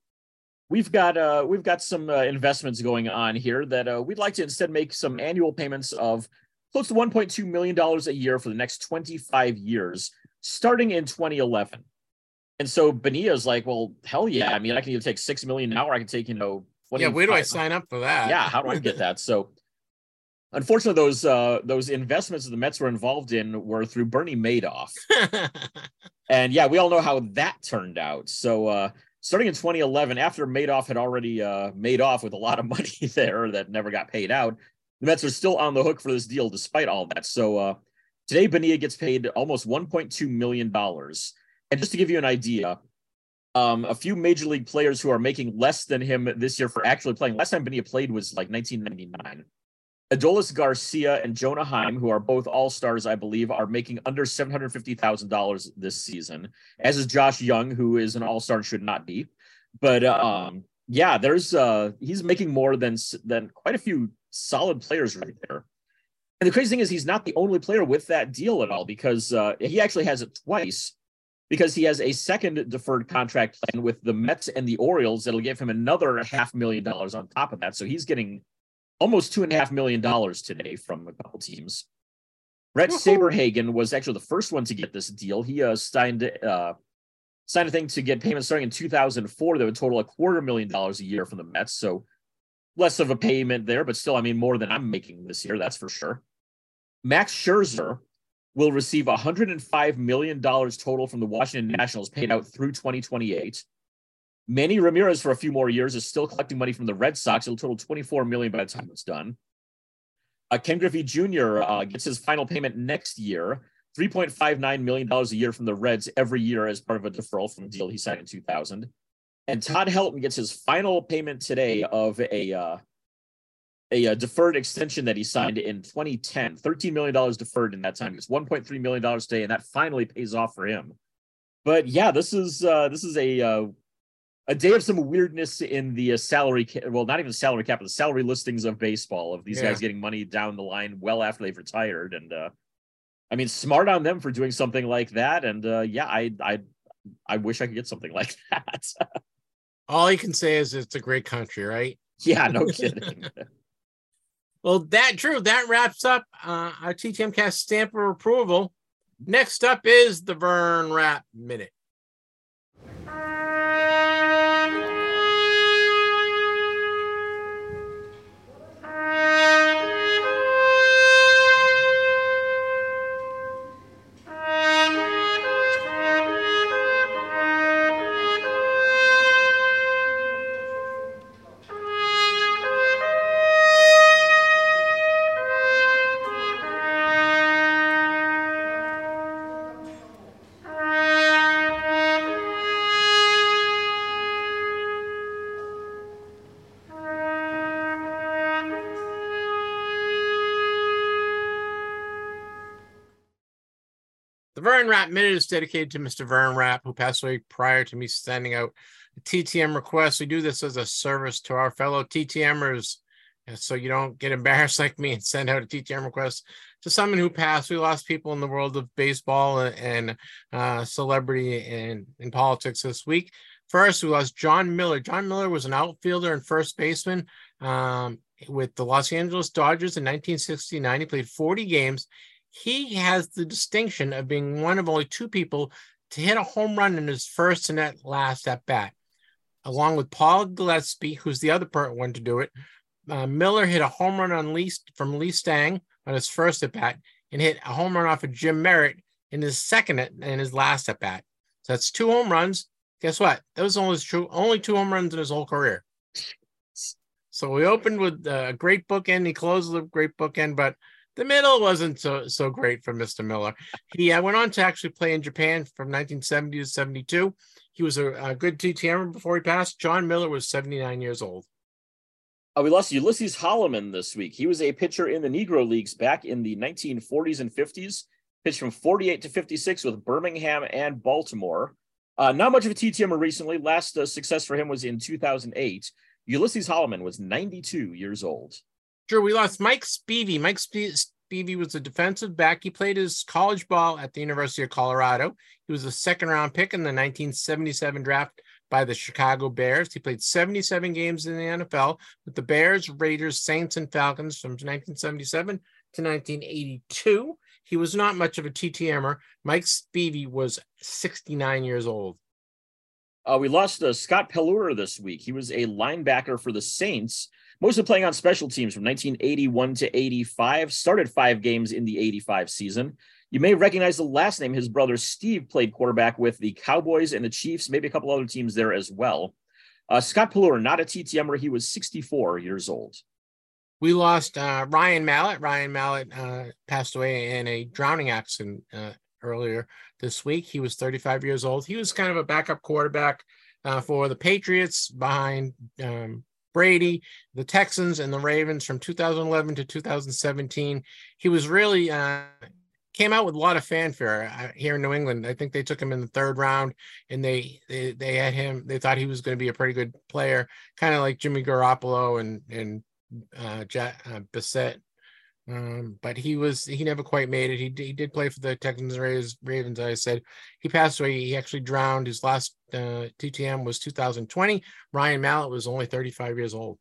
we've got uh, we've got some uh, investments going on here that uh, we'd like to instead make some annual payments of close to 1.2 million dollars a year for the next 25 years, starting in 2011." And so Bonilla's like, "Well, hell yeah! I mean, I can either take six million now, or I can take you know yeah, where do I sign up for that? Yeah, how do I get that? So, unfortunately, those uh, those investments that the Mets were involved in were through Bernie Madoff, and yeah, we all know how that turned out. So, uh, starting in 2011, after Madoff had already uh, made off with a lot of money there that never got paid out, the Mets are still on the hook for this deal despite all that. So, uh, today Bonilla gets paid almost 1.2 million dollars, and just to give you an idea um, a few major league players who are making less than him this year for actually playing. Last time Bonilla played was like 1999. Adolis Garcia and Jonah Heim, who are both all stars, I believe, are making under $750,000 this season, as is Josh Jung, who is an all star, and should not be. But um, yeah, there's uh, he's making more than than quite a few solid players right there. And the crazy thing is, he's not the only player with that deal at all because uh, he actually has it twice because he has a second deferred contract plan with the Mets and the Orioles that'll give him another half million dollars on top of that. So he's getting almost two and a half million dollars today from a couple teams. Bret Saberhagen was actually the first one to get this deal. He uh, signed uh, signed a thing to get payments starting in 2004 that would total a quarter million dollars a year from the Mets. So less of a payment there, but still, I mean, more than I'm making this year, that's for sure. Max Scherzer will receive $105 million total from the Washington Nationals paid out through 2028. Manny Ramirez for a few more years is still collecting money from the Red Sox. It'll total 24 million by the time it's done. Uh, Ken Griffey Jr. Uh, gets his final payment next year, $3.59 million a year from the Reds every year as part of a deferral from the deal he signed in 2000. And Todd Helton gets his final payment today of a uh, a, a, uh, deferred extension that he signed in 2010, $13 million deferred in that time. It's $1.3 million today, and that finally pays off for him. But yeah, this is uh, this is a uh, a day of some weirdness in the uh, salary ca- well, not even salary cap, but the salary listings of baseball of these yeah. guys getting money down the line well after they've retired. And uh, I mean, smart on them for doing something like that. And uh, yeah, I I I wish I could get something like that. All you can say is it's a great country, right? Yeah, no kidding. Well, that Drew, that wraps up uh, our TTM cast stamp of approval. Next up is the Vern Rapp Minute. Vern Rapp minute is dedicated to Mr. Vern Rapp, who passed away prior to me sending out a TTM request. We do this as a service to our fellow TTMers, so you don't get embarrassed like me and send out a TTM request to someone who passed. We lost people in the world of baseball and, uh, celebrity and in politics this week. First, we lost John Miller. John Miller was an outfielder and first baseman um, with the Los Angeles Dodgers in 1969. He played 40 games. He has the distinction of being one of only two people to hit a home run in his first and at last at bat, along with Paul Gillespie, who's the other one to do it. Uh, Miller hit a home run on Lee, from Lee Stange on his first at bat and hit a home run off of Jim Merritt in his second and his last at bat. So that's two home runs. Guess what? Those only true only two home runs in his whole career. So we opened with a great bookend. He closed with a great bookend, but the middle wasn't so so great for Mr. Miller. He uh, went on to actually play in Japan from 1970 to 72. He was a, a good TTM before he passed. John Miller was 79 years old. Uh, we lost Ulysses Holloman this week. He was a pitcher in the Negro Leagues back in the 1940s and 50s. Pitched from 48 to 56 with Birmingham and Baltimore. Uh, not much of a TTMer recently. Last uh, success for him was in 2008. Ulysses Holloman was 92 years old. Sure, we lost Mike Spivey. Mike Spivey was a defensive back. He played his college ball at the University of Colorado. He was a second round pick in the 1977 draft by the Chicago Bears. He played 77 games in the NFL with the Bears, Raiders, Saints, and Falcons from 1977 to 1982. He was not much of a TTMer. Mike Spivey was 69 years old. Uh, we lost uh, Scott Pelluer this week. He was a linebacker for the Saints, mostly playing on special teams from 1981 to 85. Started five games in the 85 season. You may recognize the last name. His brother Steve played quarterback with the Cowboys and the Chiefs, maybe a couple other teams there as well. Uh, Scott Pelluer, not a TTMer. He was 64 years old. We lost uh, Ryan Mallett. Ryan Mallett uh, passed away in a drowning accident uh, earlier this week. He was 35 years old. He was kind of a backup quarterback uh, for the Patriots behind um, Brady, the Texans, and the Ravens from 2011 to 2017. He was really uh, came out with a lot of fanfare uh, here in New England. I think they took him in the third round, and they they, they had him. They thought he was going to be a pretty good player, kind of like Jimmy Garoppolo and and uh, Jack, uh, Brissett um, but he was he never quite made it. He, he did play for the Texans Ravens. Ravens, I said he passed away. He actually drowned. His last uh, TTM was 2020. Ryan Mallett was only 35 years old.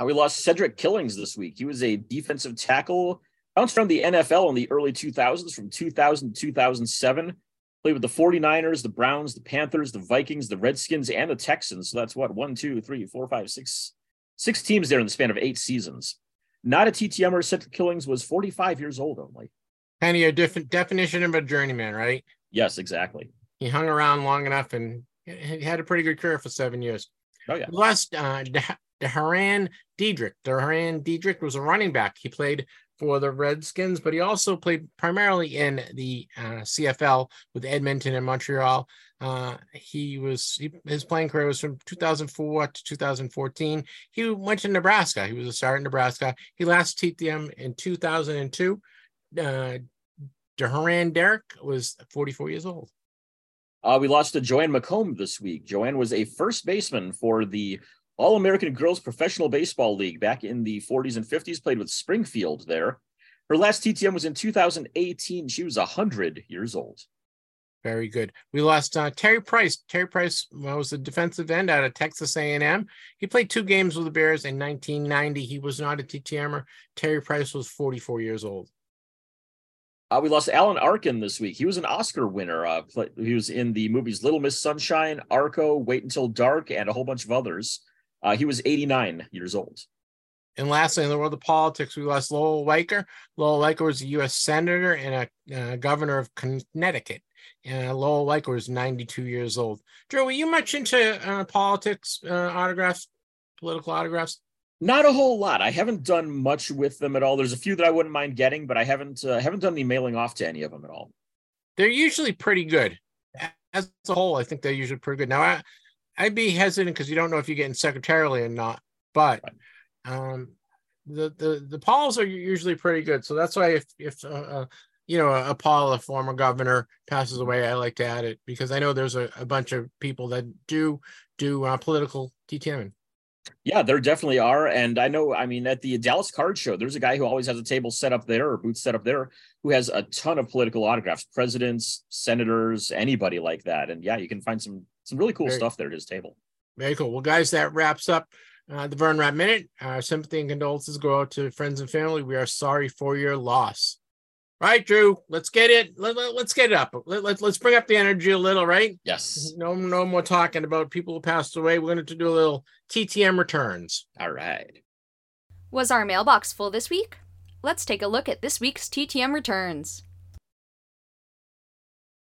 Uh, we lost Cedric Killings this week. He was a defensive tackle, bounced from the NFL in the early 2000s, from 2000 to 2007. Played with the 49ers, the Browns, the Panthers, the Vikings, the Redskins, and the Texans. So that's what one, two, three, four, five, six, six teams there in the span of eight seasons not a TTMer. Cedric Killings was 45 years old only. Kind of a different definition of a journeyman, right? Yes, exactly. He hung around long enough and he had a pretty good career for seven years. Oh, yeah. Plus, uh, Dahrran Diedrick. Dahrran Diedrick was a running back. He played for the Redskins, but he also played primarily in the uh, CFL with Edmonton and Montreal. Uh, he was he, his playing career was from 2004 to 2014. He went to Nebraska. He was a star in Nebraska. He last TTM in 2002. Uh, Dahrran Derek was 44 years old. Uh, we lost to Joanne McComb this week. Joanne was a first baseman for the All American Girls Professional Baseball League back in the 40s and 50s, played with Springfield there. Her last TTM was in 2018. She was 100 years old. Very good. We lost uh, Terry Price. Terry Price was a defensive end out of Texas A&M. He played two games with the Bears in 1990. He was not a TTMer. Terry Price was 44 years old. Uh, we lost Alan Arkin this week. He was an Oscar winner. Uh, play, he was in the movies Little Miss Sunshine, Argo, Wait Until Dark, and a whole bunch of others. Uh, he was 89 years old. And lastly, in the world of politics, we lost Lowell Weicker. Lowell Weicker was a U.S. senator and a uh, governor of Connecticut. And Lowell Weicker was 92 years old. Drew, were you much into uh, politics, uh, autographs, political autographs? Not a whole lot. I haven't done much with them at all. There's a few that I wouldn't mind getting, but I haven't uh, haven't done any mailing off to any of them at all. They're usually pretty good. As a whole, I think they're usually pretty good. Now, I, I'd be hesitant because you don't know if you're getting secretarially or not, but. Um, the the the Pauls are usually pretty good. So that's why if if uh, uh, you know, a, a Paul, a former governor, passes away, I like to add it because I know there's a, a bunch of people that do do uh, political TTMing. Yeah, there definitely are. And I know, I mean, at the Dallas Card Show, there's a guy who always has a table set up there or booth set up there who has a ton of political autographs, presidents, senators, anybody like that. And yeah, you can find some some really cool Very- stuff there at his table. Very cool. Well, guys, that wraps up uh, the Vern Rapp Minute. Our sympathy and condolences go out to friends and family. We are sorry for your loss. Right, Drew. Let's get it. Let, let, us get it up. Let, let, let's bring up the energy a little, right? Yes. No, no more talking about people who passed away. We're going to do a little TTM returns. All right. Was our mailbox full this week? Let's take a look at this week's TTM returns.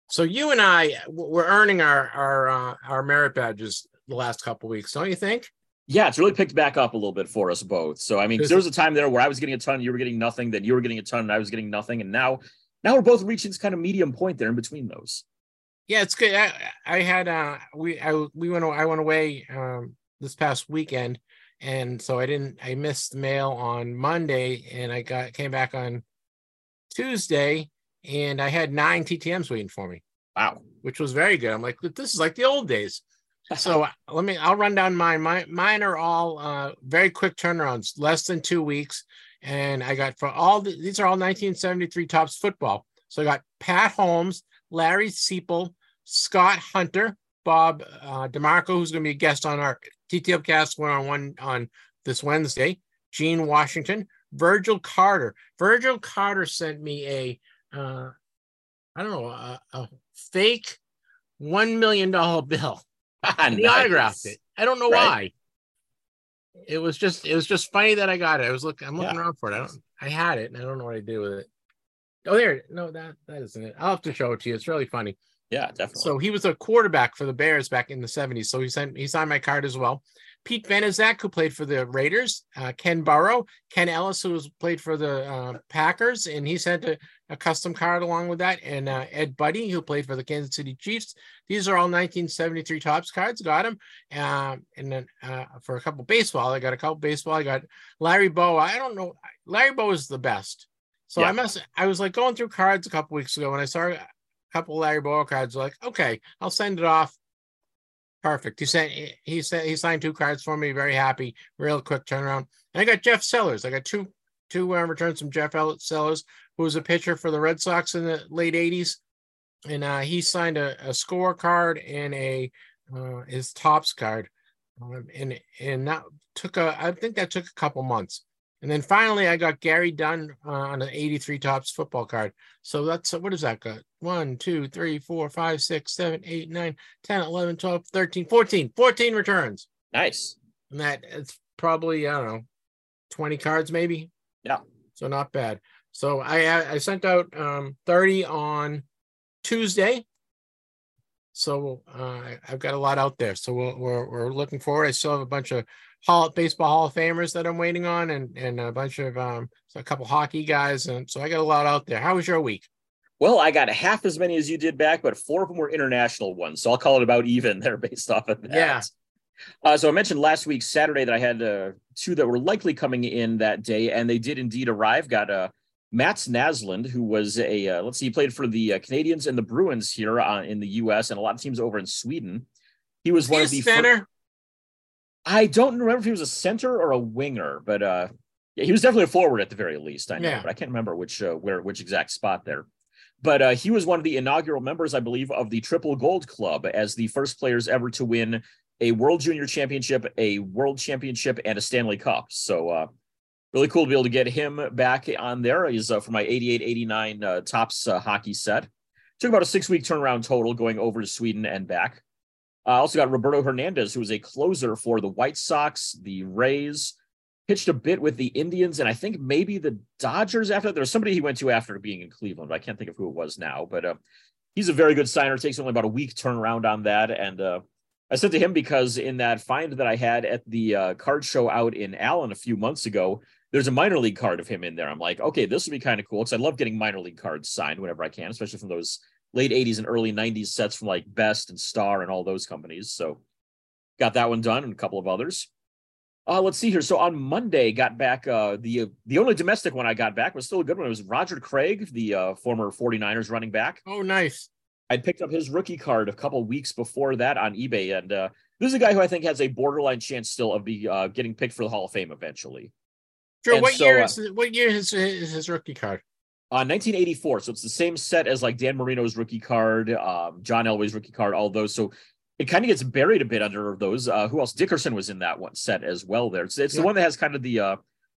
So you and I, we're earning our our uh, our merit badges the last couple weeks, don't you think? Yeah, it's really picked back up a little bit for us both. So I mean, there was a time there where I was getting a ton, you were getting nothing, then you were getting a ton, and I was getting nothing, and now now we're both reaching this kind of medium point there in between those. Yeah, it's good. I, I had uh we I we went I went away um this past weekend and so I didn't I missed the mail on Monday and I got came back on Tuesday and I had nine TTMs waiting for me, Wow. which was very good. I'm like, this is like the old days. So uh, let me I'll run down mine. Mine mine are all uh very quick turnarounds, less than two weeks. And I got for all the, these are all 1973 Topps football. So I got Pat Holmes, Larry Seiple, Scott Hunter, Bob uh, DeMarco, who's going to be a guest on our TTM cast one on one on this Wednesday, Gene Washington, Virgil Carter. Virgil Carter sent me a, uh, I don't know, a, a fake $1 million bill. And he Nice. autographed it. I don't know Right. why. It was just, it was just funny that I got it. I was looking, I'm looking Yeah. around for it. I don't, I had it and I don't know what I do with it. Oh, there. No, that, that isn't it. I'll have to show it to you. It's really funny. Yeah, definitely. So he was a quarterback for the Bears back in the 70s. So he sent he signed my card as well. Pete Banaszak, who played for the Raiders, uh, Ken Burrow, Ken Ellis, who was played for the uh, Packers, and he sent a, a custom card along with that. And uh, Ed Budde, who played for the Kansas City Chiefs. These are all 1973 Topps cards. Got them. Um, and then uh, for a couple baseball, I got a couple baseball. I got Larry Bowa. I don't know. Larry Bowa is the best. So Yeah. I must. I was like going through cards a couple weeks ago, and I saw a couple Larry Bowa cards. Like, okay, I'll send it off. Perfect. He sent. He said he signed two cards for me. Very happy. Real quick turnaround. And I got Jeff Sellers. I got two two uh, returns from Jeff El- Sellers, who was a pitcher for the Red Sox in the late '80s, and uh, he signed a, a score card and a uh, his Topps card, um, and and that took a. I think that took a couple months. And then finally, I got Gary Dunn uh, on an 83 Topps football card. So that's what does that got? 1, 2, 3, 4, 5, 6, 7, 8, 9, 10, 11, 12, 13, 14, 14 returns. nice. And that it's probably, I don't know, 20 cards maybe. Yeah. So not bad. So I I sent out um 30 on Tuesday. So uh, I've got a lot out there. So we're, we're, we're looking forward. I still have a bunch of Hall baseball Hall of Famers that I'm waiting on, and and a bunch of um so a couple hockey guys, and so I got a lot out there. How was your week? Well, I got half as many as you did back, but four of them were international ones. So I'll call it about even there based off of that. Yeah. Uh, so I mentioned last week, Saturday, that I had uh, two that were likely coming in that day, and they did indeed arrive. Got uh, Mats Naslund, who was a, uh, let's see, he played for the uh, Canadiens and the Bruins here uh, in the U.S. and a lot of teams over in Sweden. He was one He of the center. I don't remember if he was a center or a winger, but uh, yeah, he was definitely a forward at the very least. I know, Yeah. but I can't remember which uh, where which exact spot there. But uh, he was one of the inaugural members, I believe, of the Triple Gold Club as the first players ever to win a World Junior Championship, a World Championship, and a Stanley Cup. So uh, really cool to be able to get him back on there. He's uh, for my 88-89 uh, Topps uh, hockey set. Took about a six week turnaround total going over to Sweden and back. I also got Roberto Hernandez, who was a closer for the White Sox, the Rays, pitched a bit with the Indians, and I think maybe the Dodgers after that. There was somebody he went to after being in Cleveland, I can't think of who it was now. But uh, he's a very good signer. Takes only about a week turnaround on that. And uh, I said to him because in that find that I had at the uh, card show out in Allen a few months ago, there's a minor league card of him in there. I'm like, okay, this would be kind of cool because I love getting minor league cards signed whenever I can, especially from those late 80s and early 90s sets from like Best and Star and all those companies. So got that one done and a couple of others. Uh, let's see here. So on Monday, got back uh, the the only domestic one I got back was still a good one. It was Roger Craig, the uh, former 49ers running back. Oh, nice. I'd picked up his rookie card a couple weeks before that on eBay, and uh, this is a guy who I think has a borderline chance still of be uh, getting picked for the Hall of Fame eventually. Drew, And what so, year uh, is what year is his, his rookie card? Uh, 1984. So it's the same set as like Dan Marino's rookie card, um, John Elway's rookie card, all those. So it kind of gets buried a bit under those. Uh, who else? Dickerson was in that one set as well. There, it's, it's Yeah. the one that has kind of the uh,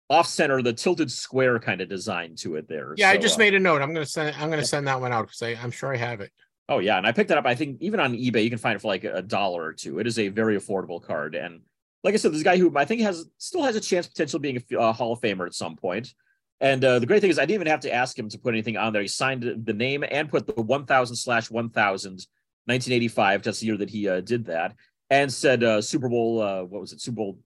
off center, the tilted square kind of design to it. There. Yeah, I just uh, made a note. I'm gonna send. I'm gonna send that one out because I'm sure I have it. Oh yeah, and I picked that up. I think even on eBay you can find it for like a dollar or two. It is a very affordable card, and like I said, this guy who I think has still has a chance potential being a uh, Hall of Famer at some point. And uh, the great thing is, I didn't even have to ask him to put anything on there. He signed the name and put the 1000 slash 1000 1985. That's the year that he uh, did that, and said uh, Super Bowl. Uh, what was it? Super Bowl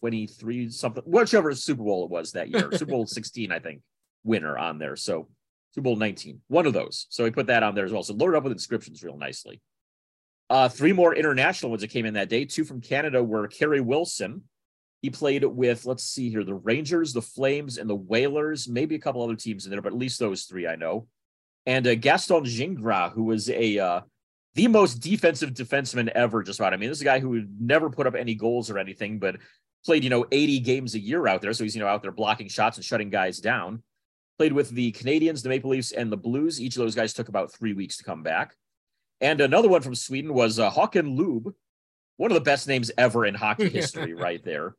23 something, whichever Super Bowl it was that year. Super Bowl 16, I think, winner on there. So Super Bowl 19, one of those. So he put that on there as well. So loaded up with inscriptions real nicely. Uh, three more international ones that came in that day. Two from Canada were Carey Wilson. He played with, let's see here, the Rangers, the Flames, and the Whalers. Maybe a couple other teams in there, but at least those three I know. And uh, Gaston Gingras, who was a uh, the most defensive defenseman ever, just about. I mean, this is a guy who never put up any goals or anything, but played, you know, 80 games a year out there. So he's, you know, out there blocking shots and shutting guys down. Played with the Canadiens, the Maple Leafs, and the Blues. Each of those guys took about three weeks to come back. And another one from Sweden was uh, Håkan Loob, one of the best names ever in hockey history, right there.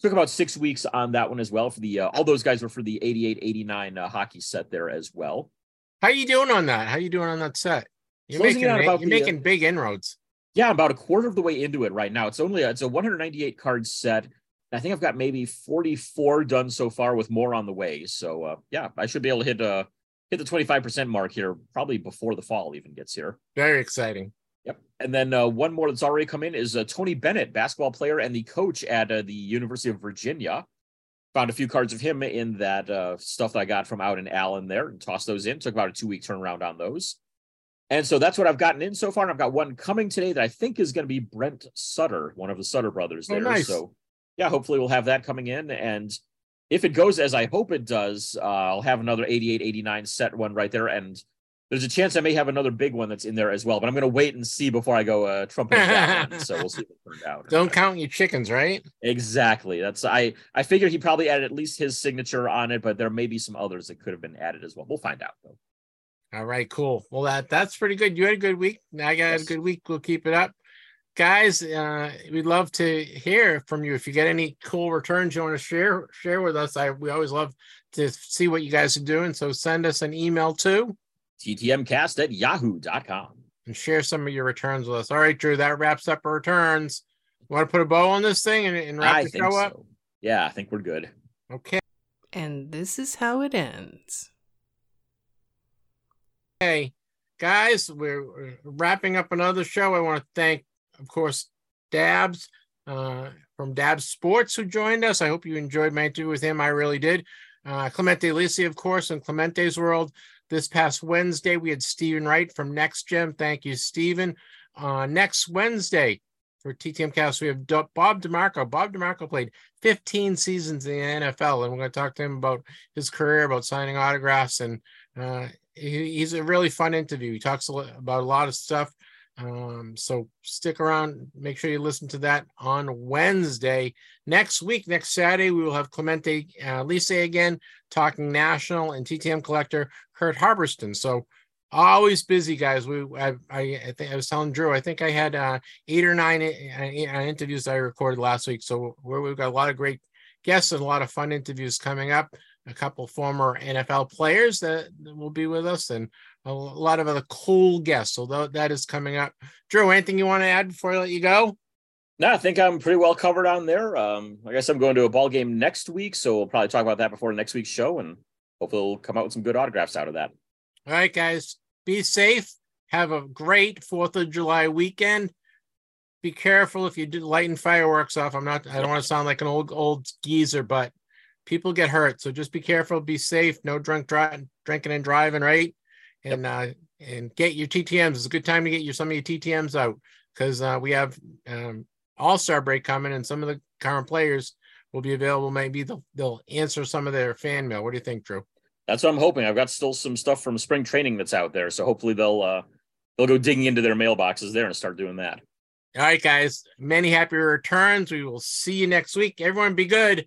Took about six weeks on that one as well. For the uh, all those guys were for the 88 89 uh, hockey set there as well. How are you doing on that? How are you doing on that set? You're Closing making in on ma- about you're the, uh, making big inroads. Yeah, I'm about a quarter of the way into it right now. It's only a, it's a 198 card set. I think I've got maybe 44 done so far, with more on the way. So uh, yeah, I should be able to hit uh hit the 25 percent mark here, probably before the fall even gets here. Very exciting. Yep. And then uh, one more that's already come in is uh, Tony Bennett, basketball player and the coach at uh, the University of Virginia. Found a few cards of him in that uh, stuff that I got from out in Allen there and tossed those in. Took about a two week turnaround on those. And so that's what I've gotten in so far. And I've got one coming today that I think is going to be Brent Sutter, one of the Sutter brothers Oh, there. nice. So yeah, hopefully we'll have that coming in. And if it goes as I hope it does, uh, I'll have another 88 89 set one right there. And there's a chance I may have another big one that's in there as well, but I'm going to wait and see before I go uh, trumpet that. So we'll see if it turns out. Don't count your chickens, right? Exactly. That's I. I figured he probably added at least his signature on it, but there may be some others that could have been added as well. We'll find out though. All right, cool. Well, that that's pretty good. You had a good week. I got Yes. a good week. We'll keep it up, guys. Uh, we'd love to hear from you if you get any cool returns you want to share share with us. I we always love to see what you guys are doing. So send us an email to TTMcast at yahoo.com. and share some of your returns with us. All right, Drew. That wraps up our returns. Want to put a bow on this thing and, and wrap I the think show so. up? Yeah, I think we're good. Okay. And this is how it ends. Hey, guys, we're, we're wrapping up another show. I want to thank, of course, Dappz uh, from Dappz Sports who joined us. I hope you enjoyed my interview with him. I really did. Uh, Clemente Lisi, of course, in Clemente's World. This past Wednesday, we had Stephen Wright from Next Gem. Thank you, Stephen. Uh, next Wednesday for TTM Cast, we have Bob DeMarco. Bob DeMarco played 15 seasons in the NFL, and we're going to talk to him about his career, about signing autographs, and uh, he, he's a really fun interview. He talks a about a lot of stuff. Um, so stick around. Make sure you listen to that on Wednesday. Next week, next Saturday, we will have Clemente uh, Lisi again talking national and TTM collector Kurt Harberston. So always busy, guys. We I I, I think I was telling Drew. I think I had uh, eight or nine uh, uh, interviews I recorded last week. So we're, we've got a lot of great guests and a lot of fun interviews coming up. A couple former NFL players that will be with us, and a lot of other cool guests. Although that is coming up. Drew, anything you want to add before I let you go? No, I think I'm pretty well covered on there. Um, I guess I'm going to a ball game next week, so we'll probably talk about that before next week's show, and hopefully we'll come out with some good autographs out of that. All right, guys, be safe. Have a great Fourth of July weekend. Be careful if you do lighting fireworks off. I'm not. I don't want to sound like an old old geezer, but people get hurt. So just be careful. Be safe. No drunk driving, drinking and driving. Right. And uh, and get your TTMs. It's a good time to get your some of your TTMs out because uh, we have um, All Star break coming, and some of the current players will be available. Maybe they'll they'll answer some of their fan mail. What do you think, Drew? That's what I'm hoping. I've got still some stuff from spring training that's out there, so hopefully they'll uh, they'll go digging into their mailboxes there and start doing that. All right, guys. Many happy returns. We will see you next week. Everyone, be good.